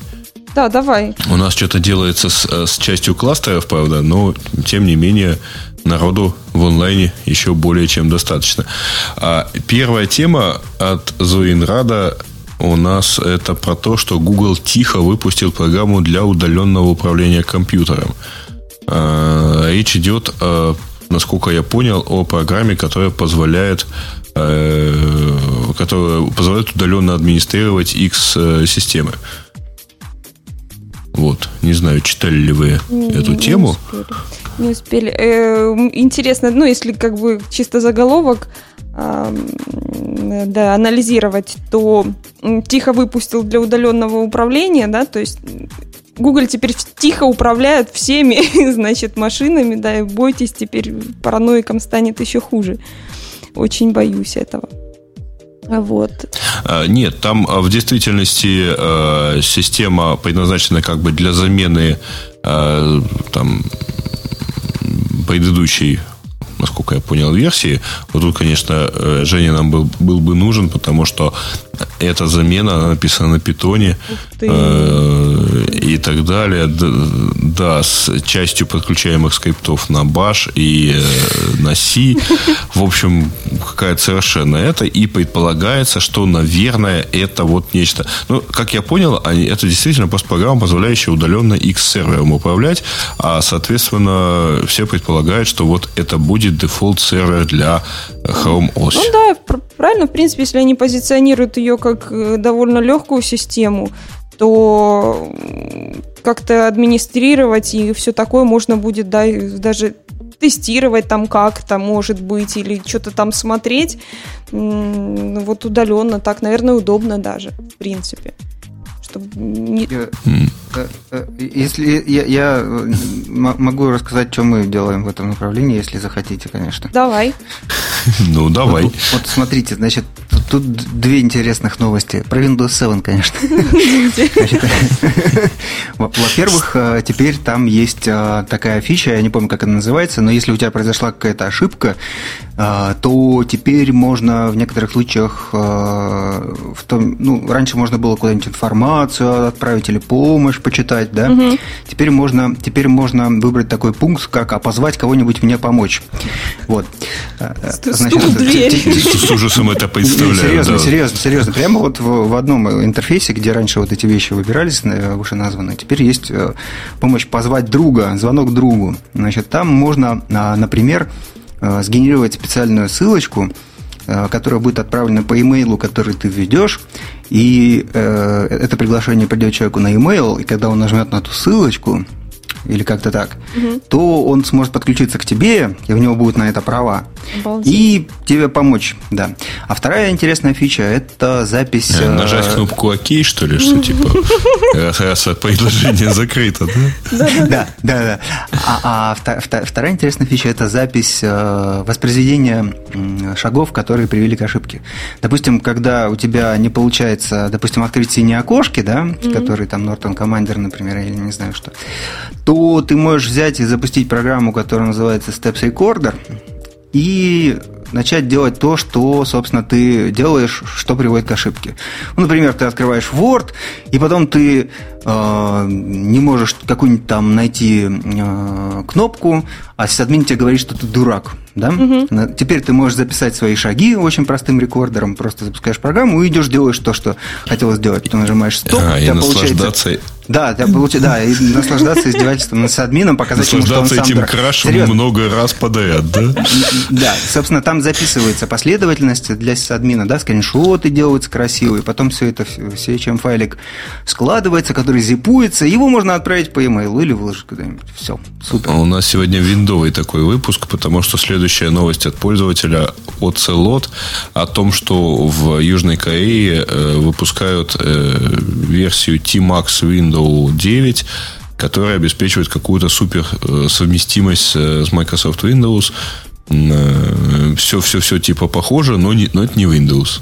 Да, давай. У нас что-то делается с, э, с частью кластеров, правда, но, тем не менее, народу в онлайне еще более чем достаточно. А первая тема от Зоинрада у нас это про то, что Google тихо выпустил программу для удаленного управления компьютером. А, Речь идет, э, насколько я понял, о программе, которая позволяет э, которая позволяет удаленно администрировать X-системы. Вот. Не знаю, читали ли вы эту Не тему. успели. Не успели. Э, Интересно, ну, если как бы чисто заголовок ам, да, анализировать, то тихо выпустил для удаленного управления, да, то есть Google теперь тихо управляет всеми, [laughs] значит, машинами, да, и бойтесь, теперь параноикам станет еще хуже. Очень боюсь этого. А Вот. А, Нет, там а, в действительности система предназначена как бы для замены там предыдущей, насколько я понял, версии. Вот тут, конечно, э, Женя нам был, был бы нужен, потому что эта замена, она написана на питоне э, и так далее. Да, с частью подключаемых скриптов на Bash и э, на C. В общем, какая-то совершенно это. И предполагается, что, наверное, это вот нечто. Ну, как я понял, они- это действительно просто программа, позволяющая удаленно X-сервером управлять. А, соответственно, все предполагают, что вот это будет default server для э, Chrome OS. Ну да, пр- правильно, в принципе, если они позиционируют ее как э, довольно легкую систему, то как-то администрировать и все такое можно будет да, даже тестировать там как-то, может быть, или что-то там смотреть. Ну, Вот удаленно так, наверное, удобно даже, в принципе. Чтобы не- Я- если я, я могу рассказать, что мы делаем в этом направлении, если захотите, конечно. Давай. [laughs] Ну, давай. Вот, вот смотрите, значит, тут две интересных новости. Про Windows 7, конечно. [laughs] Во-первых, теперь там есть такая фича, я не помню, как она называется, но если у тебя произошла какая-то ошибка, то теперь можно в некоторых случаях в том, ну, раньше можно было куда-нибудь информацию отправить или помощь почитать, да. Угу. Теперь можно, теперь можно выбрать такой пункт, как а позвать кого-нибудь мне помочь. Вот. Значит, с ужасом это представляю. Серьезно, серьезно, серьезно. Прямо вот в одном интерфейсе, где раньше вот эти вещи выбирались, выше названные, теперь есть э, помощь позвать друга, звонок другу. Значит, там можно, а, например, э, сгенерировать специальную ссылочку, Э, которая будет отправлена по имейлу, который ты введешь, и э, это приглашение придет человеку на имейл, и когда он нажмет на эту ссылочку, или как-то так, угу. то он сможет подключиться к тебе, и у него будут на это права. Обалдеть. И тебе помочь, да. А вторая интересная фича – это запись... Э, нажать кнопку «Ок», что ли, что типа [laughs] раз предложение закрыто, да? Да, да, да. А, а вторая интересная фича – это запись э, воспроизведения шагов, которые привели к ошибке. Допустим, когда у тебя не получается, допустим, открыть синие окошки, да, которые там Norton Commander, например, или не знаю что, то ты можешь взять и запустить программу, которая называется Steps Recorder, и начать делать то, что, собственно, ты делаешь, что приводит к ошибке. Ну, например, ты открываешь Word, и потом ты э, не можешь какую-нибудь там найти э, кнопку, а сисадмин тебе говорит, что ты дурак. Да? Угу. Теперь ты можешь записать свои шаги очень простым рекордером, просто запускаешь программу и идешь, делаешь то, что хотел сделать. Ты нажимаешь стоп, а, и наслаждаться да, да, получи, да, и наслаждаться издевательством с админом, показать ему, что он сам этим крашем Серьезно. много раз подряд, да? Да, собственно, там записывается последовательность для админа, да, скриншоты делаются красивые, потом все это, все чем файлик складывается, который зипуется, его можно отправить по e-mail или выложить куда-нибудь. Все, супер. А у нас сегодня виндовый такой выпуск, потому что следующая новость от пользователя Ocelot о том, что в Южной Корее э, выпускают э, версию T-Max Windows Windows 9, которая обеспечивает какую-то супер э, совместимость с Microsoft Windows. Все-все-все типа похоже, но, не, но это не Windows.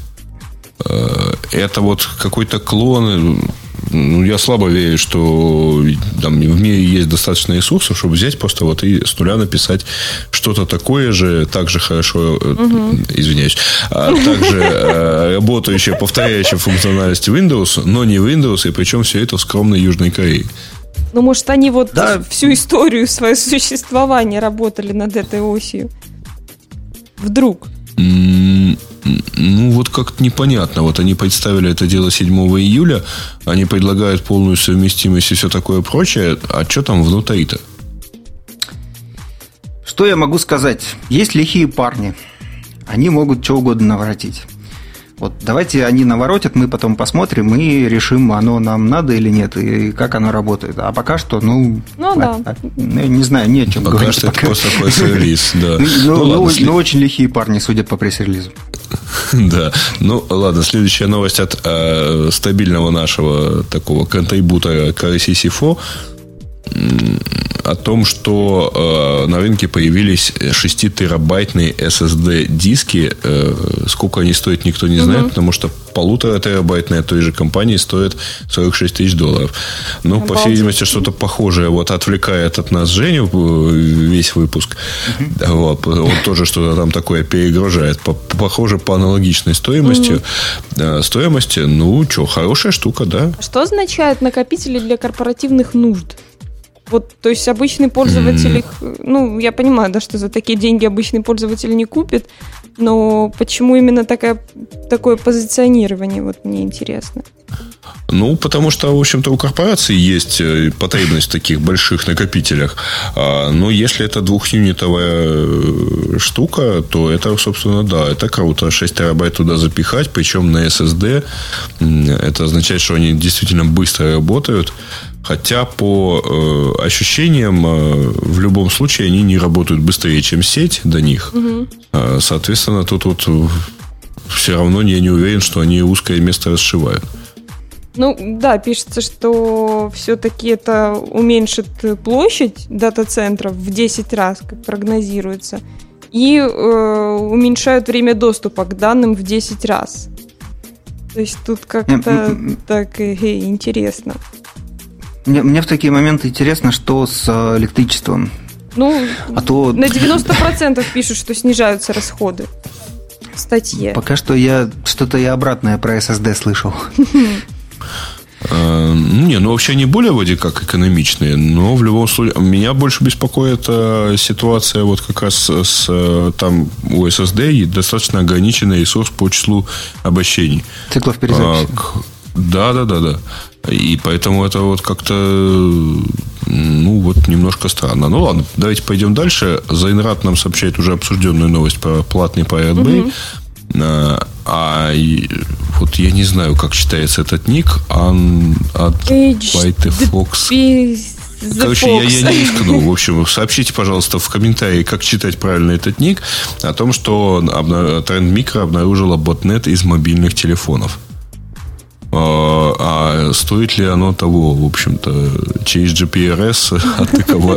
Это вот какой-то клон. Ну, я слабо верю, что там, в мире есть достаточно ресурсов, чтобы взять просто вот и с нуля написать что-то такое же, так же хорошо, угу. извиняюсь, а также работающее, повторяющее функциональность Windows, но не Windows, и причем все это в скромной Южной Корее. Ну, может, они вот да. всю историю своего существования работали над этой осью. Вдруг. Ну, вот как-то непонятно. Вот они представили это дело 7 июля, они предлагают полную совместимость и все такое прочее. А что там внутри-то? Что я могу сказать? Есть лихие парни. Они могут что угодно наворотить. Вот давайте они наворотят, мы потом посмотрим и решим, оно нам надо или нет, и как оно работает. А пока что, ну, ну а, да. а, не знаю, не о чем пока говорить. Что пока. это просто пресс-релиз, да. [laughs] Ну, ну, ну, ладно, ну, очень лихие парни, судя по пресс-релизу. [laughs] Да, ну ладно, следующая новость от э, стабильного нашего такого контрибута KCC4 о том, что э, на рынке появились 6-терабайтные SSD диски. Э, сколько они стоят, никто не знает, угу. потому что полутора терабайтные той же компании стоит 46 тысяч долларов. Ну, по всей видимости, что-то похожее вот отвлекает от нас Женю э, весь выпуск. Угу. Вот, он тоже что-то там такое перегружает. Похоже, по аналогичной стоимости. Угу. Стоимости, ну, что, хорошая штука, да. Что означает накопители для корпоративных нужд? Вот, то есть обычный пользователь их, ну, я понимаю, да, что за такие деньги обычный пользователь не купит, но почему именно такая, такое позиционирование, вот мне интересно. Ну, потому что, в общем-то, у корпорации есть э, потребность в таких больших накопителях. А, но если это двухюнитовая э, штука, то это, собственно, да, это круто. 6 терабайт туда запихать, причем на SSD. Это означает, что они действительно быстро работают. Хотя по э, ощущениям э, в любом случае они не работают быстрее, чем сеть до них. Угу. Э, соответственно, тут вот все равно я не уверен, что они узкое место расшивают. Ну, да, пишется, что все-таки это уменьшит площадь дата-центров в 10 раз, как прогнозируется, и э, уменьшают время доступа к данным в 10 раз. То есть тут как-то так э, интересно. Мне, мне в такие моменты интересно, что с э, электричеством. Ну, а то... на 90% пишут, что снижаются расходы в статье. Пока что я что-то я обратное про SSD слышал. Э, не, ну вообще они более вроде как экономичные, но в любом случае меня больше беспокоит э, ситуация вот как раз с там у SSD достаточно ограниченный ресурс по числу обращений. Циклов перезаписи. А, да, да, да, да. И поэтому это вот как-то, ну, вот немножко странно. Ну, ладно, давайте пойдем дальше. Зайнрат нам сообщает уже обсужденную новость про платный Pirate Bay. Угу. А, а вот я не знаю, как читается этот ник. Ан, от White Fox. Короче, я, я не рискну. [laughs] В общем, сообщите, пожалуйста, в комментарии, как читать правильно этот ник, о том, что Тренд Микро обнаружила ботнет из мобильных телефонов. А, а стоит ли оно того, в общем-то, через GPRS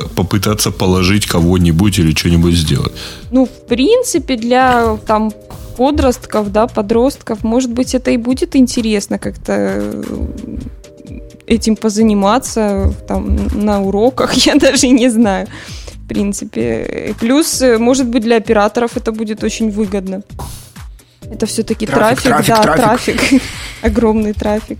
[laughs] попытаться положить кого-нибудь или что-нибудь сделать? Ну, в принципе, для там подростков, да, подростков, может быть, это и будет интересно как-то э, этим позаниматься там на уроках, [laughs] я даже не знаю, в принципе. Плюс, э, может быть, для операторов это будет очень выгодно. Это все-таки трафик, трафик, да, трафик. трафик. [laughs] Огромный трафик.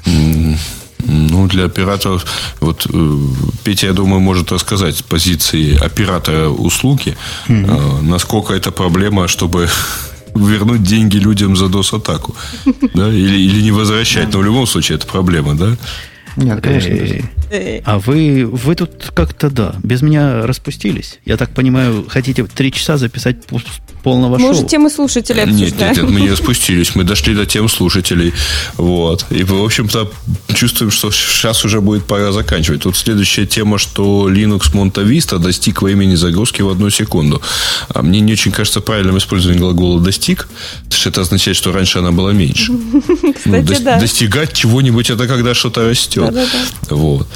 Ну, для операторов, вот э, Петя, я думаю, может рассказать с позиции оператора услуги, mm-hmm. насколько это проблема, чтобы [laughs] вернуть деньги людям за DOS-атаку. Да? Или, или не возвращать. Но в любом случае это проблема, да? Нет, конечно. А вы, вы тут как-то, да, без меня распустились. Я так понимаю, хотите три часа записать полного шоу. Может, темы слушателей обсуждаем. Нет, нет, нет, мы не спустились. Мы дошли до тем слушателей. Вот. И, в общем-то, чувствуем, что сейчас уже будет пора заканчивать. Тут следующая тема, что Linux Monta Vista достиг времени загрузки в одну секунду. А мне не очень кажется правильным использование глагола «достиг», потому что это означает, что раньше она была меньше. Кстати, ну, да. Достигать чего-нибудь – это когда что-то растет. Вот.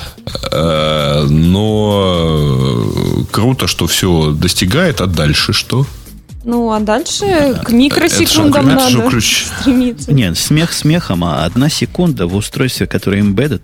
Э, но круто, что все достигает, а дальше что? Ну, а дальше к микросекундам это же, надо стремиться. Нет, смех смехом, а одна секунда в устройстве, которое embedded,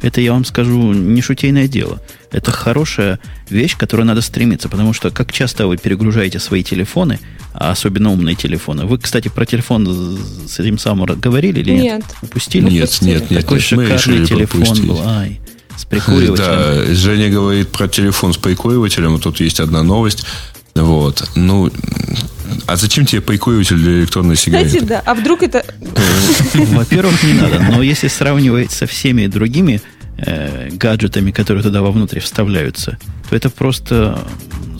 это, я вам скажу, не шутейное дело. Это хорошая вещь, к которой надо стремиться, потому что как часто вы перегружаете свои телефоны, а особенно умные телефоны. Вы, кстати, про телефон с этим самым говорили или нет? Нет. Упустили? Нет, нет, нет. Такой нет, шикарный телефон пропустить. был. Ай, с прикуривателем. Да, Женя говорит про телефон с прикуривателем. Тут есть одна новость. Вот. Ну, а зачем тебе пайкуиватель для электронной сигареты? Кстати, да. А вдруг это... Во-первых, не надо. Но если сравнивать со всеми другими э, гаджетами, которые туда вовнутрь вставляются, то это просто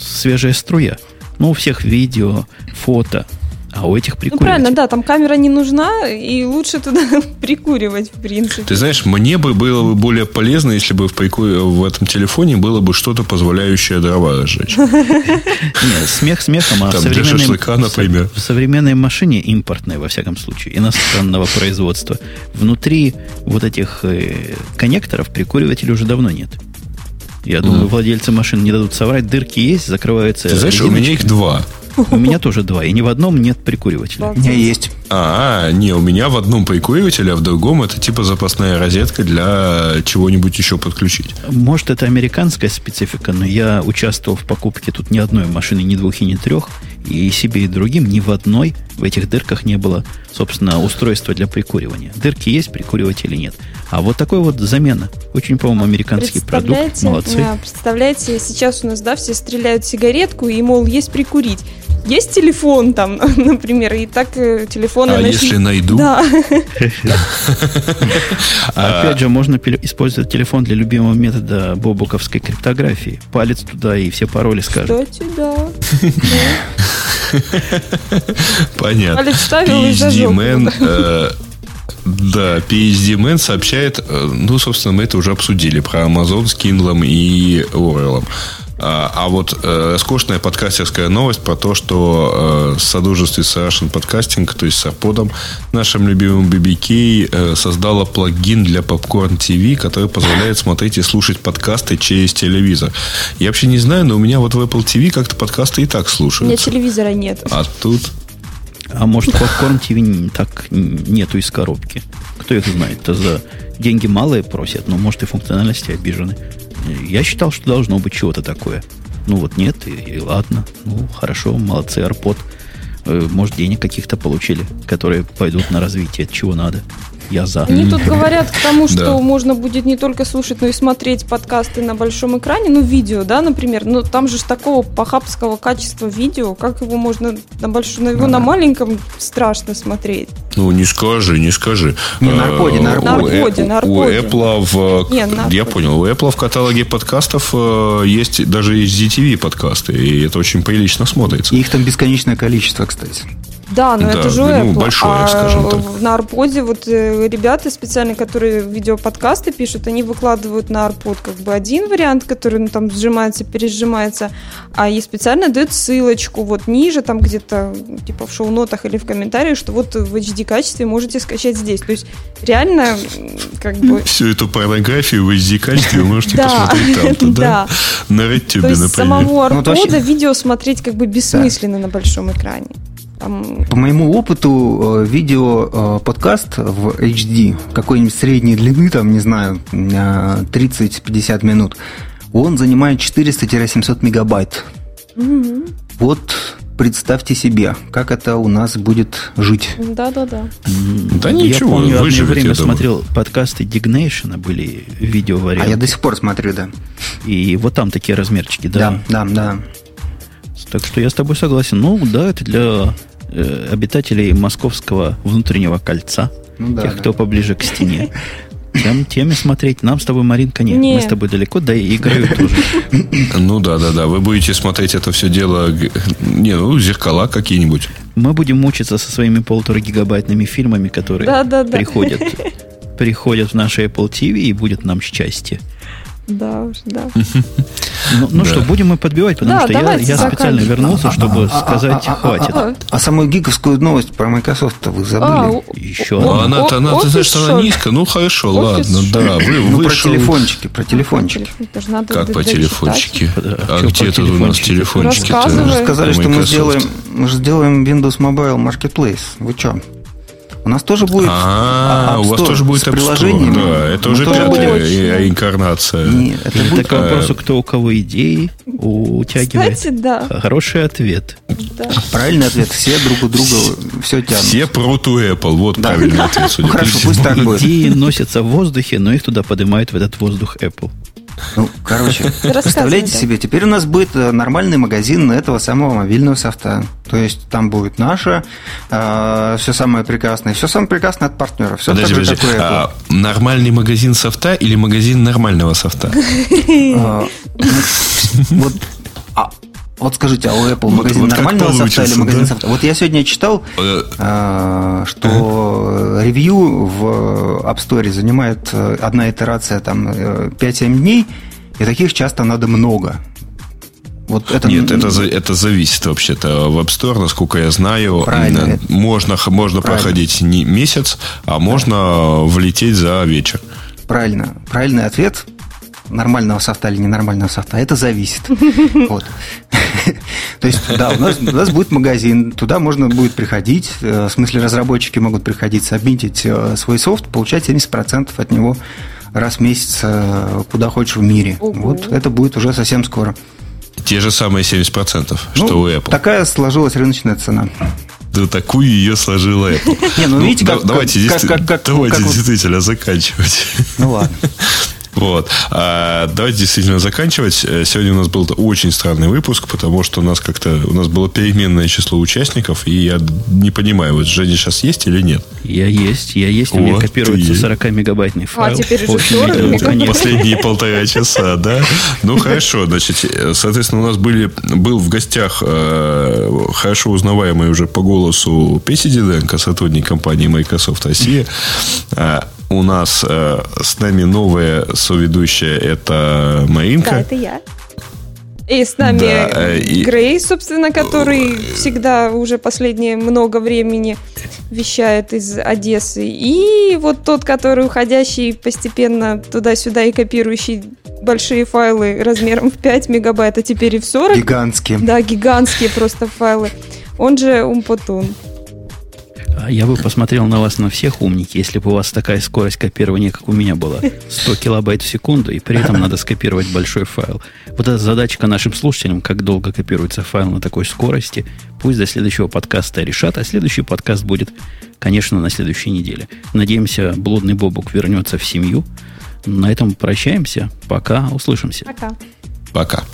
свежая струя. Ну, у всех видео, фото, а у этих прикуривать. Ну, правильно, да, там камера не нужна, и лучше туда [laughs] прикуривать, в принципе. Ты знаешь, мне бы было бы более полезно, если бы в, прику... в этом телефоне было бы что-то, позволяющее дрова разжечь. [laughs] Нет, смех смехом, а в современной, например. в современной машине импортной, во всяком случае, иностранного производства, внутри вот этих э, коннекторов прикуривателей уже давно нет. Я думаю, владельцы машин не дадут соврать. Дырки есть, закрываются. Ты знаешь, у меня их два. У меня тоже два, и ни в одном нет прикуривателя. У меня есть. А, не, у меня в одном прикуривателе, а в другом это типа запасная розетка для чего-нибудь еще подключить. Может, это американская специфика, но я участвовал в покупке тут ни одной машины, ни двух и ни трех, и себе, и другим ни в одной в этих дырках не было, собственно, устройства для прикуривания. Дырки есть, прикуривателей нет. А вот такой вот замена. Очень, по-моему, американский продукт. Молодцы. Да, представляете, сейчас у нас, да, все стреляют сигаретку и, мол, есть прикурить есть телефон там, [laughs] например, и так э, телефоны... А если найду? Да. А [laughs] опять же, можно использовать телефон для любимого метода бобуковской криптографии. Палец туда и все пароли скажут. Кстати, [laughs] да. Понятно. Палец ставил и зажег. Да, PSD Man сообщает, э, ну, собственно, мы это уже обсудили, про Amazon с Kindle и Orwell. А, а вот э, роскошная подкастерская новость про то, что э, в содружестве с Russian Podcasting, то есть с Арподом, нашим любимым BBK, э, создала плагин для Popcorn TV, который позволяет смотреть и слушать подкасты через телевизор. Я вообще не знаю, но у меня вот в Apple TV как-то подкасты и так слушаются. У меня телевизора нет. А тут... А может, Popcorn TV так нету из коробки? Кто их знает? Это за деньги малые просят, но, может, и функциональности обижены. Я считал, что должно быть чего-то такое. Ну вот нет, и, и ладно. Ну, хорошо, молодцы, AirPod. Э, может, денег каких-то получили, которые пойдут на развитие, чего надо. Я за. Они тут говорят к тому, [laughs] что да. можно будет не только слушать, но и смотреть подкасты на большом экране, ну, видео, да, например. Но там же такого похабского качества видео, как его можно на большом, на его да. на маленьком страшно смотреть. Ну, не скажи, не скажи. Не, на арподе, на арподе. На арподе, У Apple в... Не, я понял, у Apple в каталоге подкастов э, есть даже ZTV подкасты, и это очень прилично смотрится. И их там бесконечное количество, кстати. Да, но да, это же ну, Apple. большое, а скажем так. на Арподе вот э, ребята специально, которые видеоподкасты пишут, они выкладывают на Арпод как бы один вариант, который ну, там сжимается, пересжимается, а и специально дают ссылочку вот ниже, там где-то типа в шоу-нотах или в комментариях, что вот в HD качестве можете скачать здесь. То есть реально как бы... [laughs] Всю эту порнографию в HD качестве вы можете посмотреть там [laughs] да? На RedTube, например. самого ну, Арпода видео смотреть как бы бессмысленно на большом экране. Там... По моему опыту, э, видео э, подкаст в HD какой-нибудь средней длины, там, не знаю, 30-50 минут, он занимает 400-700 мегабайт. Угу. Вот представьте себе, как это у нас будет жить. Да-да-да. Да ничего, я помню, одно время смотрел подкасты Dignation, были видео варианты. А я до сих пор смотрю, да. И вот там такие размерчики, да? Да, да, да. Так что я с тобой согласен. Ну, да, это для э, обитателей московского внутреннего кольца, ну, да, тех, да. кто поближе к стене. Тем, теме смотреть. Нам с тобой, Маринка, нет. Не. Мы с тобой далеко, да и играю тоже. Ну да, да, да. Вы будете смотреть это все дело, не, ну, зеркала какие-нибудь. Мы будем мучиться со своими полутора гигабайтными фильмами, которые да, да, да. приходят приходят в наше Apple TV и будет нам счастье. Да уж, да. Ну, ну да. что, будем мы подбивать, потому да, что я, я специально вернулся, чтобы а, сказать, а, хватит. А, а, а самую гиковскую новость про Microsoft вы забыли? А, Еще а, она, она, она ты знаешь, что она низкая. Ну, хорошо, ладно, да. Вы, ну, про телефончики, про телефончики. Как по телефончики? А где тут у нас телефончики? Вы же сказали, что мы сделаем, мы сделаем Windows Mobile Marketplace. Вы что? У нас тоже будет а, а у вас тоже будет приложение. Да, это уже пятая инкарнация. Нет, это будет к вопросу, кто у кого идеи утягивает. Кстати, да. Хороший ответ. Да. Правильный ответ. Все друг у друга все тянут. Все проту Apple. Вот правильный ответ. Судя Хорошо, пусть так будет. [laughs] Идеи носятся в воздухе, но их туда поднимают в этот воздух Apple. Ну, короче, [laughs] представляете себе, теперь у нас будет э, нормальный магазин этого самого мобильного софта. То есть там будет наше, э, все самое прекрасное. Все самое прекрасное от партнера. Все подожди, подожди. Такое а, нормальный магазин софта или магазин нормального софта? А, [laughs] [laughs] вот а, вот скажите, а у Apple магазин вот, вот нормального софта или магазин да? софта? Вот я сегодня читал, э, э, что ревью в App Store занимает э, одна итерация там 5-7 дней, и таких часто надо много. Вот это... Нет, это, это зависит вообще-то. В App Store, насколько я знаю, Правильно. можно, можно проходить не месяц, а можно влететь за вечер. Правильно. Правильный ответ нормального софта или ненормального софта, это зависит. [laughs] Вот. То есть, да, у нас, у нас будет магазин, туда можно будет приходить, э, в смысле разработчики могут приходить, сабмитить э, свой софт, получать 70% от него раз в месяц, э, куда хочешь в мире. Ого. Вот это будет уже совсем скоро. Те же самые 70%, ну, что у Apple. Такая сложилась рыночная цена. Да такую ее сложила Apple. Не, ну, видите, как, давайте, как, как, как, давайте как, действительно заканчивать. Ну ладно. [laughs] Вот. А, давайте действительно заканчивать. Э, сегодня у нас был очень странный выпуск, потому что у нас как-то у нас было переменное число участников, и я не понимаю, вот Женя сейчас есть или нет? Я есть, я есть, у меня копируется 40-мегабайтный а, файл. А, теперь уже 40 Последние полтора часа, да? Ну, хорошо, значит, соответственно, у нас были, был в гостях э, хорошо узнаваемый уже по голосу Песи Диденко, сотрудник компании Microsoft Россия. У нас э, с нами новая соведущая, это Маринка. Да, это я. И с нами да, и... Грей, собственно, который всегда уже последнее много времени вещает из Одессы. И вот тот, который уходящий постепенно туда-сюда и копирующий большие файлы размером в 5 мегабайт, а теперь и в 40. Гигантские. Да, гигантские просто файлы. Он же Умпутун. Я бы посмотрел на вас на всех умники, если бы у вас такая скорость копирования, как у меня была, 100 килобайт в секунду, и при этом надо скопировать большой файл. Вот эта задачка нашим слушателям, как долго копируется файл на такой скорости, пусть до следующего подкаста решат, а следующий подкаст будет, конечно, на следующей неделе. Надеемся, блудный Бобук вернется в семью. На этом прощаемся. Пока, услышимся. Пока. Пока.